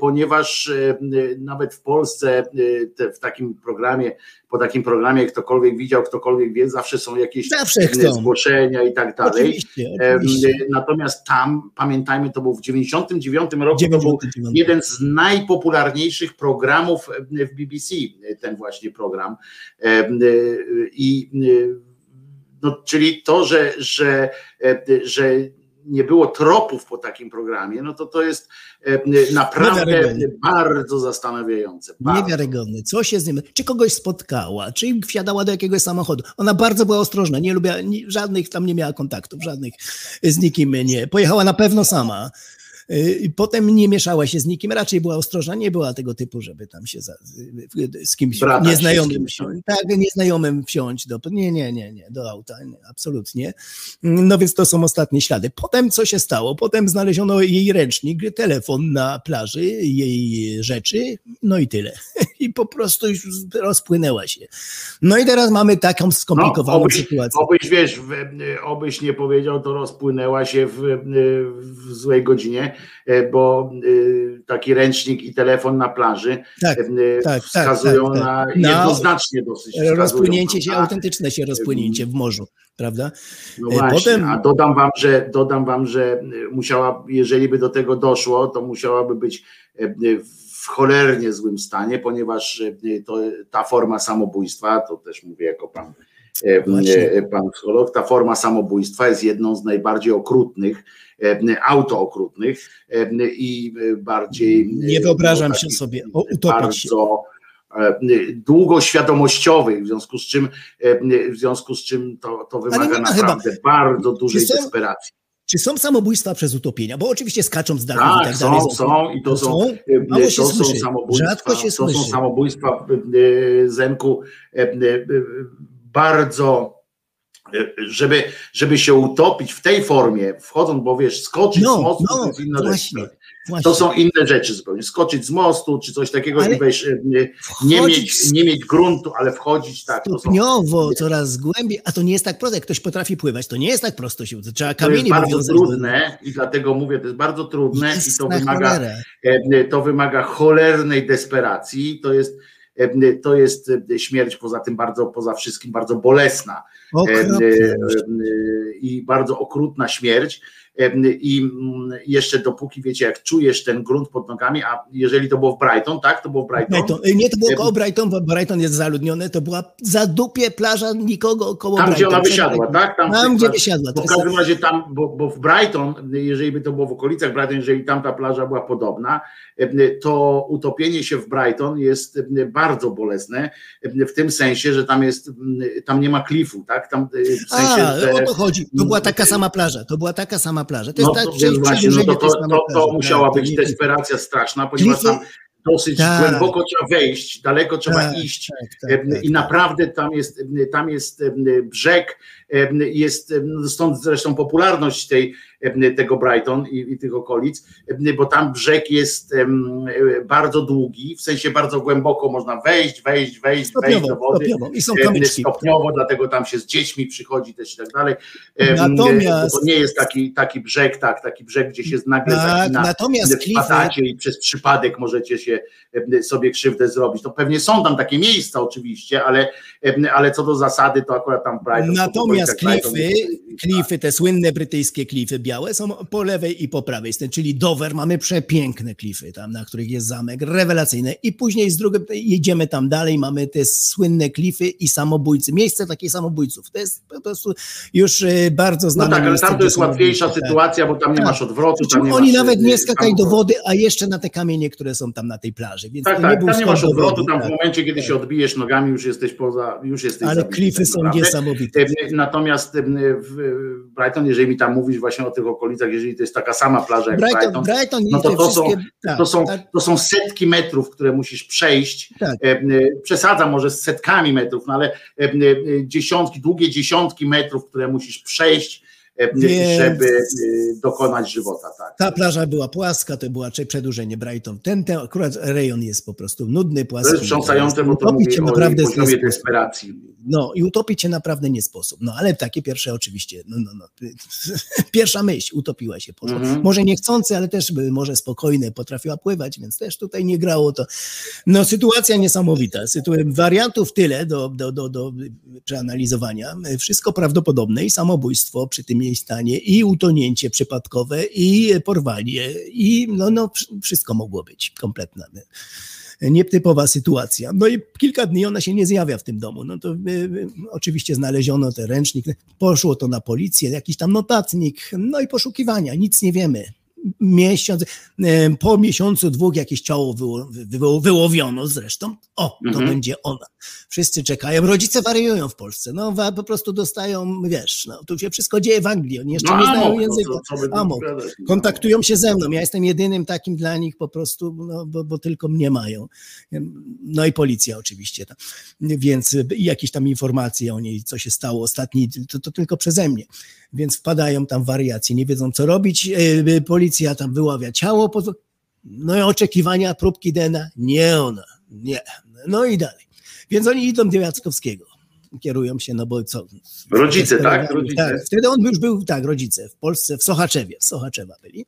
S9: ponieważ e, nawet w Polsce e, te, w takim programie, po takim programie ktokolwiek widział, ktokolwiek wie, zawsze są jakieś
S13: Zawsze
S9: e, zgłoszenia i tak dalej.
S13: Oczywiście,
S9: E,
S13: oczywiście.
S9: Natomiast tam, pamiętajmy, to był w 99 roku, to był
S13: 99.
S9: jeden z najpopularniejszych programów w BBC, ten właśnie program. E, I no, czyli to, że, że, że nie było tropów po takim programie, no to to jest e, naprawdę
S13: Niewiarygodne.
S9: bardzo zastanawiające. Bardzo.
S13: Niewiarygodny. Co się z nim. Czy kogoś spotkała, czy wsiadała do jakiegoś samochodu. Ona bardzo była ostrożna, nie lubiła, żadnych tam nie miała kontaktów, żadnych z nikim nie. Pojechała na pewno sama. Y, Potem nie mieszała się z nikim, raczej była ostrożna, nie była tego typu, żeby tam się za, z kimś
S9: Bratać się z
S13: nieznajomym
S9: kimś,
S13: wsiąść. Tak, nieznajomym wsiąść do. Nie, nie, nie, nie, do auta, nie, absolutnie. No więc to są ostatnie ślady. Potem co się stało? Potem znaleziono jej ręcznik, telefon na plaży, jej rzeczy, no i tyle. [LAUGHS] I po prostu już rozpłynęła się. No i teraz mamy taką skomplikowaną
S9: No, obyś,
S13: sytuację.
S9: Obyś wiesz, obyś nie powiedział, to rozpłynęła się w, w złej godzinie, bo e, taki ręcznik i telefon na plaży
S13: Tak,
S9: e,
S13: tak,
S9: wskazują
S13: tak, tak,
S9: na
S13: tak. Na
S9: jednoznacznie dosyć.
S13: Rozpłynięcie się,
S9: na-
S13: autentyczne się rozpłynięcie w morzu, prawda?
S9: No
S13: E,
S9: właśnie,
S13: Potem
S9: a dodam wam, że dodam wam, że musiała, jeżeli by do tego doszło, to musiałaby być e, w cholernie złym stanie, ponieważ e, to, ta forma samobójstwa, to też mówię jako pan, e,
S13: Właśnie.
S9: e, pan psycholog, ta forma samobójstwa jest jedną z najbardziej okrutnych, e, autookrutnych e, i bardziej
S13: nie
S9: e,
S13: wyobrażam
S9: no,
S13: się sobie o, utopić się.
S9: bardzo długoświadomościowych, w związku z czym, w związku z czym to, to wymaga
S13: ma chyba-
S9: naprawdę bardzo dużej
S13: są-
S9: desperacji.
S13: Czy są samobójstwa przez utopienia? Bo oczywiście skaczą z dachów i
S9: Tak,
S13: tak dalej.
S9: są, są i to są, e,
S13: Mało
S9: to
S13: się
S9: są
S13: słyszy.
S9: samobójstwa,
S13: Rzadko się
S9: to są
S13: słyszy.
S9: samobójstwa e, Zenku bardzo żeby, żeby się utopić w tej formie, wchodząc, bo wiesz, skoczyć
S13: No,
S9: z mostu
S13: no,
S9: to jest inna
S13: właśnie,
S9: rzecz.
S13: właśnie.
S9: To są inne rzeczy zupełnie. Skoczyć z mostu, czy coś takiego
S13: Ale
S9: i wejść, e, nie, nie, mieć, nie mieć gruntu, ale wchodzić tak. To są,
S13: Stopniowo, coraz głębiej, a to nie jest tak proste. Jak ktoś potrafi pływać, to nie jest tak prosto się to Trzeba
S9: To jest
S13: kamienie
S9: bardzo trudne i dlatego mówię, to jest bardzo trudne i
S13: Jest
S9: to
S13: na
S9: wymaga,
S13: cholerę.
S9: e, to wymaga cholernej desperacji. To jest, e, to jest śmierć poza tym bardzo, poza wszystkim bardzo bolesna i bardzo okrutna śmierć. E, I mm, jeszcze dopóki wiecie, jak czujesz ten grunt pod nogami, a jeżeli to było w Brighton, tak? To było w Brighton.
S13: Brighton. Nie, to było
S9: E,
S13: koło Brighton, bo Brighton jest zaludnione, to była za dupie plaża, nikogo koło
S9: Tam, gdzie
S13: Brighton.
S9: ona
S13: Przed
S9: wysiadła, tak?
S13: Tam,
S9: w-
S13: gdzie wysiadła.
S9: Bo w każdym razie tam, bo, bo w Brighton, jeżeli by to było w okolicach Brighton, jeżeli tam ta plaża była podobna, to utopienie się w Brighton jest bardzo bolesne, w tym sensie, że tam jest, tam nie ma klifu, tak? Tam w sensie,
S13: a, o to chodzi. To była taka sama plaża. To była taka sama plaża. To jest
S9: no,
S13: tak
S9: to, właśnie, no to, to, to, to musiała
S13: Tak,
S9: być desperacja straszna, ponieważ tam dosyć
S13: Tak.
S9: głęboko trzeba wejść, daleko trzeba
S13: Tak,
S9: iść
S13: tak, tak, tak,
S9: i naprawdę tam jest, tam jest brzeg, jest stąd zresztą popularność tej, tego Brighton i, i tych okolic, bo tam brzeg jest em, bardzo długi, w sensie bardzo głęboko można wejść, wejść, wejść, wejść
S13: Stopniowo,
S9: do wody.
S13: stopniowo. I są kamyczki.
S9: Stopniowo, dlatego tam się z dziećmi przychodzi też i tak dalej.
S13: Natomiast-
S9: To nie jest taki, taki brzeg, tak, taki brzeg, gdzie się nagle
S13: Tak,
S9: zakina,
S13: natomiast
S9: wpadacie i przez przypadek możecie się sobie krzywdę zrobić. To pewnie są tam takie miejsca oczywiście, ale, ale co do zasady, to akurat tam Brighton.
S13: Natomiast
S9: okolicach
S13: klify, klify, te słynne brytyjskie klify białe są po lewej i po prawej czyli Dover mamy przepiękne klify tam, na których jest zamek, rewelacyjne i później z drugiej jedziemy tam dalej, mamy te słynne klify i samobójcy, miejsce takich samobójców, to jest po prostu już e, bardzo
S9: No
S13: znane
S9: tak, ale tam to jest łatwiejsza
S13: tak.
S9: sytuacja, bo tam nie
S13: Tak.
S9: masz odwrotu. Tam nie
S13: Oni
S9: masz,
S13: nawet
S9: e,
S13: nie skakaj do wody, a jeszcze na te kamienie, które są tam na tej plaży, więc
S9: Tak,
S13: to nie
S9: tak,
S13: był
S9: tam nie masz odwrotu, tam
S13: tak.
S9: w momencie, kiedy się odbijesz nogami, już jesteś poza, już jesteś
S13: Ale klify są
S9: naprawdę.
S13: niesamowite.
S9: E, Natomiast w Brighton, jeżeli mi tam mówisz właśnie o tych okolicach, jeżeli to jest taka sama plaża jak
S13: Brighton,
S9: Brighton,
S13: Brighton
S9: no to to są,
S13: tak,
S9: to, są,
S13: tak.
S9: to są setki metrów, które musisz przejść.
S13: Tak.
S9: E, Przesadzam może z setkami metrów, no ale e, dziesiątki, długie dziesiątki metrów, które musisz przejść,
S13: Więc-
S9: żeby e, dokonać żywota. Tak.
S13: Ta plaża była płaska, to czy- przedłużenie Brighton. Ten, ten akurat rejon jest po prostu nudny, płaski.
S9: To jest wstrząsające, bo to
S13: Utopić
S9: mówi
S13: się
S9: o
S13: naprawdę
S9: poziomie desperacji.
S13: No i utopić się naprawdę nie sposób. No ale takie pierwsze oczywiście, no, no, no. [LAUGHS] Pierwsza myśl, utopiła się. Poszła.
S9: Mhm.
S13: Może niechcący, ale też może spokojne, potrafiła pływać, więc też tutaj nie grało to. No sytuacja niesamowita. Sytu- wariantów tyle do, do, do, do przeanalizowania. Wszystko prawdopodobne i samobójstwo przy tym jej stanie i utonięcie przypadkowe i porwanie i no, no wszystko mogło być kompletne. Nietypowa sytuacja. No i kilka dni ona się nie zjawia w tym domu. No to y, y, oczywiście znaleziono ten ręcznik, poszło to na policję, jakiś tam notatnik, no i poszukiwania, nic nie wiemy miesiąc, e, po miesiącu, dwóch jakieś ciało wyło, wyło, wyłowiono zresztą. O, to
S9: Mhm.
S13: będzie ona. Wszyscy czekają. Rodzice wariują w Polsce. No, po prostu dostają, wiesz, no, tu się wszystko dzieje w Anglii. Oni jeszcze
S9: No,
S13: nie znają
S9: no,
S13: języka. Amok.
S9: gadać, no.
S13: Kontaktują się ze mną. Ja jestem jedynym takim dla nich po prostu, no, bo, bo tylko mnie mają. No i policja oczywiście. Tam. Więc jakieś tam informacje o niej, co się stało ostatni, to, to tylko przeze mnie. Więc wpadają tam wariacje, nie wiedzą co robić. Y, Policja tam wyławia ciało. No i oczekiwania próbki DNA. Nie ona. Nie. No i dalej. Więc oni idą do Jackowskiego. Kierują się, no bo co?
S9: Rodzice, tak? Rodzice.
S13: Tak, wtedy on już był, tak, rodzice w Polsce, w Sochaczewie, w Sochaczewa byli.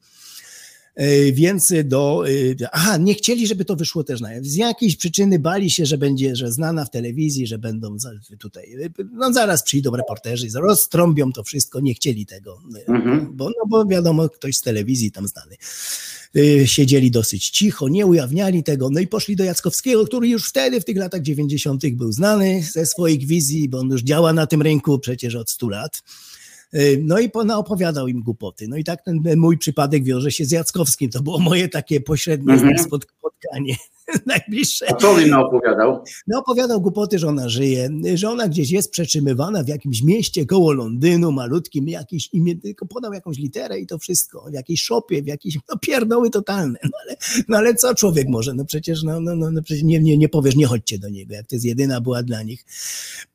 S13: E, Więc do. e, Aha, nie chcieli, żeby to wyszło też na. Z jakiejś przyczyny bali się, że będzie, że znana w telewizji, że będą tutaj. e, No zaraz przyjdą reporterzy, roztrąbią to wszystko, nie chcieli tego.
S9: Mhm.
S13: Bo, no bo wiadomo, ktoś z telewizji tam znany. Siedzieli dosyć cicho, nie ujawniali tego, no i poszli do Jackowskiego, który już wtedy, w tych latach 90., był znany ze swoich wizji, bo on już działa na tym rynku przecież od 100 lat. Y, No i pona opowiadał im głupoty. No i tak ten mój przypadek wiąże się z Jackowskim. To było moje takie pośrednie
S9: Mhm.
S13: spot- spotkanie [LAUGHS] najbliższe.
S9: A co on im opowiadał?
S13: No opowiadał głupoty, że ona żyje, że ona gdzieś jest przetrzymywana w jakimś mieście koło Londynu, malutkim, jakieś imię, tylko podał jakąś literę i to wszystko, w jakiejś szopie, w jakiejś, no pierdoły totalne, no ale, no ale co człowiek może, no przecież, no, no, no, no przecież nie, nie, nie powiesz, nie chodźcie do niego, jak to jest jedyna była dla nich,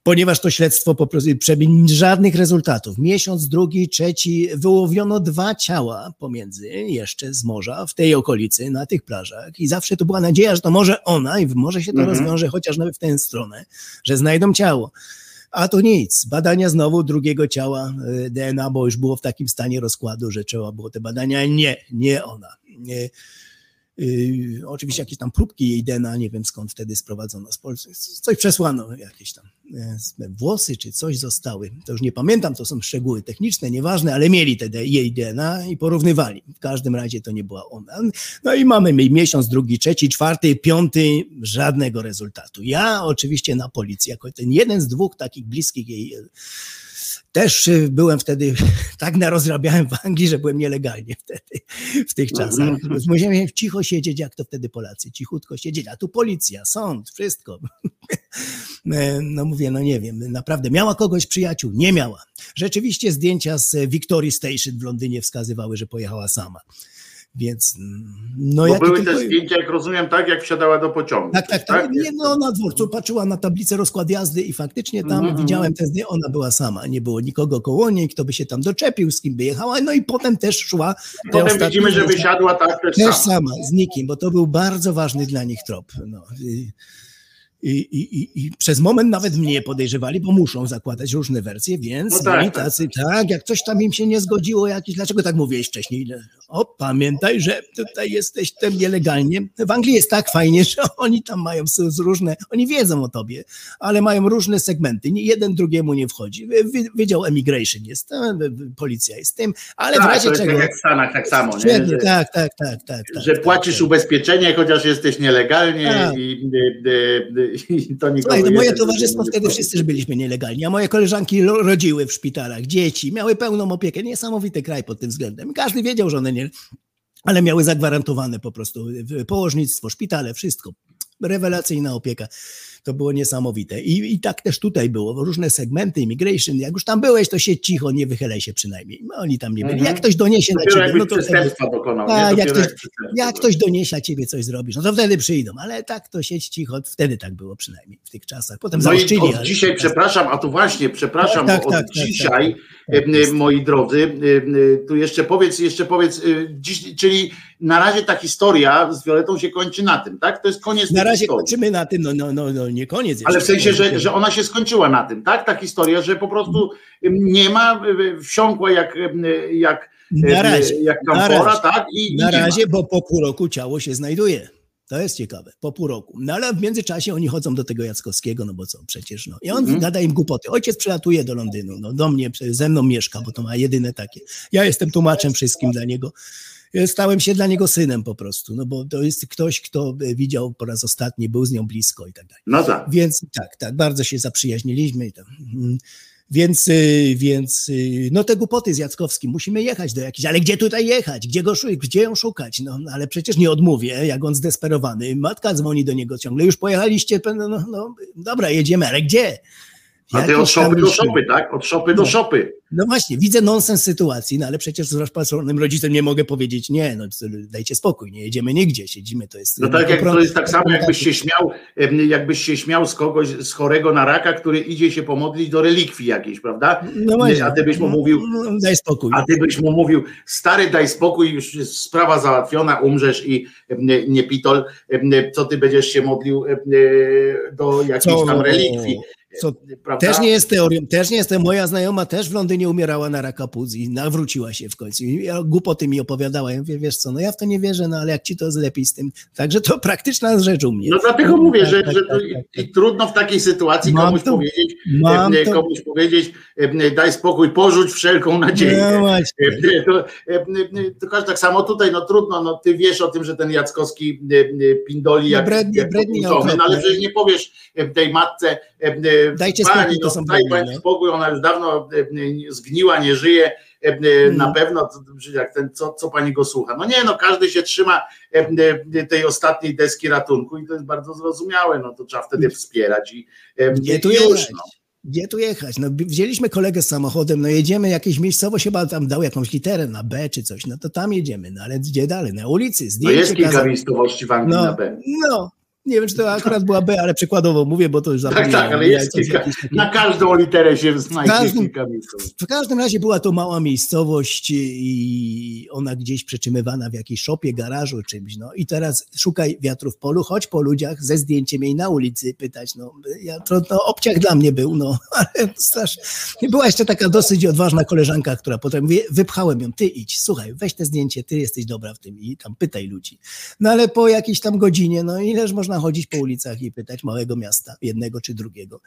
S13: ponieważ to śledztwo po prostu, przebi- żadnych rezultatów, miesiąc, drugi, trzeci, wyłowiono dwa ciała pomiędzy, jeszcze z morza, w tej okolicy, na tych plażach i zawsze to była nadzieja, że to może ona i może się to
S9: Mhm.
S13: rozwiąże chociaż nawet w tę stronę, że znajdą ciało. A to nic. Badania znowu drugiego ciała y, DNA, bo już było w takim stanie rozkładu, że trzeba było te badania. Nie, nie ona. Nie. Yy, oczywiście jakieś tam próbki jej DNA, nie wiem skąd wtedy sprowadzono z Polski. Coś przesłano, jakieś tam e, włosy czy coś zostały. To już nie pamiętam, to są szczegóły techniczne, nieważne, ale mieli te, jej DNA i porównywali. W każdym razie to nie była ona. No i mamy mi- miesiąc, drugi, trzeci, czwarty, piąty, żadnego rezultatu. Ja oczywiście na policji, jako ten jeden z dwóch takich bliskich jej też y, byłem wtedy, [LAUGHS] tak narozrabiałem w Anglii, że byłem nielegalnie wtedy, w tych czasach.
S9: Mhm.
S13: Musiałem cicho siedzieć, jak to wtedy Polacy, cichutko siedzieć, a tu policja, sąd, wszystko. [LAUGHS] E, No mówię, no nie wiem, naprawdę miała kogoś przyjaciół? Nie miała. Rzeczywiście zdjęcia z Victory Station w Londynie wskazywały, że pojechała sama. Więc mm, no
S9: Bo
S13: jak
S9: były te zdjęcia, jak rozumiem, tak, jak wsiadała do pociągu.
S13: tak, tak, tak. Nie, no, na dworcu patrzyła na tablicę rozkład jazdy i faktycznie tam
S9: Mhm,
S13: widziałem te zdjęcia, ona była sama, nie było nikogo koło niej, kto by się tam doczepił, z kim by jechała, no i potem też szła. te
S9: Potem widzimy, że wysiadła tak też,
S13: też
S9: sama.
S13: sama, z nikim, bo to był bardzo ważny dla nich trop. No. I, i, i, przez moment nawet mnie podejrzewali, bo muszą zakładać różne wersje, więc
S9: No tak, tak.
S13: tacy, tak, jak coś tam im się nie zgodziło, jakieś, dlaczego tak mówiłeś wcześniej? O, pamiętaj, że tutaj jesteś tam nielegalnie. W Anglii jest tak fajnie, [LAUGHS] że oni tam mają różne, oni wiedzą o tobie, ale mają różne segmenty, nie jeden drugiemu nie wchodzi. Wydział Emigration jest, tam, policja jest tym, ale w
S9: tak,
S13: razie
S9: to jest
S13: czego...
S9: tak jak w Stanach tak samo, nie? Że,
S13: tak, tak, tak, tak. tak
S9: że
S13: tak,
S9: płacisz
S13: tak.
S9: ubezpieczenie, chociaż jesteś nielegalnie
S13: Tak.
S9: i, i, to nikogo
S13: Słuchaj, to moje towarzystwo wtedy
S9: wchodzi.
S13: wszyscy byliśmy nielegalni, a moje koleżanki rodziły w szpitalach, dzieci, miały pełną opiekę. Niesamowity kraj pod tym względem. Każdy wiedział, że one nie, ale miały zagwarantowane po prostu położnictwo, szpitale, wszystko. Rewelacyjna opieka. To było niesamowite. I, I tak też tutaj było. Różne segmenty, immigration. Jak już tam byłeś, to siedź cicho, nie wychylaj się przynajmniej. No, oni tam nie byli.
S9: Mhm.
S13: Jak ktoś doniesie na ciebie, no to wtedy,
S9: dokonał,
S13: a, jak,
S9: Dopiero
S13: ktoś,
S9: jak
S13: jak ktoś doniesie ciebie coś zrobisz, no to wtedy przyjdą. Ale tak to siedź cicho. Wtedy tak było przynajmniej w tych czasach. Potem
S9: No
S13: zaoszczyli.
S9: od
S13: ale-
S9: dzisiaj, przepraszam, a tu właśnie, przepraszam,
S13: Tak,
S9: bo
S13: tak,
S9: od
S13: tak, tak,
S9: dzisiaj, moi drodzy, tu jeszcze powiedz, jeszcze powiedz, e, dziś, czyli na razie ta historia z Violetą się kończy na tym, tak? To jest koniec
S13: Na razie
S9: historii.
S13: kończymy na tym, no, no, no, no nie koniec.
S9: Ale w sensie, że, że ona się skończyła na tym, tak? Ta historia, że po prostu nie ma, wsiąkła jak, jak,
S13: Na razie,
S9: jak
S13: na
S9: kamfora,
S13: razie.
S9: tak? I,
S13: Na razie, bo po pół roku ciało się znajduje. To jest ciekawe, po pół roku. No ale w międzyczasie oni chodzą do tego Jackowskiego, no bo co, przecież no. I on
S9: Mhm.
S13: gada im głupoty. Ojciec przylatuje do Londynu, no do mnie, ze mną mieszka, bo to ma jedyne takie. Ja jestem tłumaczem wszystkim dla niego. Ja Stałem się dla niego synem po prostu, no bo to jest ktoś, kto widział po raz ostatni, był z nią blisko i tak dalej.
S9: No tak.
S13: Więc tak, tak, bardzo się zaprzyjaźniliśmy. I tam. Więc, y, więc y, no te głupoty z Jackowskim, musimy jechać do jakiejś, ale gdzie tutaj jechać, gdzie, go, gdzie ją szukać, no ale przecież nie odmówię, jak on zdesperowany, matka dzwoni do niego ciągle, już pojechaliście, no, no, no dobra, jedziemy, ale gdzie?
S9: A ty od szopy do szopy, tak? Od szopy do
S13: No.
S9: szopy.
S13: No właśnie, widzę nonsens sytuacji, no ale przecież z rozpatrzonym rodzicem nie mogę powiedzieć, nie, no dajcie spokój, nie jedziemy nigdzie, siedzimy, to jest...
S9: No tak jak to jest tak samo, jakbyś się śmiał, jakbyś się śmiał z kogoś, z chorego na raka, który idzie się pomodlić do relikwii jakiejś, prawda?
S13: No właśnie.
S9: A ty byś mu mówił,
S13: No, daj spokój.
S9: a ty byś mu mówił, stary, daj spokój, już sprawa załatwiona, umrzesz i nie pitol, co ty będziesz się modlił em, do jakiejś tam relikwii.
S13: Co,
S9: Prawda?
S13: też nie jest teorią, też nie jestem. Moja znajoma też w Londynie umierała na raka płuc i nawróciła się w końcu. I ja głupoty mi opowiadała. Ja mówię, wiesz co, no ja w to nie wierzę, no ale jak ci to lepiej z tym. Także to [LAUGHS] praktyczna rzecz u mnie.
S9: No dlatego mówię,
S13: Tak,
S9: że,
S13: tak,
S9: że
S13: tak,
S9: i, i trudno w takiej sytuacji komuś
S13: to-
S9: powiedzieć,
S13: to-
S9: komuś powiedzieć, em, daj spokój, porzuć wszelką nadzieję.
S13: No właśnie.
S9: To, to każdy tak samo tutaj, no trudno, no ty wiesz o tym, że ten Jackowski pindoli jak,
S13: No brednie-
S9: jak
S13: brednie
S9: no ale przecież nie powiesz tej matce,
S13: Dajcie
S9: pani, no,
S13: są
S9: daj pani
S13: no.
S9: spokój, ona już dawno em, zgniła, nie żyje, em,
S13: Mm.
S9: na pewno, jak ten, co, co pani go słucha. No nie, no każdy się trzyma tej ostatniej deski ratunku i to jest bardzo zrozumiałe, no to trzeba wtedy wspierać i, i
S13: tu
S9: już,
S13: jechać?
S9: no.
S13: Gdzie tu jechać? No, wzięliśmy kolegę z samochodem, no jedziemy jakieś miejscowość, chyba tam dał jakąś literę na B czy coś, no to tam jedziemy, no ale gdzie dalej? Na ulicy,
S9: No
S13: zdjęcie
S9: jest kilka miejscowości w Anglii na
S13: no,
S9: B.
S13: no, nie wiem, czy to akurat była B, ale przykładowo mówię, bo to już
S9: Tak,
S13: zapomniałem.
S9: tak, ale jest kilka. Na każdą literę się znajdzie
S13: każdym-
S9: kilka miejscowości.
S13: W każdym razie była to mała miejscowość i ona gdzieś przetrzymywana w jakiejś szopie, garażu, czymś. No i teraz szukaj wiatru w polu, chodź po ludziach ze zdjęciem jej na ulicy pytać. No, ja, to, to obciach dla mnie był, no, [LAUGHS] ale strasznie. Była jeszcze taka dosyć odważna koleżanka, która potem mówię, wypchałem ją, ty idź, słuchaj, weź te zdjęcie, ty jesteś dobra w tym i tam pytaj ludzi. No ale po jakiejś tam godzinie, no ileż można chodzić po ulicach i pytać małego miasta, jednego czy drugiego.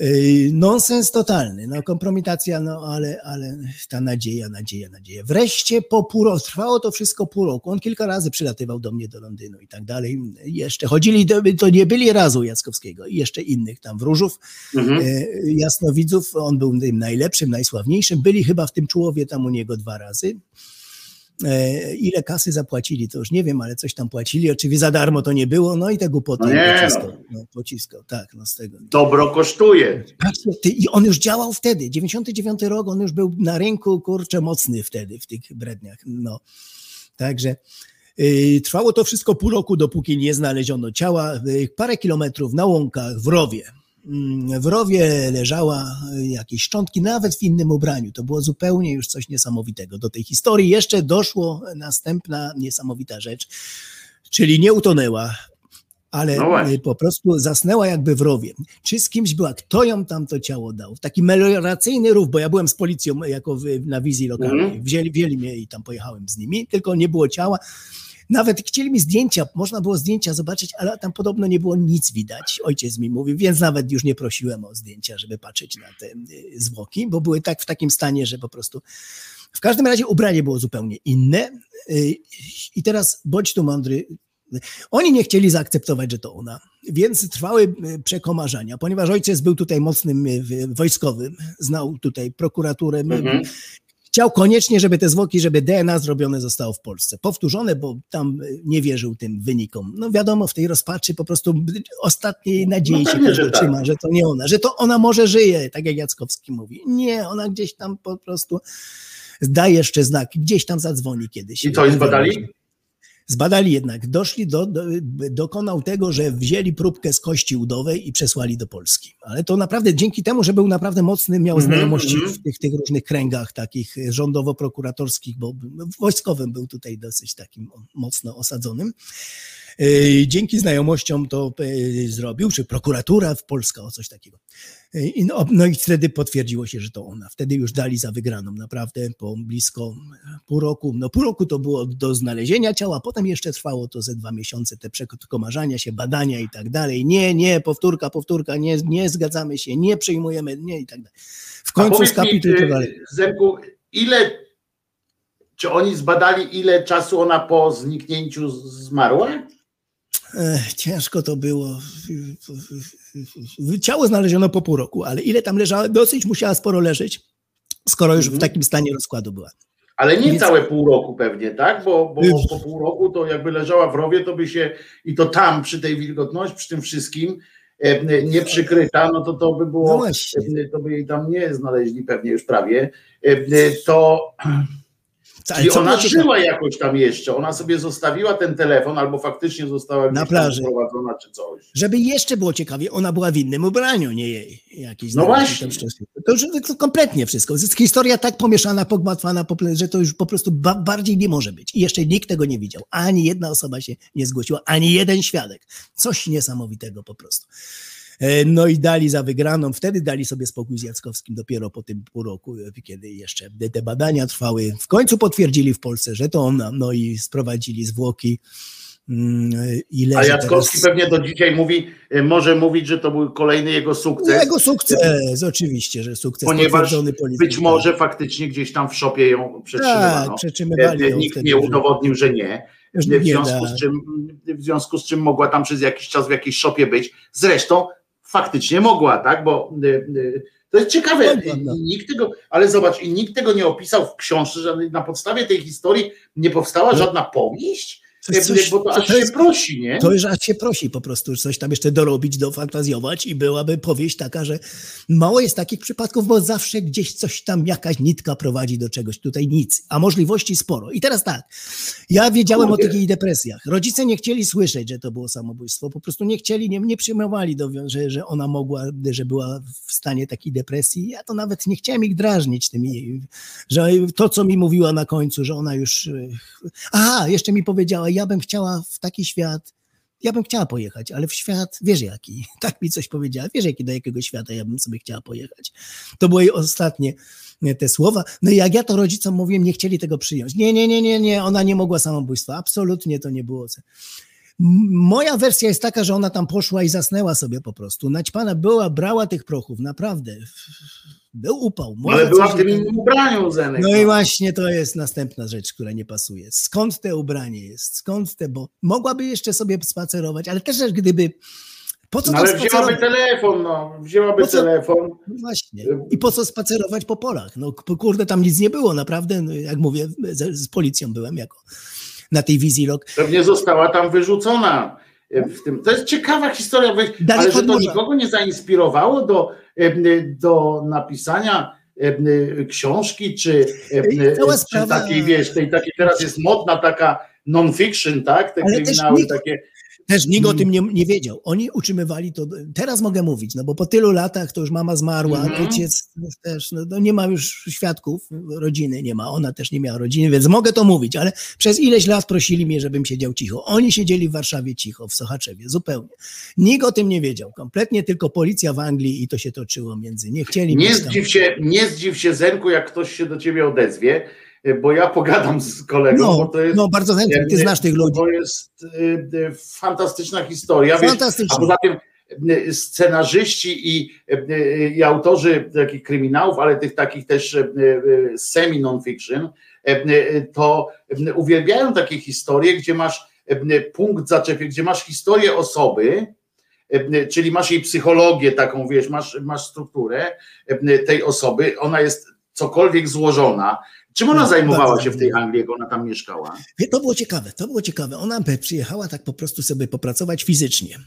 S13: Yy, Nonsens totalny, no kompromitacja, no ale, ale ta nadzieja, nadzieja, nadzieja. Wreszcie po pół roku, trwało to wszystko pół roku, on kilka razy przylatywał do mnie do Londynu i tak dalej. Jeszcze chodzili, do, to nie byli razu Jackowskiego i jeszcze innych tam wróżów,
S9: Mhm.
S13: e, jasnowidzów, on był tym najlepszym, najsławniejszym, byli chyba w tym czułowie tam u niego dwa razy. E, Ile kasy zapłacili, to już nie wiem, ale coś tam płacili. Oczywiście za darmo to nie było, no i te głupoty
S9: No nie,
S13: pociskał.
S9: no.
S13: No, pociskał, tak, no z tego.
S9: Dobro kosztuje.
S13: Patrzcie, ty, I on już działał wtedy, 99 rok, on już był na rynku, kurczę, mocny wtedy w tych bredniach. No. Także y, trwało to wszystko pół roku, dopóki nie znaleziono ciała. Y, parę kilometrów na łąkach w rowie. Mm, W rowie leżała jakieś szczątki, nawet w innym ubraniu. To było zupełnie już coś niesamowitego. Do tej historii jeszcze doszło następna niesamowita rzecz, czyli nie utonęła, ale
S9: No
S13: po prostu zasnęła jakby w rowie. Czy z kimś była? Kto ją tam to ciało dał? Taki melioracyjny rów, bo ja byłem z policją jako w, na wizji lokalnej.
S9: Mhm.
S13: Wzięli, wzięli mnie i tam pojechałem z nimi, tylko nie było ciała. Nawet chcieli mi zdjęcia, można było zdjęcia zobaczyć, ale tam podobno nie było nic widać. Ojciec mi mówił, więc nawet już nie prosiłem o zdjęcia, żeby patrzeć na te y, zwłoki, bo były tak w takim stanie, że po prostu. W każdym razie ubranie było zupełnie inne. Y, I teraz bądź tu mądry. Oni nie chcieli zaakceptować, że to ona, więc trwały y, przekomarzania, ponieważ ojciec był tutaj mocnym wojskowym, znał tutaj prokuraturę.
S9: Mhm.
S13: Chciał koniecznie, żeby te zwłoki, żeby DNA zrobione zostało w Polsce. Powtórzone, bo tam y, nie wierzył tym wynikom. No wiadomo, w tej rozpaczy po prostu ostatniej nadziei
S9: No
S13: się
S9: pewnie, że tak.
S13: trzyma, że to nie ona, że to ona może żyje, tak jak Jackowski mówi. Nie, ona gdzieś tam po prostu da jeszcze znak, gdzieś tam zadzwoni kiedyś.
S9: I co, i zbadali?
S13: Zbadali jednak, doszli do, do, dokonał tego, że wzięli próbkę z kości udowej i przesłali do Polski. Ale to naprawdę dzięki temu, że był naprawdę mocny, miał
S9: Mhm,
S13: znajomości
S9: mhm.
S13: w tych, tych różnych kręgach takich rządowo-prokuratorskich, bo wojskowym był tutaj dosyć takim mocno osadzonym. Yy, Dzięki znajomościom to yy, zrobił, czy prokuratura w Polska o coś takiego. I no, no i wtedy potwierdziło się, że to ona. Wtedy już dali za wygraną, naprawdę po blisko pół roku. No pół roku to było do znalezienia ciała, potem jeszcze trwało to ze dwa miesiące, te przekomarzania się, badania i tak dalej. Nie, nie, powtórka, powtórka, nie, nie zgadzamy się, nie przyjmujemy, nie i tak dalej. W końcu skapitulowali.
S9: y, Zemku, ile, czy oni zbadali, ile czasu ona po zniknięciu zmarła?
S13: Ciężko to było. Ciało znaleziono po pół roku, ale ile tam leżało? Dosyć musiała sporo leżeć, skoro już w takim stanie rozkładu była.
S9: Ale nie
S13: Więc-
S9: całe pół roku pewnie, tak? Bo, bo po pół roku to jakby leżała w rowie, to by się i to tam przy tej wilgotności, przy tym wszystkim e, nie przykryta, no to to by
S13: No
S9: było,
S13: właśnie.
S9: e, to by jej tam nie znaleźli pewnie już prawie. E, To Czyli
S13: co
S9: ona
S13: ciekawe-
S9: żyła jakoś tam jeszcze, ona sobie zostawiła ten telefon, albo faktycznie została
S13: Na
S9: tam
S13: plaży.
S9: sprowadzona czy coś.
S13: Żeby jeszcze było ciekawie, ona była w innym ubraniu, nie jej. Jakiś
S9: No właśnie.
S13: tam. To już to kompletnie wszystko. To jest historia tak pomieszana, pogmatwana, że to już po prostu ba- bardziej nie może być. I jeszcze nikt tego nie widział. Ani jedna osoba się nie zgłosiła, ani jeden świadek. Coś niesamowitego po prostu. E, No i dali za wygraną, wtedy dali sobie spokój z Jackowskim dopiero po tym pół roku, e, kiedy jeszcze te- badania trwały. W końcu potwierdzili w Polsce, że to ona, no i sprowadzili zwłoki. Mm, I
S9: A Jackowski
S13: teraz-
S9: pewnie do dzisiaj mówi, e, może mówić, że to był kolejny jego sukces.
S13: Jego sukces, oczywiście, że sukces
S9: Ponieważ być może faktycznie gdzieś tam w szopie ją przetrzymywano.
S13: Tak, przetrzymywali
S9: Nikt nie udowodnił, że nie. W związku, z czym, w związku z czym mogła tam przez jakiś czas w jakiejś szopie być. Zresztą faktycznie mogła, tak? Bo y, y, to jest ciekawe.
S13: Mogła, no.
S9: Nikt tego, ale zobacz, i nikt tego nie opisał w książce, że na podstawie tej historii nie powstała
S13: No.
S9: żadna powieść.
S13: Coś- coś-
S9: bo to aż się prosi, nie?
S13: To już aż się prosi po prostu coś tam jeszcze dorobić, dofantazjować i byłaby powieść taka, że mało jest takich przypadków, bo zawsze gdzieś coś tam, jakaś nitka prowadzi do czegoś, tutaj nic, a możliwości sporo. I teraz tak, ja wiedziałem
S9: Kurde.
S13: o takich depresjach. Rodzice nie chcieli słyszeć, że to było samobójstwo, po prostu nie chcieli, nie, nie przyjmowali, do, że, że ona mogła, że była w stanie takiej depresji. Ja to nawet nie chciałem ich drażnić tymi, że to, co mi mówiła na końcu, że ona już... e, Aha, jeszcze mi powiedziała, ja bym chciała w taki świat, ja bym chciała pojechać, ale w świat, wiesz jaki, [LAUGHS] tak mi coś powiedziała, wiesz jaki, do jakiego świata ja bym sobie chciała pojechać. To były jej ostatnie nie, te słowa. No i jak ja to rodzicom mówiłem, nie chcieli tego przyjąć. Nie, nie, nie, nie, nie, ona nie mogła samobójstwa, absolutnie to nie było. Moja wersja jest taka, że ona tam poszła i zasnęła sobie po prostu. Naćpana była, brała tych prochów, naprawdę. Był upał. Może
S9: Ale była w tym innym ubraniu, Zenek.
S13: no i właśnie to jest następna rzecz, która nie pasuje. Skąd te ubranie jest? Skąd te, bo mogłaby jeszcze sobie spacerować, ale też gdyby, po co
S9: No ale wzięłaby telefon, no. Wzięłaby telefon.
S13: No Właśnie. I po co spacerować po polach? No kurde, tam nic nie było, naprawdę, no, jak mówię, z, z policją byłem jako na tej wizji rok.
S9: Pewnie została tam wyrzucona. E, W tym. To jest ciekawa historia, ale że to nikogo nie zainspirowało do, e, do napisania e, książki, czy, czy takiej, wiesz, tej takiej teraz jest modna taka non-fiction, tak? Te
S13: Ale
S9: kryminały takie.
S13: Też nikt
S9: Mm.
S13: o tym nie, nie wiedział. Oni utrzymywali to. Teraz mogę mówić, no bo po tylu latach to już mama zmarła,
S9: Mhm.
S13: ojciec też, no, no nie ma już świadków, rodziny nie ma, ona też nie miała rodziny, więc mogę to mówić, ale przez ileś lat prosili mnie, żebym siedział cicho. Oni siedzieli w Warszawie cicho, w Sochaczewie, zupełnie. Nikt o tym nie wiedział, kompletnie tylko policja w Anglii i to się toczyło między. Nie chcieli
S9: Nie zdziw, się, nie zdziw się, Zenku, jak ktoś się do ciebie odezwie, bo ja pogadam z kolegą,
S13: No,
S9: bo to jest.
S13: no, bardzo chętnie, ty
S9: e,
S13: znasz tych ludzi.
S9: To jest e, fantastyczna historia.
S13: Fantastyczna.
S9: a poza tym scenarzyści i, i autorzy takich kryminałów, ale tych takich też semi-non-fiction, to uwielbiają takie historie, gdzie masz punkt zaczepienia, gdzie masz historię osoby, czyli masz jej psychologię taką, wiesz, masz, masz strukturę tej osoby, ona jest cokolwiek złożona. Czym ona
S13: No,
S9: zajmowała się w tej Anglii, jak ona tam mieszkała?
S13: To było ciekawe, to było ciekawe. Ona by przyjechała tak po prostu sobie popracować fizycznie.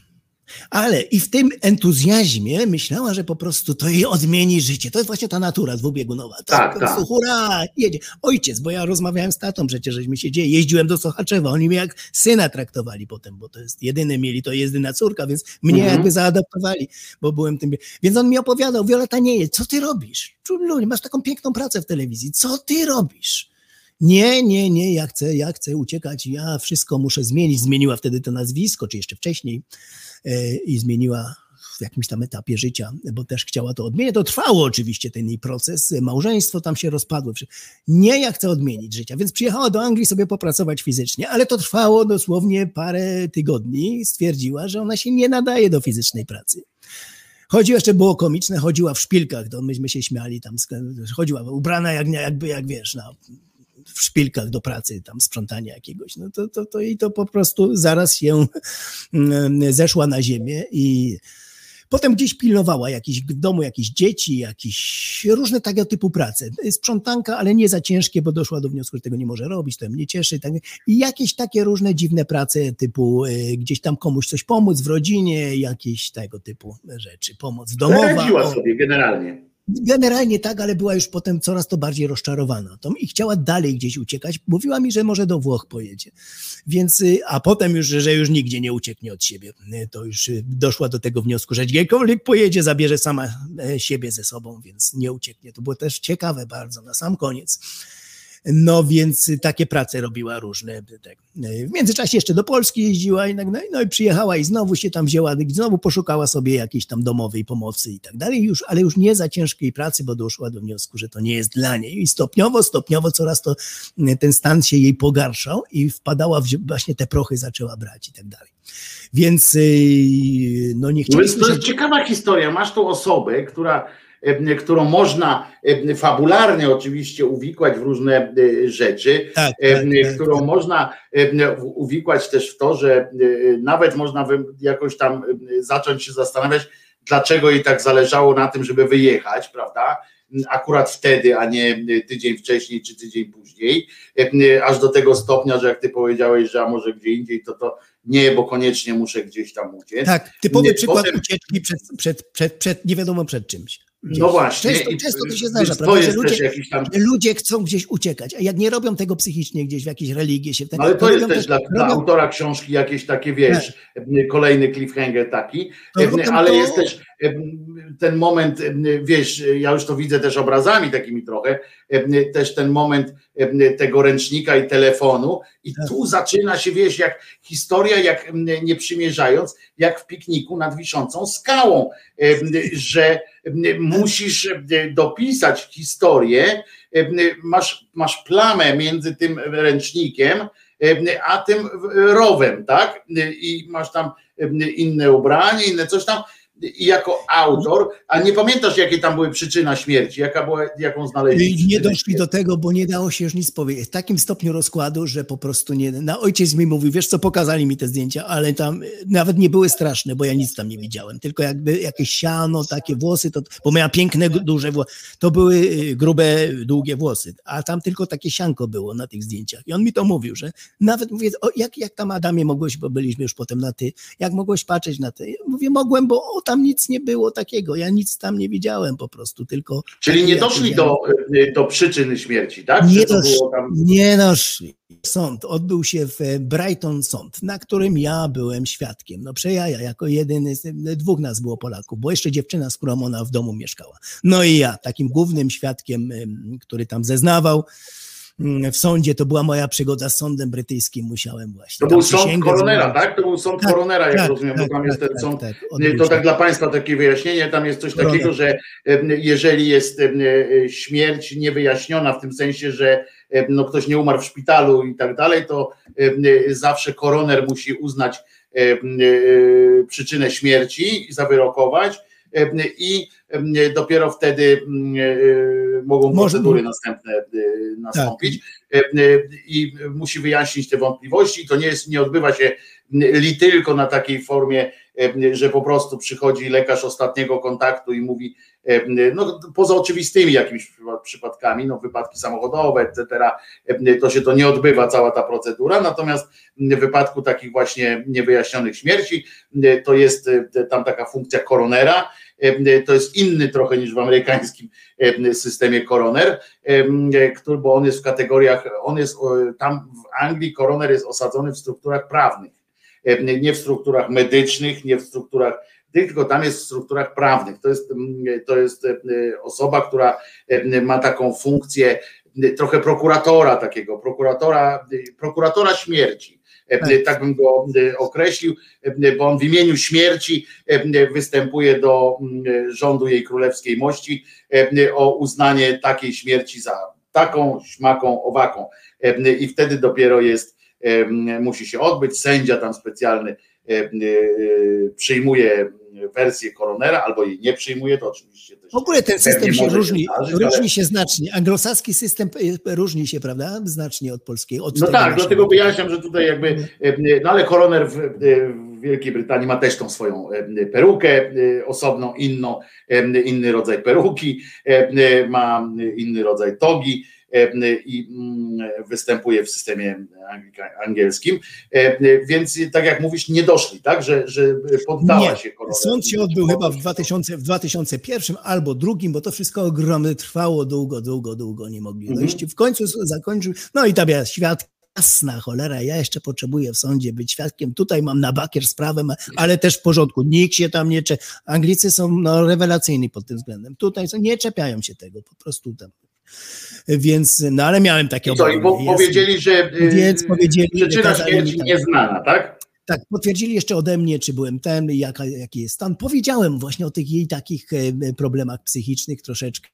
S13: Ale i w tym entuzjazmie myślała, że po prostu to jej odmieni życie. To jest właśnie ta natura dwubiegunowa. Tak,
S9: Tak,
S13: po prostu
S9: tak.
S13: hurra, jedzie. Ojciec, bo ja rozmawiałem z tatą przecież, żeśmy się dzieje. Jeździłem do Sochaczewa, oni mnie jak syna traktowali potem, bo to jest jedyny mieli, to jedyna córka, więc mnie
S9: Mhm.
S13: jakby zaadaptowali, bo byłem tym. Więc on mi opowiadał, Wioleta nie jest, co ty robisz? Czulu, masz taką piękną pracę w telewizji, co ty robisz? Nie, nie, nie, ja chcę, ja chcę uciekać, ja wszystko muszę zmienić. Zmieniła wtedy to nazwisko, czy jeszcze wcześniej i zmieniła w jakimś tam etapie życia, bo też chciała to odmienić. To trwało oczywiście ten jej proces, małżeństwo tam się rozpadło. Nie, ja chcę odmienić życia, więc przyjechała do Anglii sobie popracować fizycznie, ale to trwało dosłownie parę tygodni. Stwierdziła, że ona się nie nadaje do fizycznej pracy. Chodziła, jeszcze było komiczne, chodziła w szpilkach, to myśmy się śmiali tam, chodziła ubrana jak, jakby, jak wiesz, no, w szpilkach do pracy, tam sprzątania jakiegoś, no to, to, to i to po prostu zaraz się mm, zeszła na ziemię i Potem gdzieś pilnowała jakiś, w domu jakieś dzieci, jakieś różne tego typu prace. Sprzątanka, ale nie za ciężkie, bo doszła do wniosku, że tego nie może robić, to mnie cieszy. Tak. I jakieś takie różne dziwne prace typu y, gdzieś tam komuś coś pomóc w rodzinie, jakieś tego typu rzeczy, pomoc domowa.
S9: Radziła sobie generalnie.
S13: Generalnie tak, ale była już potem coraz to bardziej rozczarowana. To i chciała dalej gdzieś uciekać. Mówiła mi, że może do Włoch pojedzie. Więc, y, a potem już, że już nigdzie nie ucieknie od siebie. Y, to już y, doszła do tego wniosku, że gdziekolwiek pojedzie, zabierze sama e, siebie ze sobą, więc nie ucieknie. To było też ciekawe bardzo na sam koniec. No więc takie prace robiła różne. Tak. W międzyczasie jeszcze do Polski jeździła i, tak, no, no i przyjechała i znowu się tam wzięła, znowu poszukała sobie jakiejś tam domowej pomocy i tak dalej, już, ale już nie za ciężkiej pracy, bo doszła do wniosku, że to nie jest dla niej. I stopniowo, stopniowo coraz to ten stan się jej pogarszał i wpadała w, właśnie te prochy zaczęła brać i tak dalej. Więc no nie chciałem.
S9: To jest ciekawa historia. Masz tą osobę, która którą można e, fabularnie oczywiście uwikłać w różne e, rzeczy, tak, tak, tak, którą tak. można uwikłać też w to, że nawet można jakoś tam zacząć się zastanawiać, dlaczego jej tak zależało na tym, żeby wyjechać, prawda? Akurat wtedy, a nie tydzień wcześniej czy tydzień później, aż do tego stopnia, że jak ty powiedziałeś, że a może gdzie indziej, to to nie, bo koniecznie muszę gdzieś tam uciec.
S13: Tak, typowy przykład Potem... ucieczki przed, przed, przed, przed nie wiadomo przed czymś.
S9: Gdzieś. No właśnie.
S13: Często, często to się zdarza, prawda, że ludzie, tam... ludzie, chcą gdzieś uciekać, a jak nie robią tego psychicznie gdzieś w jakiejś religii się...
S9: Tak, ale to, jest też dla, dla, autora książki jakieś takie, wiesz, tak. kolejny cliffhanger taki, ale to... jest też ten moment, wiesz, ja już to widzę też obrazami takimi trochę, też ten moment tego ręcznika i telefonu i tak. tu zaczyna się, wiesz, jak historia, jak nie przymierzając, jak w pikniku nad wiszącą skałą, że musisz dopisać historię, masz, masz plamę między tym ręcznikiem, a tym rowem, tak? I masz tam inne ubranie, inne coś tam i jako autor, a nie pamiętasz, jakie tam były przyczyna śmierci, jaka była, jaką znaleźli?
S13: Nie doszli do tego, bo nie dało się już nic powiedzieć. W takim stopniu rozkładu, że po prostu nie. Na ojciec mi mówił, wiesz co, pokazali mi te zdjęcia, ale tam nawet nie były straszne, bo ja nic tam nie widziałem, tylko jakby jakieś siano, takie włosy, to, bo miała piękne, duże włosy. To były y, grube, długie włosy, a tam tylko takie sianko było na tych zdjęciach. I on mi to mówił, że nawet mówię, jak, jak tam Adamie mogłeś, bo byliśmy już potem na ty, jak mogłeś patrzeć na te? Mówię, mogłem, bo tam nic nie było takiego. Ja nic tam nie widziałem po prostu, tylko.
S9: Czyli nie doszli do, do przyczyny śmierci, tak?
S13: Nie, doszli, tam... nie doszli. Sąd odbył się w Brighton Sąd, na którym ja byłem świadkiem. No przejaja, jako jedyny, dwóch nas było Polaków, bo jeszcze dziewczyna, z którą ona w domu mieszkała. No i ja, takim głównym świadkiem, który tam zeznawał. Mm, w sądzie, to była moja przygoda z sądem brytyjskim, musiałem właśnie.
S9: To był sąd koronera, tak? To był sąd tak, koronera, jak tak, rozumiem, tak, bo tam jest ten tak, sąd. Tak, to tak dla Państwa takie wyjaśnienie, tam jest coś takiego, że jeżeli jest śmierć niewyjaśniona, w tym sensie, że no, ktoś nie umarł w szpitalu i tak dalej, to zawsze koroner musi uznać przyczynę śmierci i zawyrokować i dopiero wtedy mogą procedury następne nastąpić tak. i musi wyjaśnić te wątpliwości. To nie jest, nie odbywa się li tylko na takiej formie, że po prostu przychodzi lekarz ostatniego kontaktu i mówi, no poza oczywistymi jakimiś przypadkami, no wypadki samochodowe, etc., to się to nie odbywa cała ta procedura, natomiast w wypadku takich właśnie niewyjaśnionych śmierci to jest tam taka funkcja koronera, to jest inny trochę niż w amerykańskim systemie koroner, bo on jest w kategoriach, on jest tam w Anglii koroner jest osadzony w strukturach prawnych, nie w strukturach medycznych, nie w strukturach tylko tam jest w strukturach prawnych. To jest, to jest osoba, która ma taką funkcję trochę prokuratora takiego, prokuratora, prokuratora śmierci E, tak. tak bym go e, określił, e, bo on w imieniu śmierci występuje do rządu jej królewskiej mości o uznanie takiej śmierci za taką, śmaką, owaką. I wtedy dopiero jest, musi się odbyć, sędzia tam specjalny przyjmuje wersję koronera, albo jej nie przyjmuje, to oczywiście też
S13: W ogóle ten system się różni,
S9: zdarzyć,
S13: różni
S9: ale-
S13: się znacznie. Anglosaski system e, różni się, prawda? Znacznie od polskiego. Od
S9: No tak, dlatego wyjaśniam, że tutaj jakby, e, no ale koroner w, e, w Wielkiej Brytanii ma też tą swoją e, perukę e, osobną, inną, e, inny rodzaj peruki, e, ma inny rodzaj togi e, i mm, występuje w systemie angielskim, E, więc tak jak mówisz, nie doszli, tak, że, że poddała
S13: Nie,
S9: się koroner.
S13: sąd się odbył chyba w, 2000, w 2001 albo drugim, bo to wszystko ogromne trwało długo, długo, długo, nie mogli
S9: Mhm.
S13: dojść. W końcu zakończył, no i tam ja świadek, jasna cholera, ja jeszcze potrzebuję w sądzie być świadkiem, tutaj mam na bakier sprawę, ale też w porządku, nikt się tam nie cze... Anglicy są no, rewelacyjni pod tym względem, tutaj są, nie czepiają się tego, po prostu tam. Więc, no ale miałem takie
S9: I co, i po,
S13: obawy, jasne.
S9: powiedzieli, że e,
S13: Więc powiedzieli,
S9: przyczyna śmierci
S13: tak.
S9: nieznana, tak?
S13: Tak, potwierdzili jeszcze ode mnie, czy byłem ten, jaka, jaki jest stan. Powiedziałem właśnie o tych jej takich e, problemach psychicznych troszeczkę,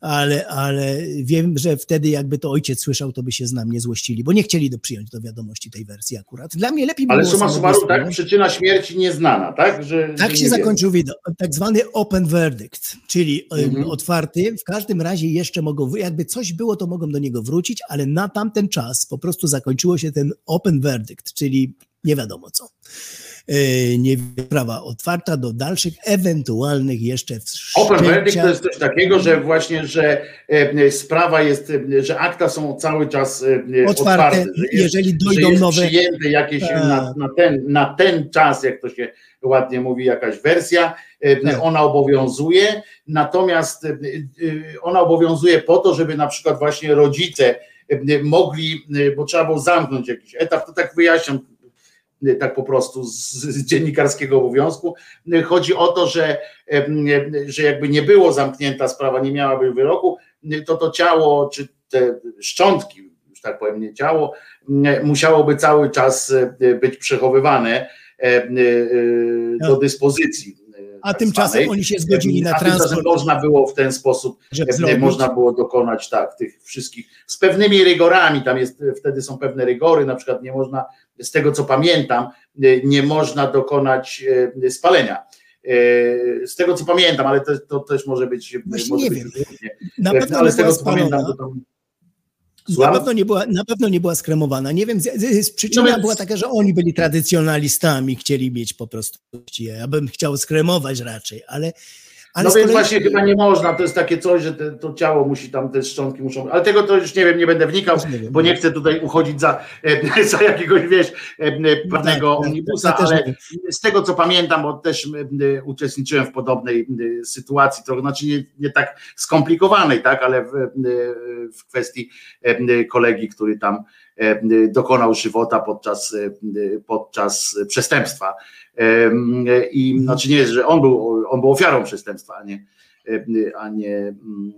S13: ale, ale wiem, że wtedy jakby to ojciec słyszał, to by się z nami nie złościli, bo nie chcieli do, przyjąć do wiadomości tej wersji akurat. Dla mnie lepiej
S9: Ale
S13: było
S9: suma summarum, tak, przyczyna śmierci nieznana, tak? Że,
S13: Tak
S9: że
S13: się zakończył wideo, tak zwany open verdict, czyli
S9: Mhm.
S13: otwarty. W każdym razie jeszcze mogą, jakby coś było, to mogą do niego wrócić, ale na tamten czas po prostu zakończyło się ten open verdict, czyli nie wiadomo co. E, Nie sprawa otwarta do dalszych, ewentualnych jeszcze
S9: Open
S13: wszczęcia.
S9: verdict to jest coś takiego, że właśnie, że e, sprawa jest, że akta są cały czas e,
S13: Otwarte,
S9: otwarte,
S13: jeżeli dojdą nowe-
S9: przyjęte jakieś
S13: Tak.
S9: na, na, ten, na ten czas, jak to się ładnie mówi, jakaś wersja,
S13: Tak.
S9: ona obowiązuje, natomiast ona obowiązuje po to, żeby na przykład właśnie rodzice mogli, bo trzeba było zamknąć jakiś etap, to tak wyjaśniam, tak po prostu z, z dziennikarskiego obowiązku. Chodzi o to, że, że jakby nie było zamknięta sprawa, nie miałaby wyroku, to to ciało, czy te szczątki, już tak powiem, nie ciało, musiałoby cały czas być przechowywane do dyspozycji.
S13: A
S9: tak
S13: tymczasem oni się zgodzili na transport.
S9: można było w ten sposób, można było dokonać tak, tych wszystkich, z pewnymi rygorami, tam jest, wtedy są pewne rygory, na przykład nie można, z tego co pamiętam, nie można dokonać e, spalenia. E, Z tego co pamiętam, ale to, to też może być.
S13: Właśnie
S9: może
S13: nie
S9: być
S13: wiem.
S9: różnie.
S13: Na
S9: E,
S13: pewno
S9: ale z tego co pamiętam,
S13: spalona.
S9: to tam.
S13: Na pewno, nie była, na pewno nie była skremowana. Nie wiem, z, z, z przyczyna
S9: No więc-
S13: była taka, że oni byli tradycjonalistami, chcieli mieć po prostu. Ja bym chciał skremować raczej, ale. Ale
S9: no więc
S13: kolei-
S9: właśnie chyba nie można, to jest takie coś, że te, to ciało musi tam, te szczątki muszą, ale tego to już nie wiem, nie będę wnikał,
S13: nie wiem.
S9: bo nie chcę tutaj uchodzić za, e, [LAUGHS] za jakiegoś, wiesz, e, pewnego
S13: tak,
S9: omnibusa,
S13: nie
S9: ale z tego co pamiętam, bo też uczestniczyłem w podobnej sytuacji, trochę, znaczy nie, nie tak skomplikowanej, tak, ale w, w kwestii kolegi, który tam dokonał żywota podczas, e, podczas przestępstwa. Em, I
S13: Mhm.
S9: znaczy nie, że on był, on był ofiarą przestępstwa, a nie, a nie mm,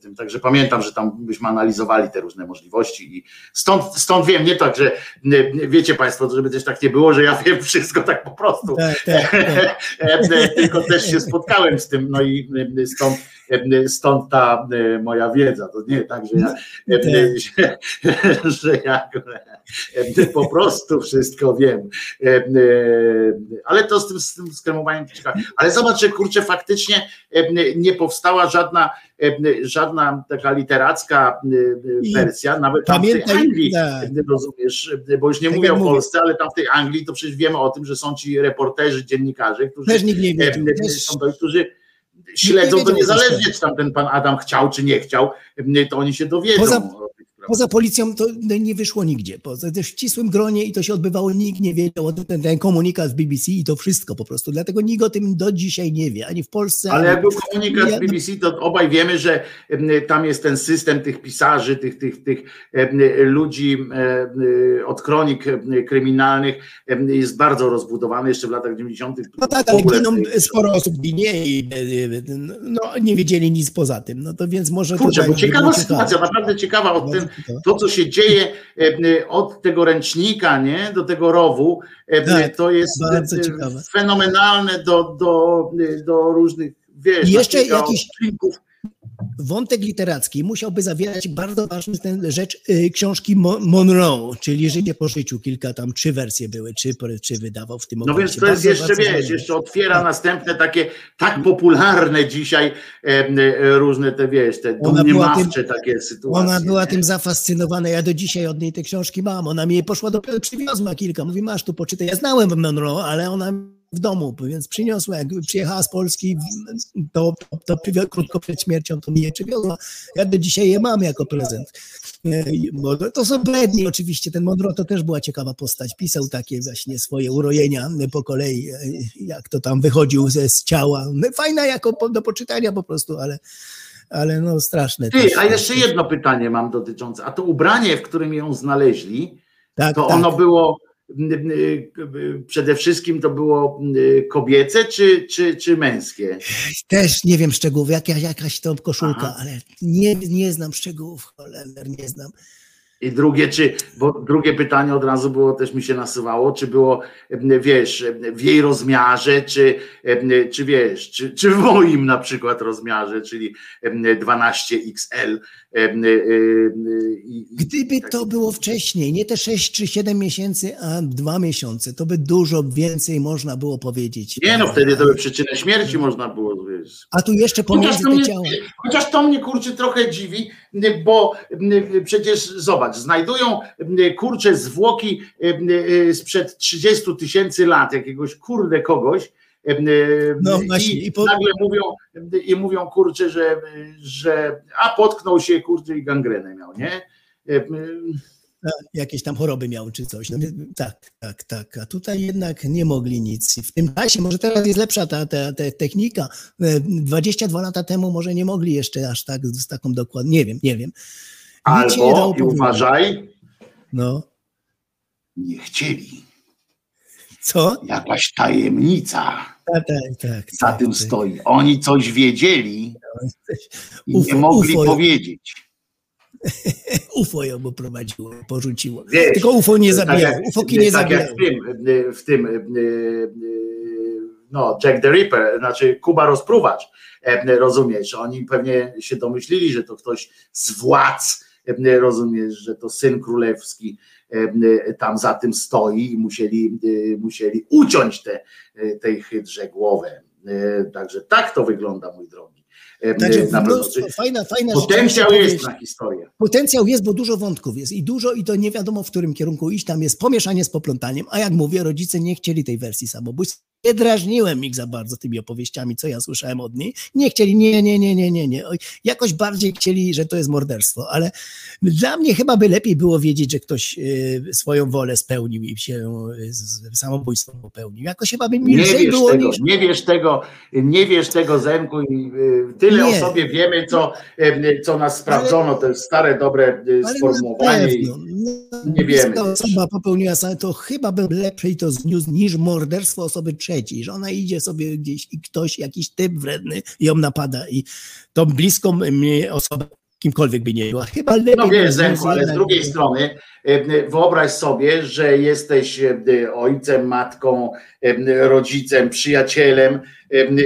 S9: tym. Także pamiętam, że tam byśmy analizowali te różne możliwości i stąd, stąd wiem, nie tak, że wiecie Państwo, żeby też tak nie było, że ja wiem wszystko tak po prostu.
S13: Tak, tak, tak. [LAUGHS]
S9: E, Tylko też się spotkałem z tym, no i e, stąd, e, stąd ta e, moja wiedza. To nie tak, że ja, e, że, [LAUGHS] że ja e, po prostu wszystko wiem. E, e, Ale to z tym, z tym skremowaniem ciekawe. Ale zobacz, że kurczę, faktycznie e, nie powstała żadna, e, żadna taka literacka e,
S13: I
S9: wersja, nawet tam w tej Anglii,
S13: tak.
S9: rozumiesz, bo już nie
S13: Tak
S9: mówię o
S13: mówię.
S9: Polsce, ale tam w tej Anglii to przecież wiemy o tym, że są ci reporterzy, dziennikarze, którzy,
S13: Też nikt nie
S9: e, to, którzy śledzą to
S13: wiedział, co
S9: niezależnie, czy tam ten pan Adam chciał, czy nie chciał, to oni się dowiedzą.
S13: Poza-. Poza policją to nie wyszło nigdzie. Poza w ścisłym gronie i to się odbywało, nikt nie wiedział o tym, ten, ten komunikat w BBC i to wszystko po prostu. Dlatego nikt o tym do dzisiaj nie wie, ani w Polsce.
S9: Ale jak był komunikat z BBC, to obaj wiemy, że tam jest ten system tych pisarzy, tych, tych, tych ludzi em, od kronik kryminalnych jest bardzo rozbudowany jeszcze w latach 90.
S13: No tak, ale giną, sporo osób ginie i e, no, nie wiedzieli nic poza tym. No to więc może
S9: Kurczę, bo ciekawa
S13: było
S9: sytuacja, naprawdę ciekawa
S13: Bardzo
S9: tym,
S13: ciekawa.
S9: To co się dzieje e, od tego ręcznika, nie, do tego rowu, e,
S13: Tak,
S9: to jest e, fenomenalne do, do, do różnych, wiesz,
S13: I jeszcze jakiś-
S9: odcinków.
S13: Wątek literacki musiałby zawierać bardzo ważny ten rzecz y, książki Mo- Monroe, czyli Życie po życiu. Kilka tam, trzy wersje były, czy, czy wydawał w tym
S9: No
S13: okresie.
S9: więc to jest
S13: Bardzo,
S9: jeszcze,
S13: bardzo
S9: wiesz,
S13: ważne.
S9: jeszcze otwiera następne takie tak popularne dzisiaj e, różne te, wiesz, te
S13: Ona
S9: dumnie
S13: była tym-
S9: mawcze takie sytuacje.
S13: Ona była
S9: nie?
S13: tym zafascynowana. Ja do dzisiaj od niej te książki mam. Ona mi je poszła dopiero, przywiozła kilka. Mówi, masz tu poczytaj. Ja znałem Monroe, ale ona w domu, więc przyniosła. Jak przyjechała z Polski, to, to, to krótko przed śmiercią to mi je przywiozła. Ja do dzisiaj je mam jako prezent. E, to- są bredni oczywiście. Ten Monroe to też była ciekawa postać. Pisał takie właśnie swoje urojenia po kolei, e, jak to tam wychodził ze, z ciała. No, Fajna jako do poczytania po prostu, ale, ale no straszne.
S9: Ty,
S13: też.
S9: a jeszcze jedno pytanie mam dotyczące, a to ubranie, w którym ją znaleźli,
S13: Tak,
S9: to
S13: tak.
S9: ono było przede wszystkim to było kobiece czy, czy, czy męskie?
S13: Też nie wiem szczegółów, jaka, jakaś to koszulka,
S9: Aha.
S13: ale nie, nie znam szczegółów, cholender, nie znam.
S9: I drugie, czy, bo drugie pytanie od razu było, też mi się nasuwało, czy było, wiesz, w jej rozmiarze, czy, czy wiesz, czy, czy w moim na przykład rozmiarze, czyli em, 12XL. Y, y, i-
S13: Gdyby to było wcześniej, nie te 6 czy 7 miesięcy, a 2 miesiące, to by dużo więcej można było powiedzieć.
S9: Nie no, wtedy to by przyczynę śmierci można było, wiesz.
S13: A tu jeszcze
S9: Chociaż
S13: pomiędzy
S9: to,
S13: te
S9: mnie,
S13: ciała.
S9: chociaż to mnie kurczę trochę dziwi, bo przecież zobacz, znajdują m, kurczę zwłoki y, sprzed 30 tysięcy lat jakiegoś kurde kogoś.
S13: No
S9: i,
S13: właśnie, i po-
S9: nagle mówią i mówią kurczę, że, że a potknął się kurczę i gangrenę miał, nie?
S13: Jakieś tam choroby miał czy coś. No, tak, tak, tak. A tutaj jednak nie mogli nic. W tym czasie, może teraz jest lepsza ta, ta, ta technika. E, 22 lata temu może nie mogli jeszcze aż tak z taką dokładną. Nie wiem, nie wiem. Nic się nie
S9: Albo i uważaj,
S13: No,
S9: nie chcieli.
S13: co?
S9: Jakaś tajemnica
S13: Tak, tak, tak.
S9: za
S13: tak,
S9: tym
S13: tak.
S9: stoi. Oni coś wiedzieli i nie
S13: UFO,
S9: mogli
S13: UFO.
S9: powiedzieć. [LAUGHS]
S13: UFO ją poprowadziło, porzuciło.
S9: Wiesz,
S13: Tylko UFO nie
S9: tak
S13: zabijało.
S9: jak-
S13: UFOki nie
S9: tak jak w tym, w tym no, Jack the Ripper, znaczy Kuba Rozpruwacz, e, rozumiesz, oni pewnie się domyślili, że to ktoś z władz, e, rozumiesz, że to syn królewski tam za tym stoi i musieli, y, musieli uciąć te, y, tej hydrze głowę. E, Także tak to wygląda, mój drogi. E,
S13: Także
S9: na
S13: mnóstwo, fajna, fajna
S9: Potencjał jest na historię.
S13: Potencjał jest, bo dużo wątków jest i dużo i to nie wiadomo w którym kierunku iść. Tam jest pomieszanie z poplątaniem, a jak mówię, rodzice nie chcieli tej wersji samobójstwa. Nie drażniłem ich za bardzo tymi opowieściami, co ja słyszałem od niej. Nie chcieli, nie, nie, nie, nie, nie, nie. Jakoś bardziej chcieli, że to jest morderstwo, ale dla mnie chyba by lepiej było wiedzieć, że ktoś y, swoją wolę spełnił i się z- samobójstwo popełnił. Jakoś chyba by
S9: Nie
S13: milżej
S9: wiesz
S13: było
S9: tego,
S13: niż...
S9: nie wiesz tego, nie wiesz tego Zenku i y, tyle
S13: Nie.
S9: o sobie wiemy, co, co nas sprawdzono, to jest stare, dobre
S13: Ale
S9: sformułowanie.
S13: pewno, no,
S9: nie wiemy.
S13: Ta osoba popełniła to chyba by lepiej to zniósł niż morderstwo osoby trzeciej, że ona idzie sobie gdzieś i ktoś, jakiś typ wredny ją napada i tą bliską mnie osobę, kimkolwiek by nie była, chyba lepiej
S9: No wiesz, Zenku, ale z drugiej strony y, wyobraź sobie, że jesteś y, ojcem, matką, y, rodzicem, przyjacielem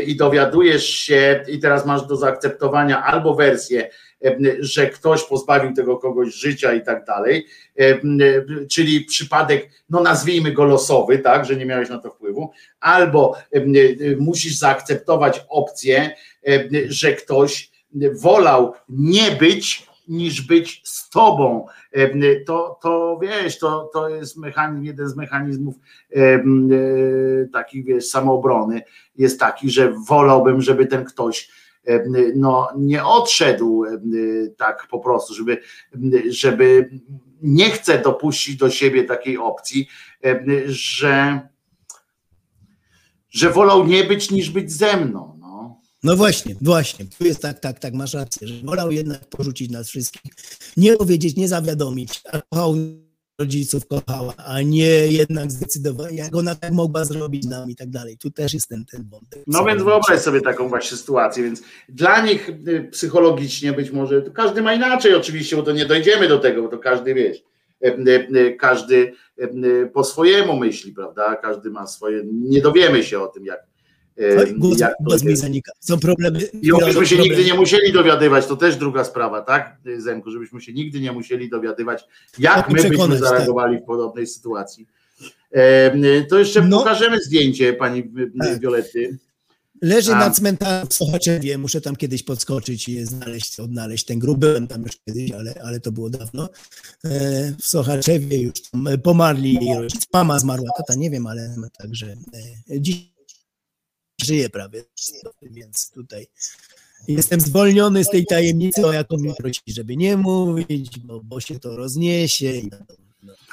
S9: i dowiadujesz się i teraz masz do zaakceptowania albo wersję, że ktoś pozbawił tego kogoś życia i tak dalej, czyli przypadek, no nazwijmy go losowy, tak, że nie miałeś na to wpływu, albo musisz zaakceptować opcję, że ktoś wolał nie być niż być z tobą. To, to wiesz, to, to jest mechanizm, jeden z mechanizmów em, e, takich, wiesz, samoobrony jest taki, że wolałbym, żeby ten ktoś no, nie odszedł em, tak po prostu, żeby, żeby nie chcę dopuścić do siebie takiej opcji, em, że, że wolał nie być niż być ze mną. No.
S13: No właśnie, właśnie. Tu jest tak, tak, tak, masz rację, że wolał jednak porzucić nas wszystkich. Nie powiedzieć, nie zawiadomić, a kochał rodziców, kochała, a nie jednak zdecydować, jak ona tak mogła zrobić z nami i tak dalej. Tu też jest ten, ten.
S9: No więc wyobraź sobie taką właśnie sytuację, więc dla nich y, psychologicznie być może, każdy ma inaczej oczywiście, bo to nie dojdziemy do tego, bo to każdy wiesz, y, y, każdy po swojemu myśli, prawda, każdy ma swoje, nie dowiemy się o tym jak,
S13: głos,
S9: jak
S13: głos mi zanika. Są problemy.
S9: I obyśmy się
S13: problemy.
S9: nigdy nie musieli dowiadywać, to też druga sprawa, tak, Zenku, żebyśmy się nigdy nie musieli dowiadywać, jak
S13: Tak,
S9: my byśmy
S13: przekonać,
S9: zareagowali w podobnej sytuacji. To jeszcze
S13: No.
S9: pokażemy zdjęcie pani
S13: Tak.
S9: Wiolety.
S13: Leży
S9: A.
S13: na cmentarzu w Sochaczewie, muszę tam kiedyś podskoczyć i znaleźć, odnaleźć ten grób. Byłem tam już kiedyś, ale, ale to było dawno. E, W Sochaczewie już tam pomarli jej rodzice. Mama zmarła, tata nie wiem, ale także e, dziś żyje prawie, więc tutaj jestem zwolniony z tej tajemnicy, o jaką mi prosi, żeby nie mówić, bo, bo się to rozniesie. i-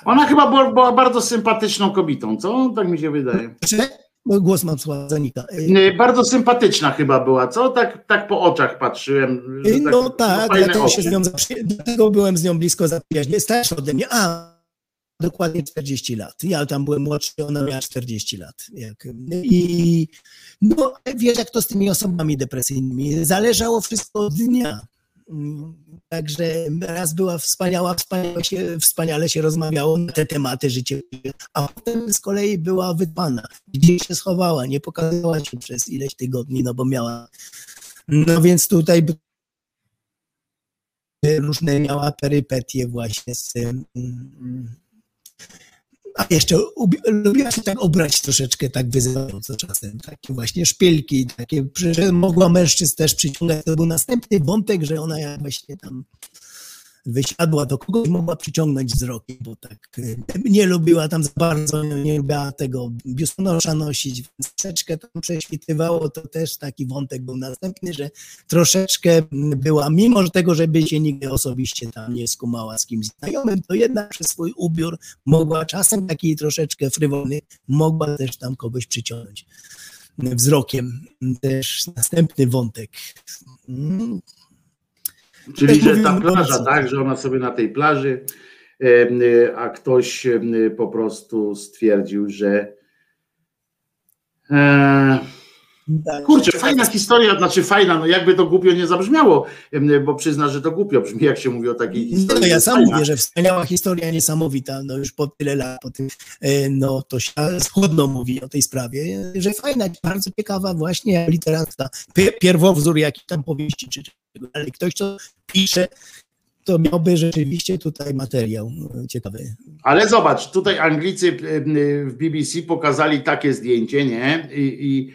S9: Ona chyba była, była bardzo sympatyczną kobietą, co? Tak mi się wydaje.
S13: Bo Głos mam słowa zanika.
S9: Nie, Bardzo sympatyczna chyba była, co? Tak, tak po oczach patrzyłem. że
S13: No tak, dlatego się z nią dlatego byłem z nią blisko zaprzyjaźniony. Starsza ode mnie, a dokładnie 40 lat. Ja tam byłem młodszy, ona miała 40 lat. I no, wiesz, jak to z tymi osobami depresyjnymi. Zależało wszystko od dnia. Mm, Także raz była wspaniała, wspaniale się, wspaniale się rozmawiało na te tematy życia, a potem z kolei była wypana. Gdzieś się schowała, nie pokazała się przez ileś tygodni, no bo miała. No więc tutaj różne miała perypetie właśnie z tym. A jeszcze ubi- lubiła się tak obrać troszeczkę tak wyzywająco czasem. Takie właśnie szpilki, takie, że mogła mężczyzn też przyciągać. To był następny wątek, że ona właśnie tam wysiadła, to kogoś mogła przyciągnąć wzrokiem, bo tak y, nie lubiła tam za bardzo, nie lubiła tego biustonosza nosić, więc troszeczkę tam prześwitywało, to też taki wątek był następny, że troszeczkę była, mimo tego, żeby się nigdy osobiście tam nie skumała z kimś znajomym, to jednak przez swój ubiór mogła czasem taki troszeczkę frywolny, mogła też tam kogoś przyciągnąć wzrokiem. Też następny wątek.
S9: Czyli, że ta plaża, tak, że ona sobie na tej plaży, y, a ktoś y, po prostu stwierdził, że e, kurczę, fajna historia, znaczy fajna, no jakby to głupio nie zabrzmiało, bo przyzna, że to głupio brzmi, jak się mówi o takiej historii.
S13: No, ja sam
S9: fajna.
S13: mówię, że wspaniała historia, niesamowita, no już po tyle lat, po tym, e, no to się schudno mówi o tej sprawie, że fajna, bardzo ciekawa właśnie literatura, Pie- pierwowzór jaki tam powieści, czy ale ktoś, co pisze, to miałby rzeczywiście tutaj materiał e, ciekawy.
S9: Ale zobacz, tutaj Anglicy w BBC pokazali takie zdjęcie, nie? I, i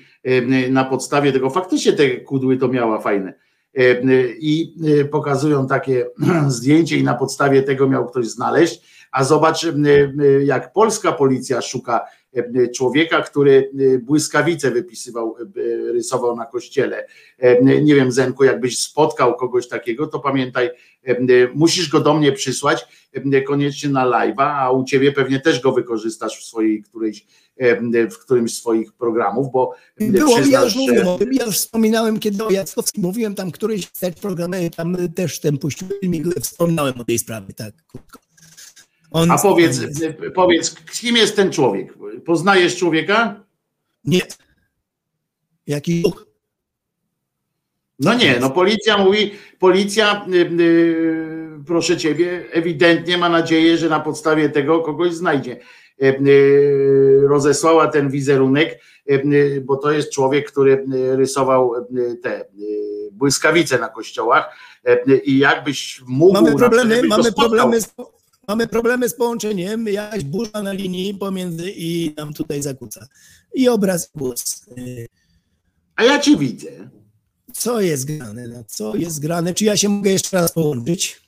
S9: na podstawie tego faktycznie te kudły to miała fajne. Em, y, I pokazują takie [CLEARS THROAT] zdjęcie i na podstawie tego miał ktoś znaleźć. A zobacz, jak polska policja szuka człowieka, który y, błyskawice wypisywał, y, rysował na kościele. Nie wiem, Zenku, jakbyś spotkał kogoś takiego, to pamiętaj, musisz go do mnie przysłać koniecznie na live'a, a u ciebie pewnie też go wykorzystasz w swojej którejś, w którymś z swoich programów, bo
S13: Było, ja już mówiłem
S9: że
S13: o tym, ja już wspominałem, kiedy o Jackowskim mówiłem, tam któryś z programie, tam też ten puścił filmik, wspominałem o tej sprawie, tak, krótko. On
S9: a powiedz, powiedz, kim jest ten człowiek? Poznajesz człowieka?
S13: Nie. Jaki duch?
S9: No nie, no policja mówi, policja, y, y, proszę ciebie, ewidentnie ma nadzieję, że na podstawie tego kogoś znajdzie. Y, y, Rozesłała ten wizerunek, y, bo to jest człowiek, który rysował te błyskawice na kościołach i jakbyś mógł...
S13: Mamy problemy,
S9: przykład,
S13: mamy problemy, z, mamy problemy z połączeniem, jakaś burza na linii pomiędzy i nam tutaj zakłóca. I obraz, głos.
S9: A ja cię widzę.
S13: Co jest grane? No, co jest grane? Czy ja się mogę jeszcze raz połączyć?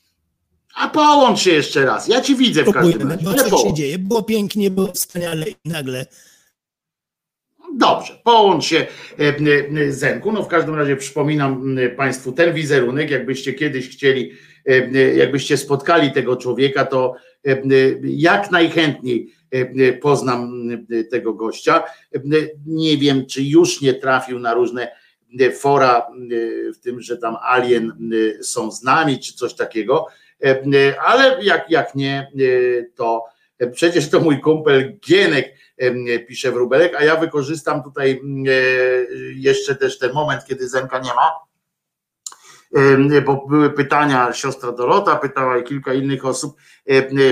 S9: A połącz się jeszcze raz. Ja ci widzę w każdym razie.
S13: bo coś się dzieje. Było pięknie, było wspaniale i nagle
S9: Dobrze, połącz się e, e, Zenku. No w każdym razie przypominam Państwu ten wizerunek, jakbyście kiedyś chcieli, jakbyście spotkali tego człowieka, to e, e, jak najchętniej e, e, poznam e, tego gościa. E, Nie wiem, czy już nie trafił na różne e, fora, e, w tym, że tam alien e, są z nami, czy coś takiego, E, e, ale jak, jak nie, e, to e, przecież to mój kumpel Gienek pisze Wróbelek, a ja wykorzystam tutaj e, jeszcze też ten moment, kiedy Zenka nie ma, bo były pytania, siostra Dorota pytała i kilka innych osób,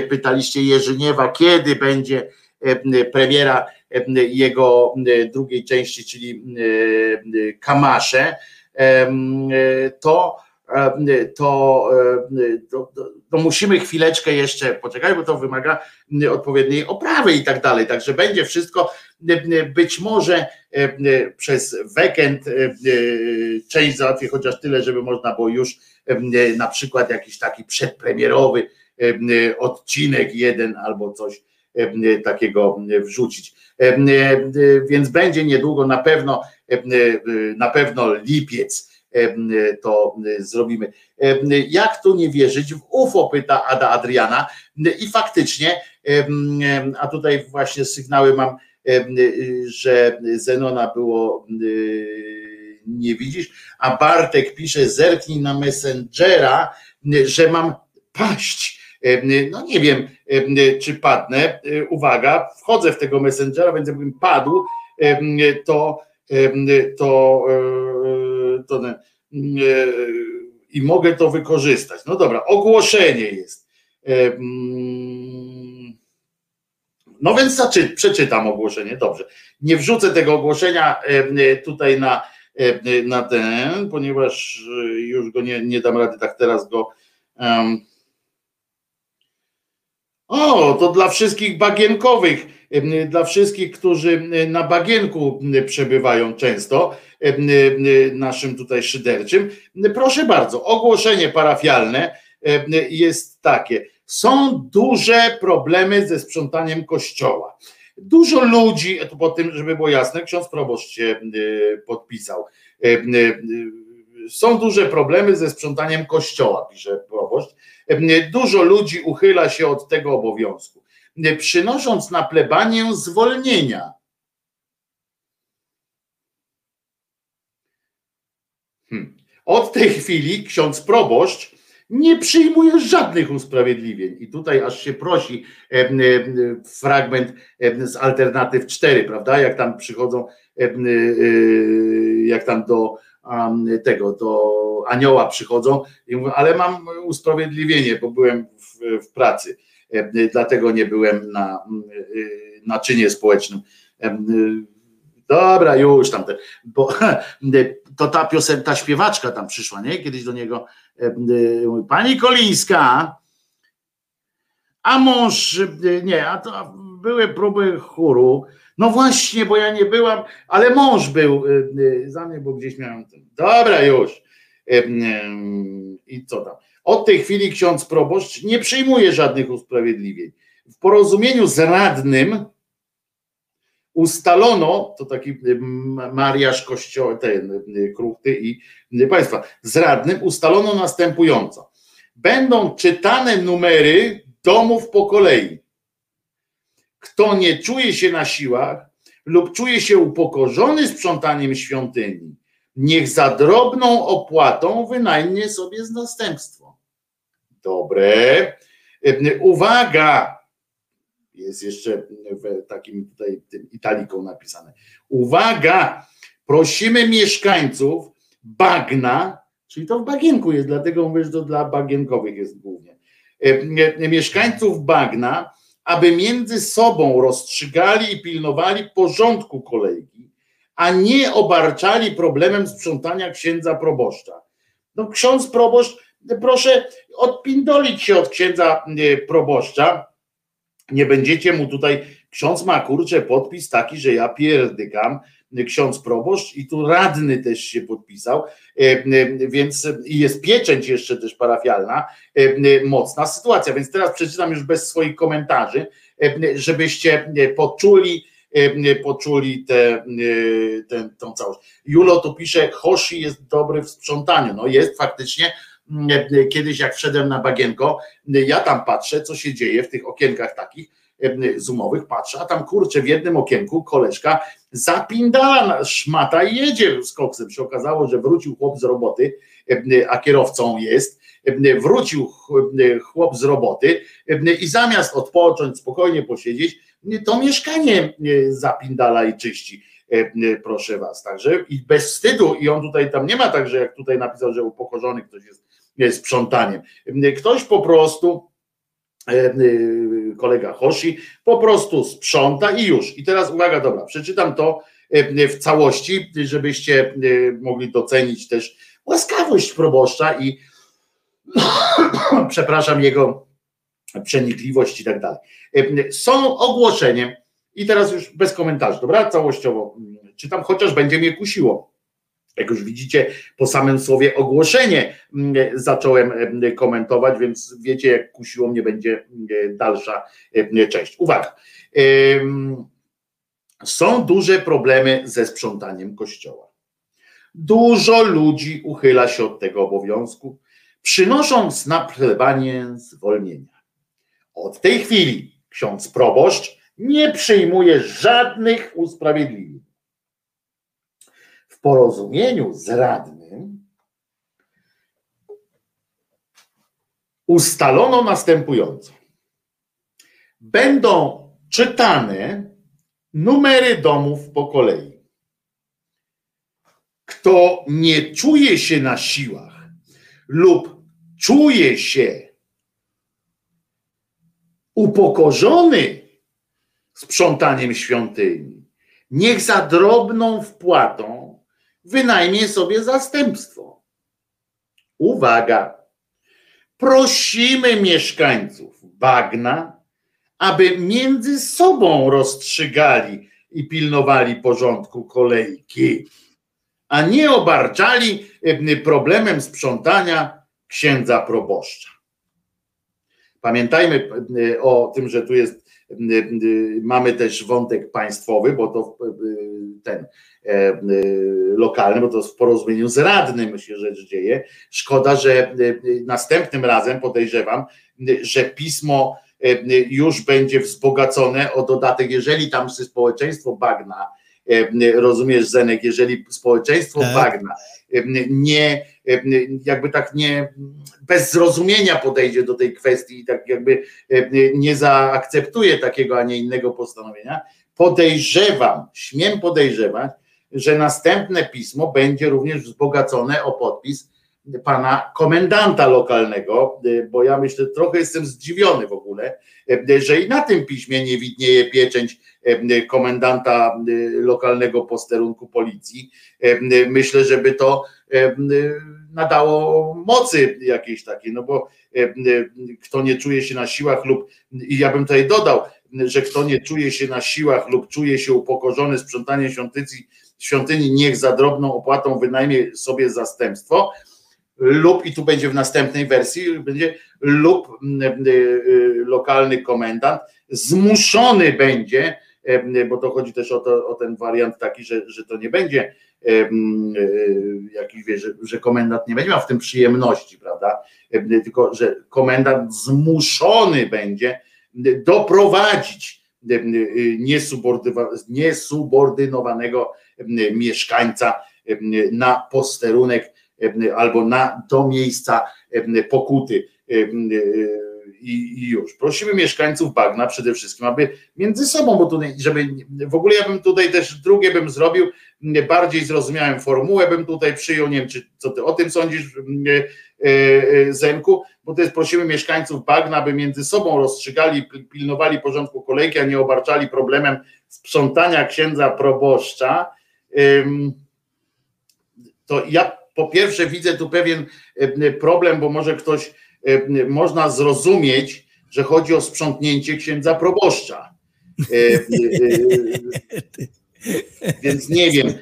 S9: pytaliście Jerzyniewa, kiedy będzie em, premiera jego drugiej części, czyli Kamasze, to to, to, to, musimy chwileczkę jeszcze poczekać, bo to wymaga odpowiedniej oprawy i tak dalej. Także będzie wszystko być może przez weekend część załatwię chociaż tyle, żeby można było już na przykład jakiś taki przedpremierowy odcinek jeden albo coś takiego wrzucić. Więc będzie niedługo na pewno na pewno lipiec to zrobimy. Jak tu nie wierzyć w UFO, pyta Ada Adriana. I faktycznie, a tutaj właśnie sygnały mam, że Zenona było nie widzisz, a Bartek pisze, zerknij na Messengera, że mam paść. No nie wiem, czy padnę. Uwaga, wchodzę w tego Messengera, więc jakbym padł, to to, to i mogę to wykorzystać. No dobra, ogłoszenie jest. No więc przeczytam ogłoszenie, dobrze. Nie wrzucę tego ogłoszenia tutaj na, na ten, ponieważ już go nie, nie dam rady tak teraz go. O, to dla wszystkich bagienkowych, dla wszystkich, którzy na bagienku przebywają często, naszym tutaj szyderczym. Proszę bardzo, ogłoszenie parafialne jest takie. Są duże problemy ze sprzątaniem kościoła. Dużo ludzi, to po tym, żeby było jasne, ksiądz proboszcz się podpisał. Są duże problemy ze sprzątaniem kościoła, pisze proboszcz. Dużo ludzi uchyla się od tego obowiązku, przynosząc na plebanię zwolnienia. Hmm. Od tej chwili ksiądz proboszcz nie przyjmuje żadnych usprawiedliwień. I tutaj aż się prosi fragment z alternatyw 4, prawda? Jak tam przychodzą, jak tam do tego, do anioła przychodzą i mówią, ale mam usprawiedliwienie, bo byłem w, w pracy, dlatego nie byłem na, na czynie społecznym. Dobra, już tam, bo [LAUGHS] to ta piosenka, ta śpiewaczka tam przyszła, nie? Kiedyś do niego pani Kolińska, a mąż, nie, a to były próby chóru, no właśnie, bo ja nie byłam, ale mąż był za mnie, bo gdzieś miałem. Dobra, już. I co tam? Od tej chwili ksiądz proboszcz nie przyjmuje żadnych usprawiedliwień. W porozumieniu z radnym ustalono, to taki mariaż kościoła, ten kruchty i państwa, z radnym ustalono następująco. Będą czytane numery domów po kolei. Kto nie czuje się na siłach lub czuje się upokorzony sprzątaniem świątyni, niech za drobną opłatą wynajmie sobie następstwo. Dobre. Uwaga! Jest jeszcze w takim tutaj tym italiką napisane. Uwaga! Prosimy mieszkańców bagna, czyli to w bagienku jest, dlatego mówię, że to dla bagienkowych jest głównie. Mieszkańców bagna, aby między sobą rozstrzygali i pilnowali porządku kolejki, a nie obarczali problemem sprzątania księdza proboszcza. No ksiądz proboszcz, proszę odpindolić się od księdza proboszcza, nie będziecie mu tutaj, ksiądz ma kurczę podpis taki, że ja pierdykam, ksiądz proboszcz i tu radny też się podpisał, więc i jest pieczęć jeszcze też parafialna, mocna sytuacja, więc teraz przeczytam już bez swoich komentarzy, żebyście poczuli, poczuli tę te, całość. Julo tu pisze, Hoshi jest dobry w sprzątaniu. No jest faktycznie, kiedyś jak wszedłem na bagienko, ja tam patrzę, co się dzieje w tych okienkach takich zoomowych, patrzę, a tam kurczę w jednym okienku koleżka zapindala szmata i jedzie z koksem. Się okazało, że wrócił chłop z roboty, a kierowcą jest, wrócił chłop z roboty i zamiast odpocząć, spokojnie posiedzieć, to mieszkanie zapindala i czyści proszę was. Także i bez wstydu, i on tutaj tam nie ma także, jak tutaj napisał, że upokorzony ktoś jest sprzątaniem. Ktoś po prostu e, kolega Hoshi, po prostu sprząta i już. I teraz uwaga, dobra, przeczytam to e, w całości, żebyście e, mogli docenić też łaskawość proboszcza i [COUGHS] przepraszam, jego przenikliwość i tak dalej. Są ogłoszeniem i teraz już bez komentarzy, dobra? Całościowo mm, czytam, chociaż będzie mnie kusiło. Jak już widzicie, po samym słowie ogłoszenie mm, zacząłem mm, komentować, więc wiecie, jak kusiło mnie będzie dalsza część. Uwaga. Są duże problemy ze sprzątaniem kościoła. Dużo ludzi uchyla się od tego obowiązku, przynosząc na plebanie zwolnienia. Od tej chwili ksiądz proboszcz nie przyjmuje żadnych usprawiedliwień. Porozumieniu z radnym ustalono następująco. Będą czytane numery domów po kolei. Kto nie czuje się na siłach lub czuje się upokorzony sprzątaniem świątyni, niech za drobną wpłatą wynajmie sobie zastępstwo. Uwaga! Prosimy mieszkańców bagna, aby między sobą rozstrzygali i pilnowali porządku kolejki, a nie obarczali e, problemem sprzątania księdza proboszcza. Pamiętajmy e, o tym, że tu jest, e, mamy też wątek państwowy, bo to ten lokalny, bo to w porozumieniu z radnym się rzecz dzieje. Szkoda, że następnym razem podejrzewam, że pismo już będzie wzbogacone o dodatek, jeżeli tam społeczeństwo bagna, rozumiesz Zenek, jeżeli społeczeństwo tak. bagna nie, jakby tak nie, bez zrozumienia podejdzie do tej kwestii i tak jakby nie zaakceptuje takiego, a nie innego postanowienia, podejrzewam, śmiem podejrzewać, że następne pismo będzie również wzbogacone o podpis pana komendanta lokalnego, bo ja myślę, trochę jestem zdziwiony w ogóle, że i na tym piśmie nie widnieje pieczęć komendanta lokalnego posterunku policji. Myślę, żeby to nadało mocy jakiejś takiej, no bo kto nie czuje się na siłach lub, i ja bym tutaj dodał, że kto nie czuje się na siłach lub czuje się upokorzony sprzątaniem świątyni, świątyni niech za drobną opłatą wynajmie sobie zastępstwo, lub, i tu będzie w następnej wersji, będzie lub lokalny komendant zmuszony będzie, bo to chodzi też o, to, o ten wariant taki, że, że to nie będzie jakiś, wie, że, że komendant nie będzie miał w tym przyjemności, prawda? Tylko, że komendant zmuszony będzie doprowadzić niesubordynowanego mieszkańca na posterunek albo na, do miejsca pokuty. I, już. Prosimy mieszkańców Bagna przede wszystkim, aby między sobą, bo tutaj, żeby w ogóle ja bym tutaj też drugie bym zrobił, bardziej zrozumiałem formułę bym tutaj przyjął, nie wiem, czy co ty o tym sądzisz, e, e, Zenku, bo to jest prosimy mieszkańców Bagna, aby między sobą rozstrzygali, pilnowali porządku kolejki, a nie obarczali problemem sprzątania księdza proboszcza. To ja po pierwsze widzę tu pewien e, problem, bo może ktoś, e, można zrozumieć, że chodzi o sprzątnięcie księdza proboszcza. [LAUGHS] E, więc nie wiem,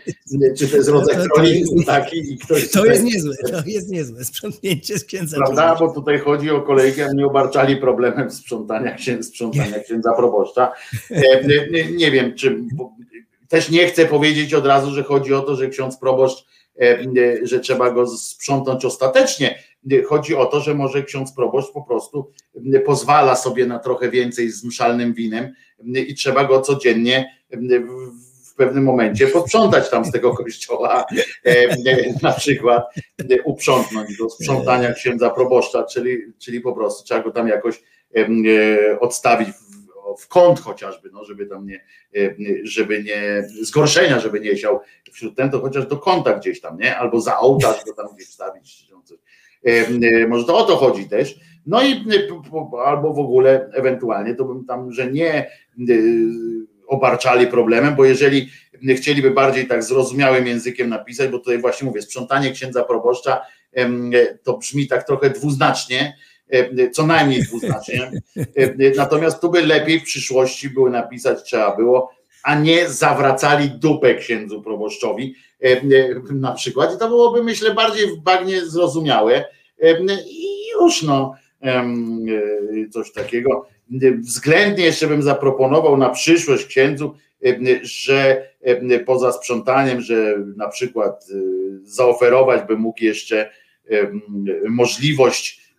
S9: czy to jest rodzaj no, trollingu taki i ktoś.
S13: To jest niezłe, to jest niezłe, sprzątnięcie z księdza
S9: Prawda, bo tutaj chodzi o kolejkę, a nie obarczali problemem sprzątania, sprzątania księdza proboszcza. Nie, nie wiem, czy też nie chcę powiedzieć od razu, że chodzi o to, że ksiądz proboszcz E, e, że trzeba go sprzątnąć ostatecznie. Chodzi o to, że może ksiądz proboszcz po prostu pozwala sobie na trochę więcej z mszalnym winem i trzeba go codziennie w pewnym momencie posprzątać tam z tego [LAUGHS] kościoła, e, na przykład uprzątnąć do sprzątania księdza proboszcza, czyli, czyli po prostu trzeba go tam jakoś odstawić w kąt chociażby, no, żeby tam nie, żeby nie, zgorszenia, żeby nie siał wśród ten, to chociaż do kąta gdzieś tam, nie? Albo za ołtarz go tam gdzieś wstawić. Może to o to chodzi też. No i albo w ogóle ewentualnie to bym tam, że nie obarczali problemem, bo jeżeli chcieliby bardziej tak zrozumiałym językiem napisać, bo tutaj właśnie mówię, sprzątanie księdza proboszcza to brzmi tak trochę dwuznacznie, co najmniej dwuznacznie. Natomiast tu by lepiej w przyszłości były napisać, trzeba było, a nie zawracali dupę księdzu proboszczowi na przykład. I to byłoby, myślę, bardziej w bagnie zrozumiałe. I już no, coś takiego. Względnie jeszcze bym zaproponował na przyszłość księdzu, że poza sprzątaniem, że na przykład zaoferować by mógł jeszcze możliwość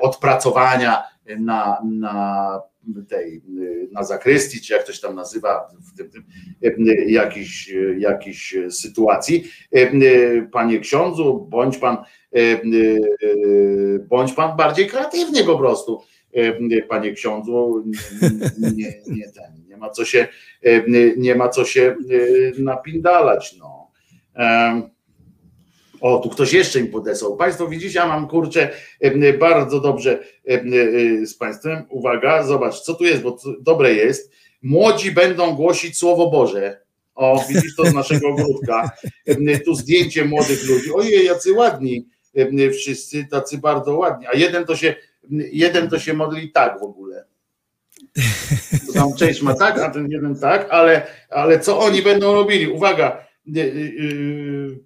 S9: odpracowania na, na tej, na zakrystii, czy jak ktoś tam nazywa w tym, jakiejś sytuacji. Panie ksiądzu, bądź pan, bądź pan bardziej kreatywny po prostu, panie ksiądzu, nie, nie, ten, nie ma co się, nie ma co się napindalać, no. O, tu ktoś jeszcze mi podesłał. Państwo widzicie, ja mam kurczę bardzo dobrze z Państwem. Uwaga, zobacz, co tu jest, bo dobre jest. Młodzi będą głosić Słowo Boże. O, widzisz to z naszego ogródka. Tu zdjęcie młodych ludzi. Ojej, jacy ładni. Wszyscy tacy bardzo ładni. A jeden to się, jeden to się modli tak w ogóle. To tam część ma tak, a ten jeden tak, ale, ale co oni będą robili? Uwaga,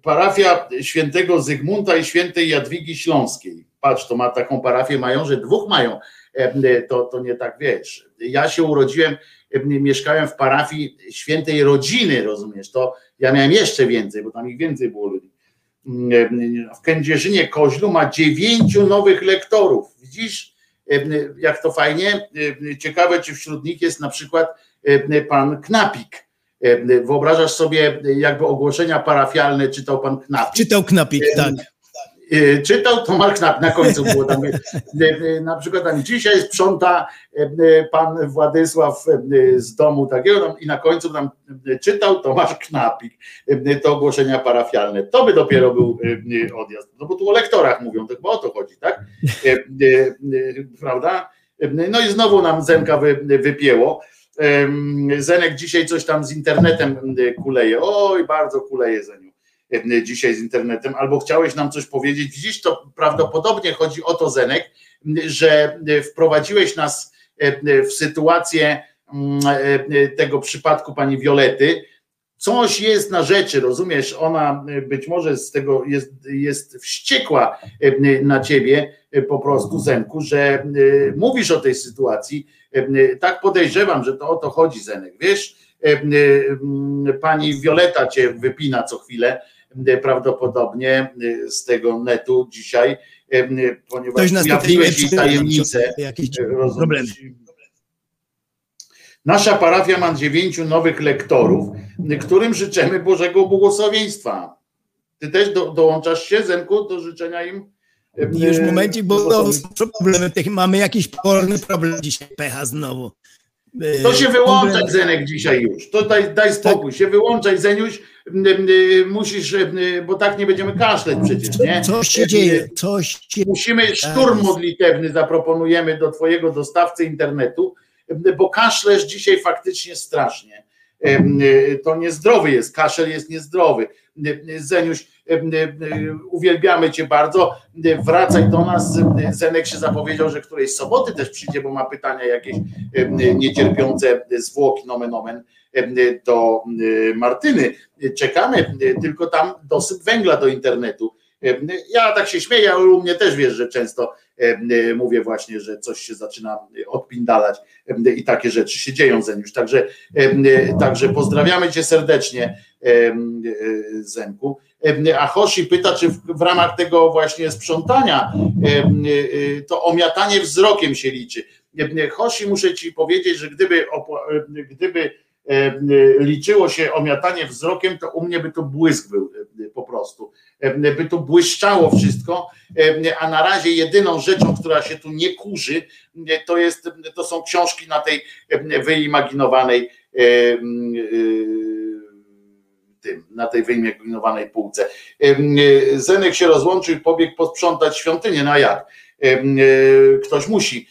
S9: parafia świętego Zygmunta i świętej Jadwigi Śląskiej. Patrz, to ma taką parafię mają, że dwóch mają. To, to nie tak wiesz. Ja się urodziłem, mieszkałem w parafii świętej rodziny, rozumiesz? To ja miałem jeszcze więcej, bo tam ich więcej było ludzi. W Kędzierzynie Koźlu ma dziewięciu nowych lektorów. Widzisz, jak to fajnie? Ciekawe, czy wśród nich jest na przykład pan Knapik Wyobrażasz sobie, jakby ogłoszenia parafialne czytał pan Knapik.
S13: Czytał Knapik, tak.
S9: Czytał Tomasz Knap, na końcu było tam, na przykład tam dzisiaj sprząta pan Władysław z domu takiego i na końcu tam czytał Tomasz Knapik, to ogłoszenia parafialne. To by dopiero był odjazd, no bo tu o lektorach mówią, to chyba o to chodzi, tak? Prawda? No i znowu nam Zenka wypięło. Zenek dzisiaj coś tam z internetem kuleje. Oj, bardzo kuleje Zeniu dzisiaj z internetem. Albo chciałeś nam coś powiedzieć. Widzisz, to prawdopodobnie chodzi o to, Zenek, że wprowadziłeś nas w sytuację tego przypadku pani Wiolety. Coś jest na rzeczy, rozumiesz? Ona być może z tego jest, jest wściekła na ciebie po prostu, Zenku, że mówisz o tej sytuacji tak podejrzewam, że to o to chodzi, Zenek. Wiesz, pani Wioleta cię wypina co chwilę, prawdopodobnie z tego netu dzisiaj, ponieważ ujawniłeś jej tajemnicę. Nasza parafia ma dziewięciu nowych lektorów, którym życzymy Bożego błogosławieństwa. Ty też do, dołączasz się, Zenku, do życzenia im?
S13: Już w momencie, bo problemy, mamy jakiś porny problem dzisiaj, pecha znowu.
S9: To się wyłączać, Zenek, dzisiaj już. To daj, daj spokój, się wyłączaj, Zeniuś. Musisz, bo tak nie będziemy kaszleć przecież, nie?
S13: Coś się dzieje, coś się
S9: Musimy szturm modlitewny zaproponujemy do twojego dostawcy internetu, bo kaszlesz dzisiaj faktycznie strasznie. To niezdrowy jest, kaszel jest niezdrowy. Zeniuś, uwielbiamy Cię bardzo. Wracaj do nas. Zenek się zapowiedział, że którejś soboty też przyjdzie, bo ma pytania jakieś niecierpiące zwłoki, nomen omen, do Martyny. Czekamy, tylko tam dosyp węgla do internetu. Ja tak się śmieję, ale u mnie też wiesz, że często mówię właśnie, że coś się zaczyna odpindalać i takie rzeczy się dzieją, Zeniusz. Także, także pozdrawiamy Cię serdecznie, Zenku. A Hoshi pyta, czy w, w ramach tego właśnie sprzątania to omiatanie wzrokiem się liczy. Hoshi, muszę Ci powiedzieć, że gdyby, gdyby liczyło się omiatanie wzrokiem, to u mnie by to błysk był po prostu, by tu błyszczało wszystko, a na razie jedyną rzeczą, która się tu nie kurzy, to, jest, to są książki na tej wyimaginowanej tym, na tej wyimaginowanej półce. Zenek się rozłączył i pobiegł posprzątać świątynię, no a jak? Ktoś musi.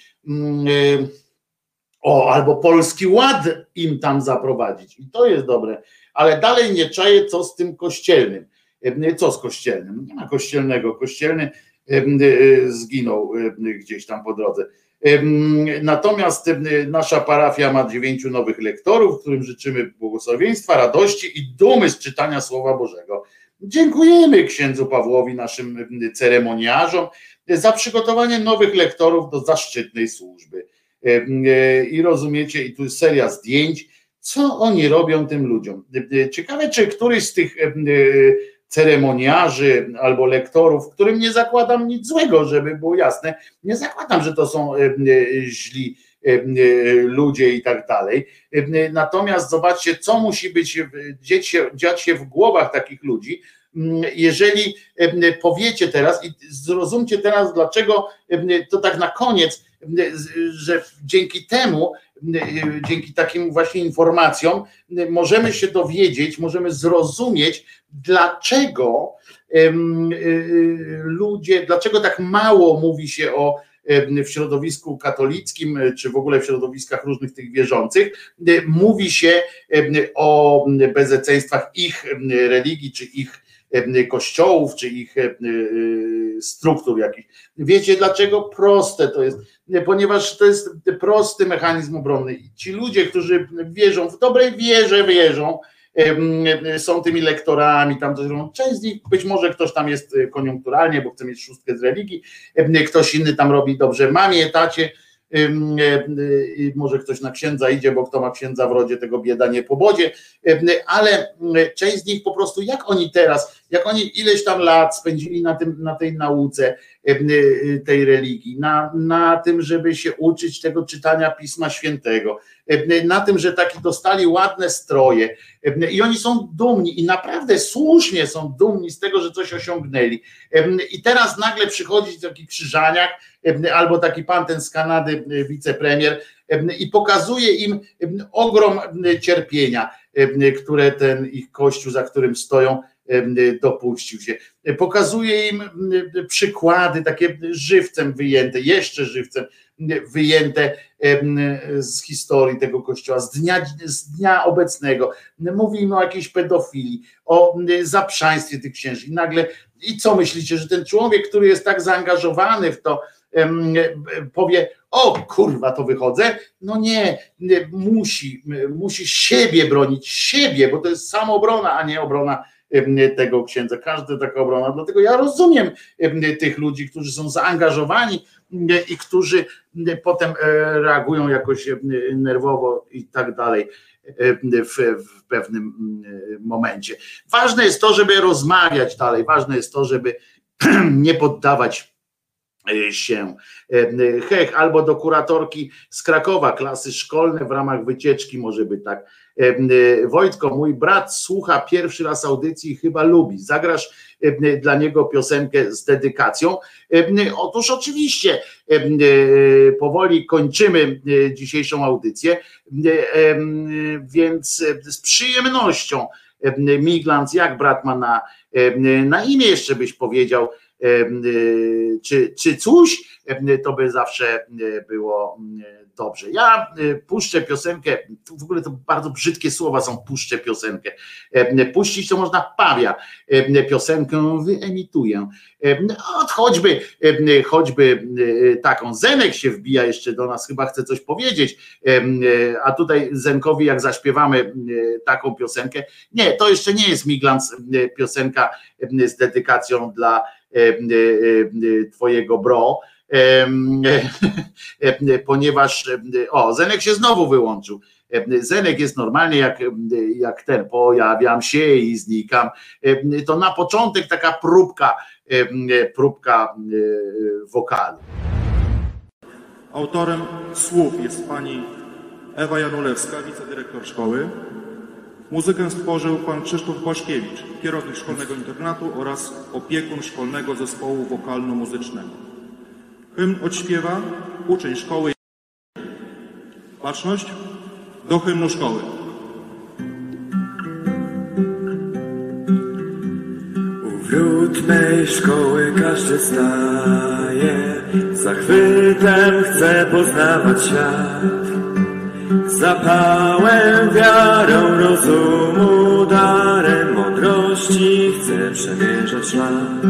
S9: O, albo polski ład im tam zaprowadzić. I to jest dobre. Ale dalej nie czaję, co z tym kościelnym. Co z kościelnym? Nie ma kościelnego. Kościelny zginął gdzieś tam po drodze. Natomiast nasza parafia ma dziewięciu nowych lektorów, którym życzymy błogosławieństwa, radości i dumy z czytania Słowa Bożego. Dziękujemy księdzu Pawłowi, naszym ceremoniarzom, za przygotowanie nowych lektorów do zaszczytnej służby. I rozumiecie, i tu jest seria zdjęć, co oni robią tym ludziom. Ciekawe, czy któryś z tych ceremoniarzy albo lektorów, którym nie zakładam nic złego, żeby było jasne, nie zakładam, że to są źli ludzie i tak dalej. Natomiast zobaczcie, co musi być, dziać się, dziać się w głowach takich ludzi, jeżeli powiecie teraz i zrozumcie teraz, dlaczego to tak na koniec, że dzięki temu, dzięki takim właśnie informacjom, możemy się dowiedzieć, możemy zrozumieć, dlaczego ludzie, dlaczego tak mało mówi się o w środowisku katolickim, czy w ogóle w środowiskach różnych tych wierzących, mówi się o bezeceństwach ich religii, czy ich kościołów, czy ich struktur jakichś. Wiecie dlaczego? Proste to jest, ponieważ to jest prosty mechanizm obronny. Ci ludzie, którzy wierzą, w dobrej wierze wierzą, są tymi lektorami, tam część z nich, być może ktoś tam jest koniunkturalnie, bo chce mieć szóstkę z religii, ktoś inny tam robi dobrze mamie, tacie, i może ktoś na księdza idzie, bo kto ma księdza w rodzie, tego bieda nie pobodzie, ale część z nich po prostu, jak oni teraz, jak oni ileś tam lat spędzili na, tym, na tej nauce tej religii, na, na tym, żeby się uczyć tego czytania Pisma Świętego, na tym, że taki dostali ładne stroje i oni są dumni i naprawdę słusznie są dumni z tego, że coś osiągnęli. I teraz nagle przychodzi taki krzyżaniak albo taki pan ten z Kanady, wicepremier i pokazuje im ogrom cierpienia, które ten ich kościół, za którym stoją, dopuścił się. Pokazuje im przykłady takie żywcem wyjęte, jeszcze żywcem wyjęte z historii tego kościoła, z dnia, z dnia obecnego. Mówi im o jakiejś pedofilii, o zaprzaństwie tych księży. I nagle, i co myślicie, że ten człowiek, który jest tak zaangażowany w to, powie, o kurwa, to wychodzę. No nie, musi, musi siebie bronić, siebie, bo to jest samobrona, a nie obrona tego księdza. Każda taka obrona. Dlatego ja rozumiem tych ludzi, którzy są zaangażowani i którzy potem reagują jakoś nerwowo i tak dalej. W, w pewnym momencie. Ważne jest to, żeby rozmawiać dalej, ważne jest to, żeby [CLEARS THROAT] nie poddawać się hech albo do kuratorki z Krakowa, klasy szkolne w ramach wycieczki może by tak. Wojtko, mój brat słucha pierwszy raz audycji i chyba lubi. Zagrasz dla niego piosenkę z dedykacją. Otóż oczywiście powoli kończymy dzisiejszą audycję, więc z przyjemnością Miglans, jak brat ma na, na imię jeszcze byś powiedział, czy, czy coś, to by zawsze było dobrze. Ja puszczę piosenkę, w ogóle to bardzo brzydkie słowa są puszczę piosenkę. Puścić to można pawia. Piosenkę wyemituję. Od choćby, choćby taką. Zenek się wbija jeszcze do nas, chyba chce coś powiedzieć, a tutaj Zenkowi jak zaśpiewamy taką piosenkę. Nie, to jeszcze nie jest Miglans piosenka z dedykacją dla twojego bro, ponieważ o, Zenek się znowu wyłączył. Zenek jest normalnie jak, jak ten, pojawiam się i znikam. To na początek taka próbka, próbka wokalu.
S14: Autorem słów jest pani Ewa Janulewska, wicedyrektor szkoły. Muzykę stworzył pan Krzysztof Błaszkiewicz, kierownik szkolnego internatu oraz opiekun szkolnego zespołu wokalno-muzycznego. Hymn odśpiewa uczeń szkoły. Baczność do hymnu szkoły.
S15: U wrót mej szkoły każdy staje, zachwytem chce poznawać świat. Zapałem, wiarą, rozumu, darem mądrości chce przemierzać szlak.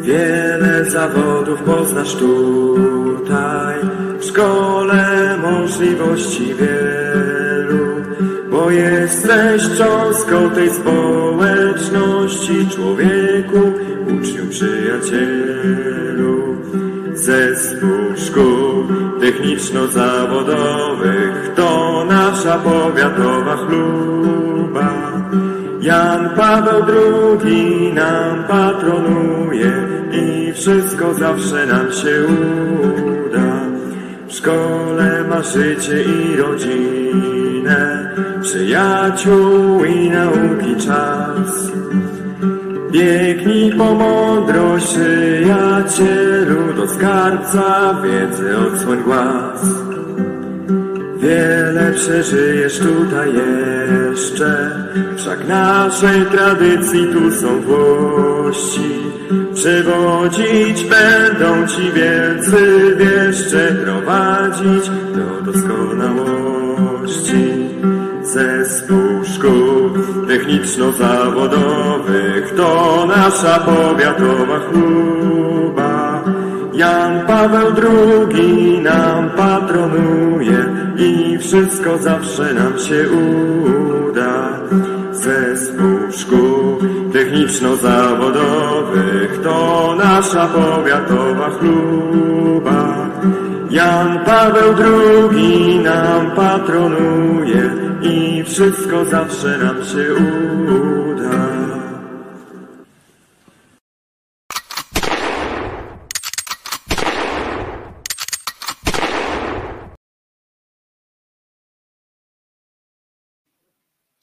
S15: Wiele zawodów poznasz tutaj, w szkole możliwości wielu, bo jesteś cząstką tej społeczności, człowieku, uczniu, przyjacielu. Zespół szkół techniczno-zawodowych to nasza powiatowa chluba. Jan Paweł II nam patronuje i wszystko zawsze nam się uda. W szkole ma życie i rodzinę, przyjaciół i nauki czas. Biegnij po mądrość, przyjacielu, do skarbca wiedzy odsłoń głaz. Wiele przeżyjesz tutaj jeszcze, wszak naszej tradycji tu są włości. Przewodzić będą ci wielcy wieszcze, prowadzić do doskonałości. Zespół szkół techniczno-zawodowych to nasza powiatowa chluba. Jan Paweł II nam patronuje i wszystko zawsze nam się uda. Zespół szkół techniczno-zawodowych to nasza powiatowa chluba. Jan Paweł II nam patronuje i wszystko zawsze nam się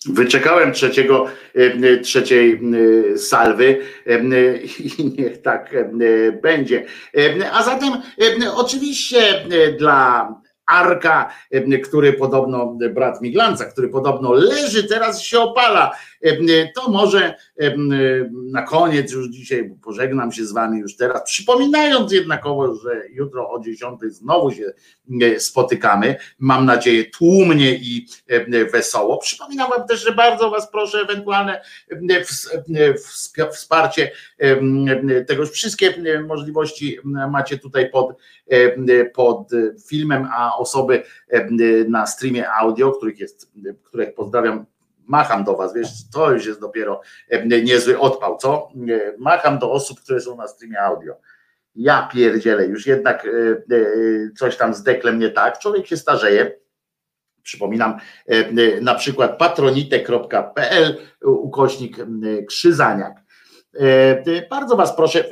S9: Wyczekałem trzeciego, e, trzeciej e, salwy e, i niech tak będzie. A zatem oczywiście dla Arka, który podobno, brat Miglanca, który podobno leży, teraz się opala. To może na koniec już dzisiaj pożegnam się z wami już teraz, przypominając jednakowo, że jutro o 10 znowu się spotykamy. Mam nadzieję tłumnie i wesoło. Przypominam wam też, że bardzo was proszę ewentualne wsparcie tegoż wszystkie możliwości macie tutaj pod, pod filmem, a osoby na streamie audio, których jest, których pozdrawiam macham do was, wiesz, to już jest dopiero niezły odpał, co? Macham do osób, które są na streamie audio. Ja pierdzielę, już jednak coś tam z deklem nie tak, człowiek się starzeje, Przypominam na przykład patronite.pl ukośnik krzyzaniak. Bardzo Was proszę,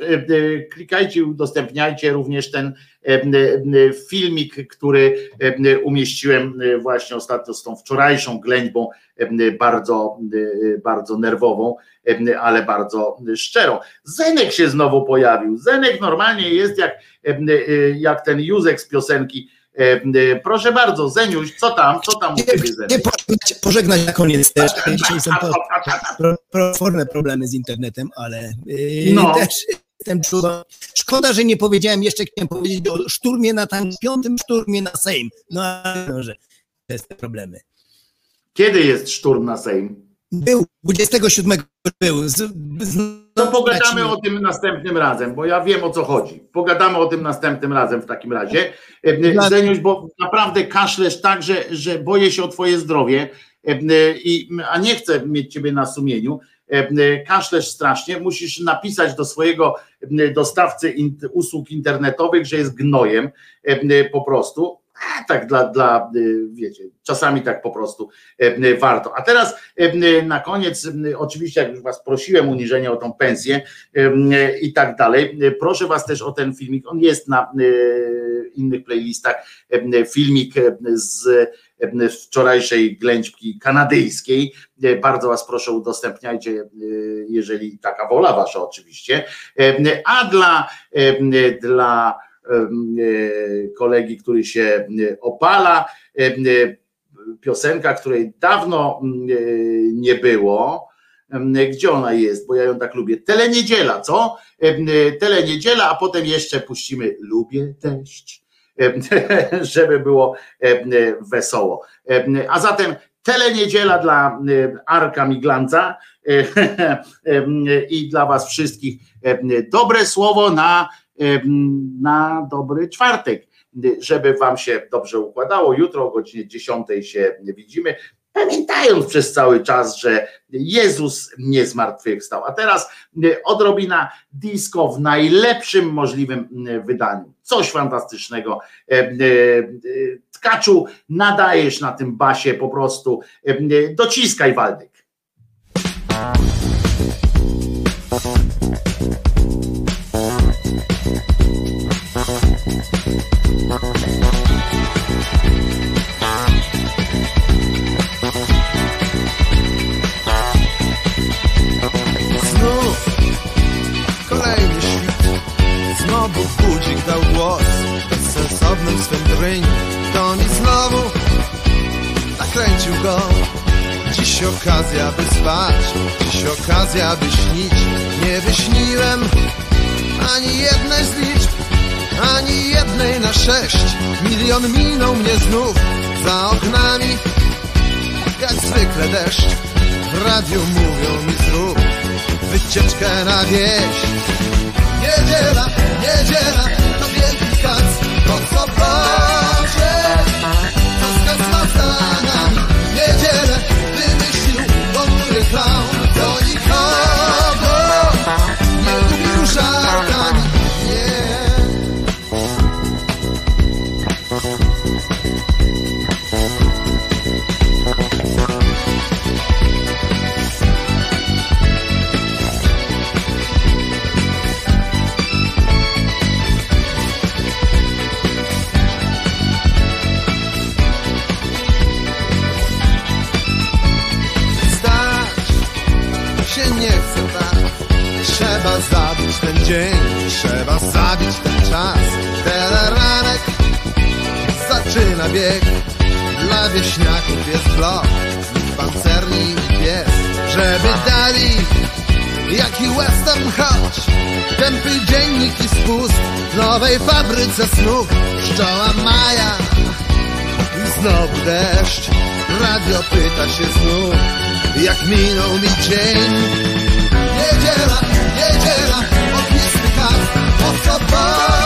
S9: klikajcie, udostępniajcie również ten filmik, który umieściłem właśnie ostatnio z tą wczorajszą ględźbą, bardzo, bardzo nerwową, ale bardzo szczerą. Zenek się znowu pojawił. Zenek normalnie jest jak, jak ten Józek z piosenki. Proszę bardzo, Zeniuś, co tam, co tam u ciebie?
S13: Pożegnać, pożegnać na koniec też. Dzisiaj są potworne problemy z internetem, ale
S9: No.
S13: też jestem czuwa. Szkoda, że nie powiedziałem jeszcze, chciałem powiedzieć o szturmie na tam piątym szturmie na Sejm. No ale no, że te problemy.
S9: Kiedy jest szturm na Sejm?
S13: Był, 27 był. Z, z,
S9: To pogadamy o tym następnym razem, bo ja wiem o co chodzi. Pogadamy o tym następnym razem w takim razie. E, Zeniuś, bo naprawdę kaszlesz tak, że, że boję się o twoje zdrowie, e, i, a nie chcę mieć ciebie na sumieniu. E, Kaszlesz strasznie, musisz napisać do swojego dostawcy usług internetowych, że jest gnojem po prostu. Tak dla, dla, wiecie, czasami tak po prostu warto. A teraz na koniec, oczywiście, jak już Was prosiłem uniżenie o tą pensję i tak dalej, proszę Was też o ten filmik. On jest na innych playlistach filmik z wczorajszej ględźki kanadyjskiej. Bardzo Was proszę, udostępniajcie, jeżeli taka wola Wasza oczywiście. A dla, dla kolegi, który się opala, piosenka, której dawno nie było, gdzie ona jest, bo ja ją tak lubię. Teleniedziela, co? Teleniedziela, a potem jeszcze puścimy Lubię deszcz, [LAUGHS] żeby było wesoło. A zatem teleniedziela dla Arka Miglanca [LAUGHS] i dla Was wszystkich dobre słowo na, na dobry czwartek, żeby Wam się dobrze układało. Jutro o godzinie 10 się widzimy pamiętając przez cały czas, że Jezus nie zmartwychwstał. A teraz odrobina disco w najlepszym możliwym wydaniu. Coś fantastycznego. Tkaczu, nadajesz na tym basie po prostu. Dociskaj, Waldek.
S10: Znów kolejny świt Znowu budzik dał głos. Bezsensownym swym dryń To mi znowu nakręcił go. Dziś okazja by spać. Dziś okazja by śnić. Nie wyśniłem ani jednej z liczb Ani jednej na sześć. Milion minął mnie znów. Za oknami Jak zwykle deszcz. W radiu mówią mi zrób Wycieczkę na wieś. Niedziela, niedziela To wielki kac. Po sobocie To skazna za nami Niedzielę wymyślił Ponury clown. Do nikogo ten dzień. Trzeba zabić ten czas. Teleranek zaczyna bieg. Dla wieśniaków jest blok. Z pancerni pies. Żeby dali Jaki western choć. Tępy dziennik i spust W nowej fabryce snów. Pszczoła Maja i znowu deszcz. Radio pyta się znów Jak minął mi dzień. Niedziela, niedziela kac po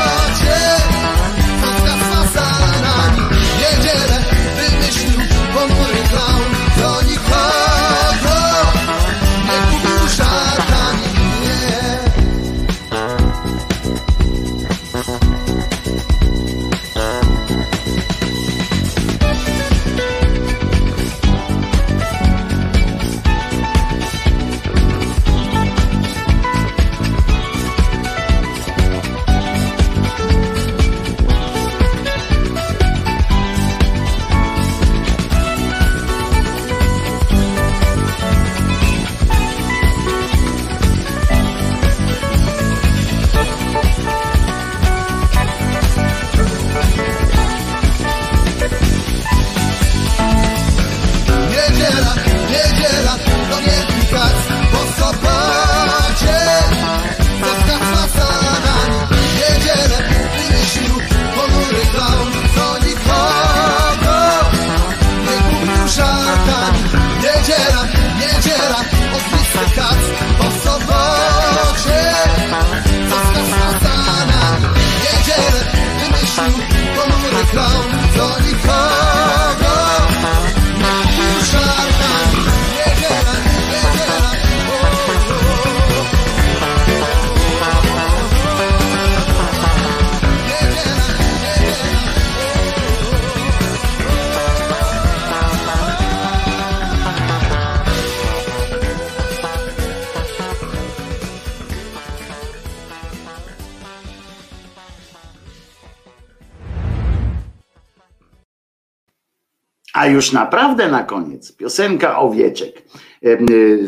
S9: A już naprawdę na koniec piosenka owieczek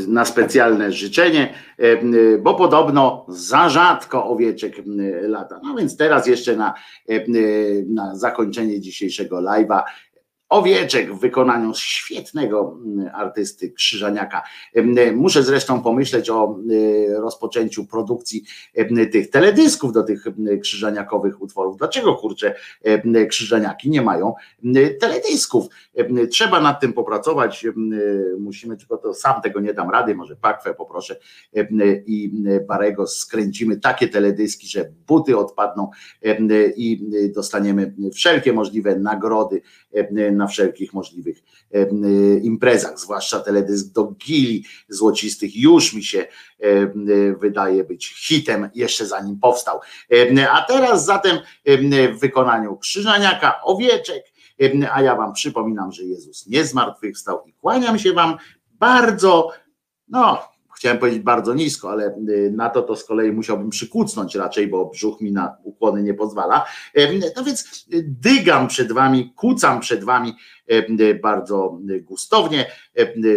S9: na specjalne życzenie, bo podobno za rzadko owieczek lata. No więc teraz jeszcze na, na zakończenie dzisiejszego live'a Owieczek w wykonaniu świetnego mm, artysty Krzyżaniaka. Muszę zresztą pomyśleć o y, rozpoczęciu produkcji tych teledysków do tych krzyżaniakowych utworów. Dlaczego kurczę krzyżaniaki nie mają teledysków? Trzeba nad tym popracować. Musimy, tylko to sam tego nie dam rady, może Pakwę poproszę i Barego skręcimy takie teledyski, że buty odpadną i dostaniemy wszelkie możliwe nagrody na wszelkich możliwych imprezach, zwłaszcza teledysk do gili złocistych już mi się wydaje być hitem jeszcze zanim powstał. A teraz zatem w wykonaniu Krzyżaniaka, Owieczek, a ja wam przypominam, że Jezus nie zmartwychwstał i kłaniam się wam bardzo, no chciałem powiedzieć bardzo nisko, ale y, na to to z kolei musiałbym przykucnąć raczej, bo brzuch mi na ukłony nie pozwala. No więc dygam przed wami, kucam przed wami bardzo gustownie,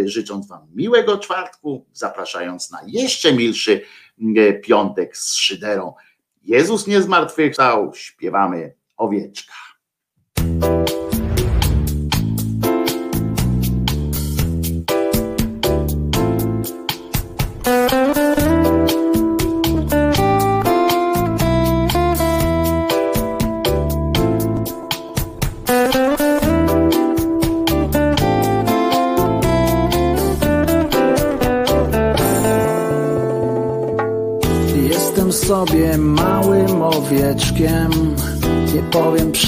S9: życząc wam miłego czwartku, zapraszając na jeszcze milszy piątek z szyderą. Jezus nie zmartwychwstał, śpiewamy owieczka.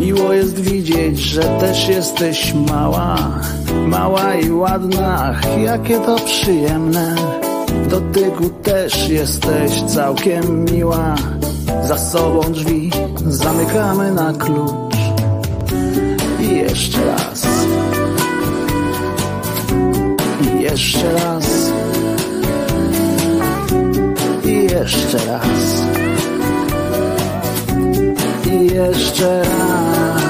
S1: Miło jest widzieć, że też jesteś mała, mała i ładna, jakie to przyjemne. W dotyku też jesteś całkiem miła. Za sobą drzwi zamykamy na klucz. I jeszcze raz. I jeszcze raz. I jeszcze raz jeszcze raz.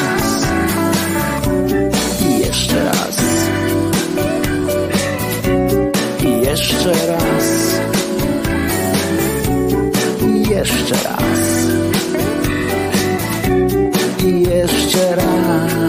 S1: Jeszcze raz. I jeszcze raz. I jeszcze raz.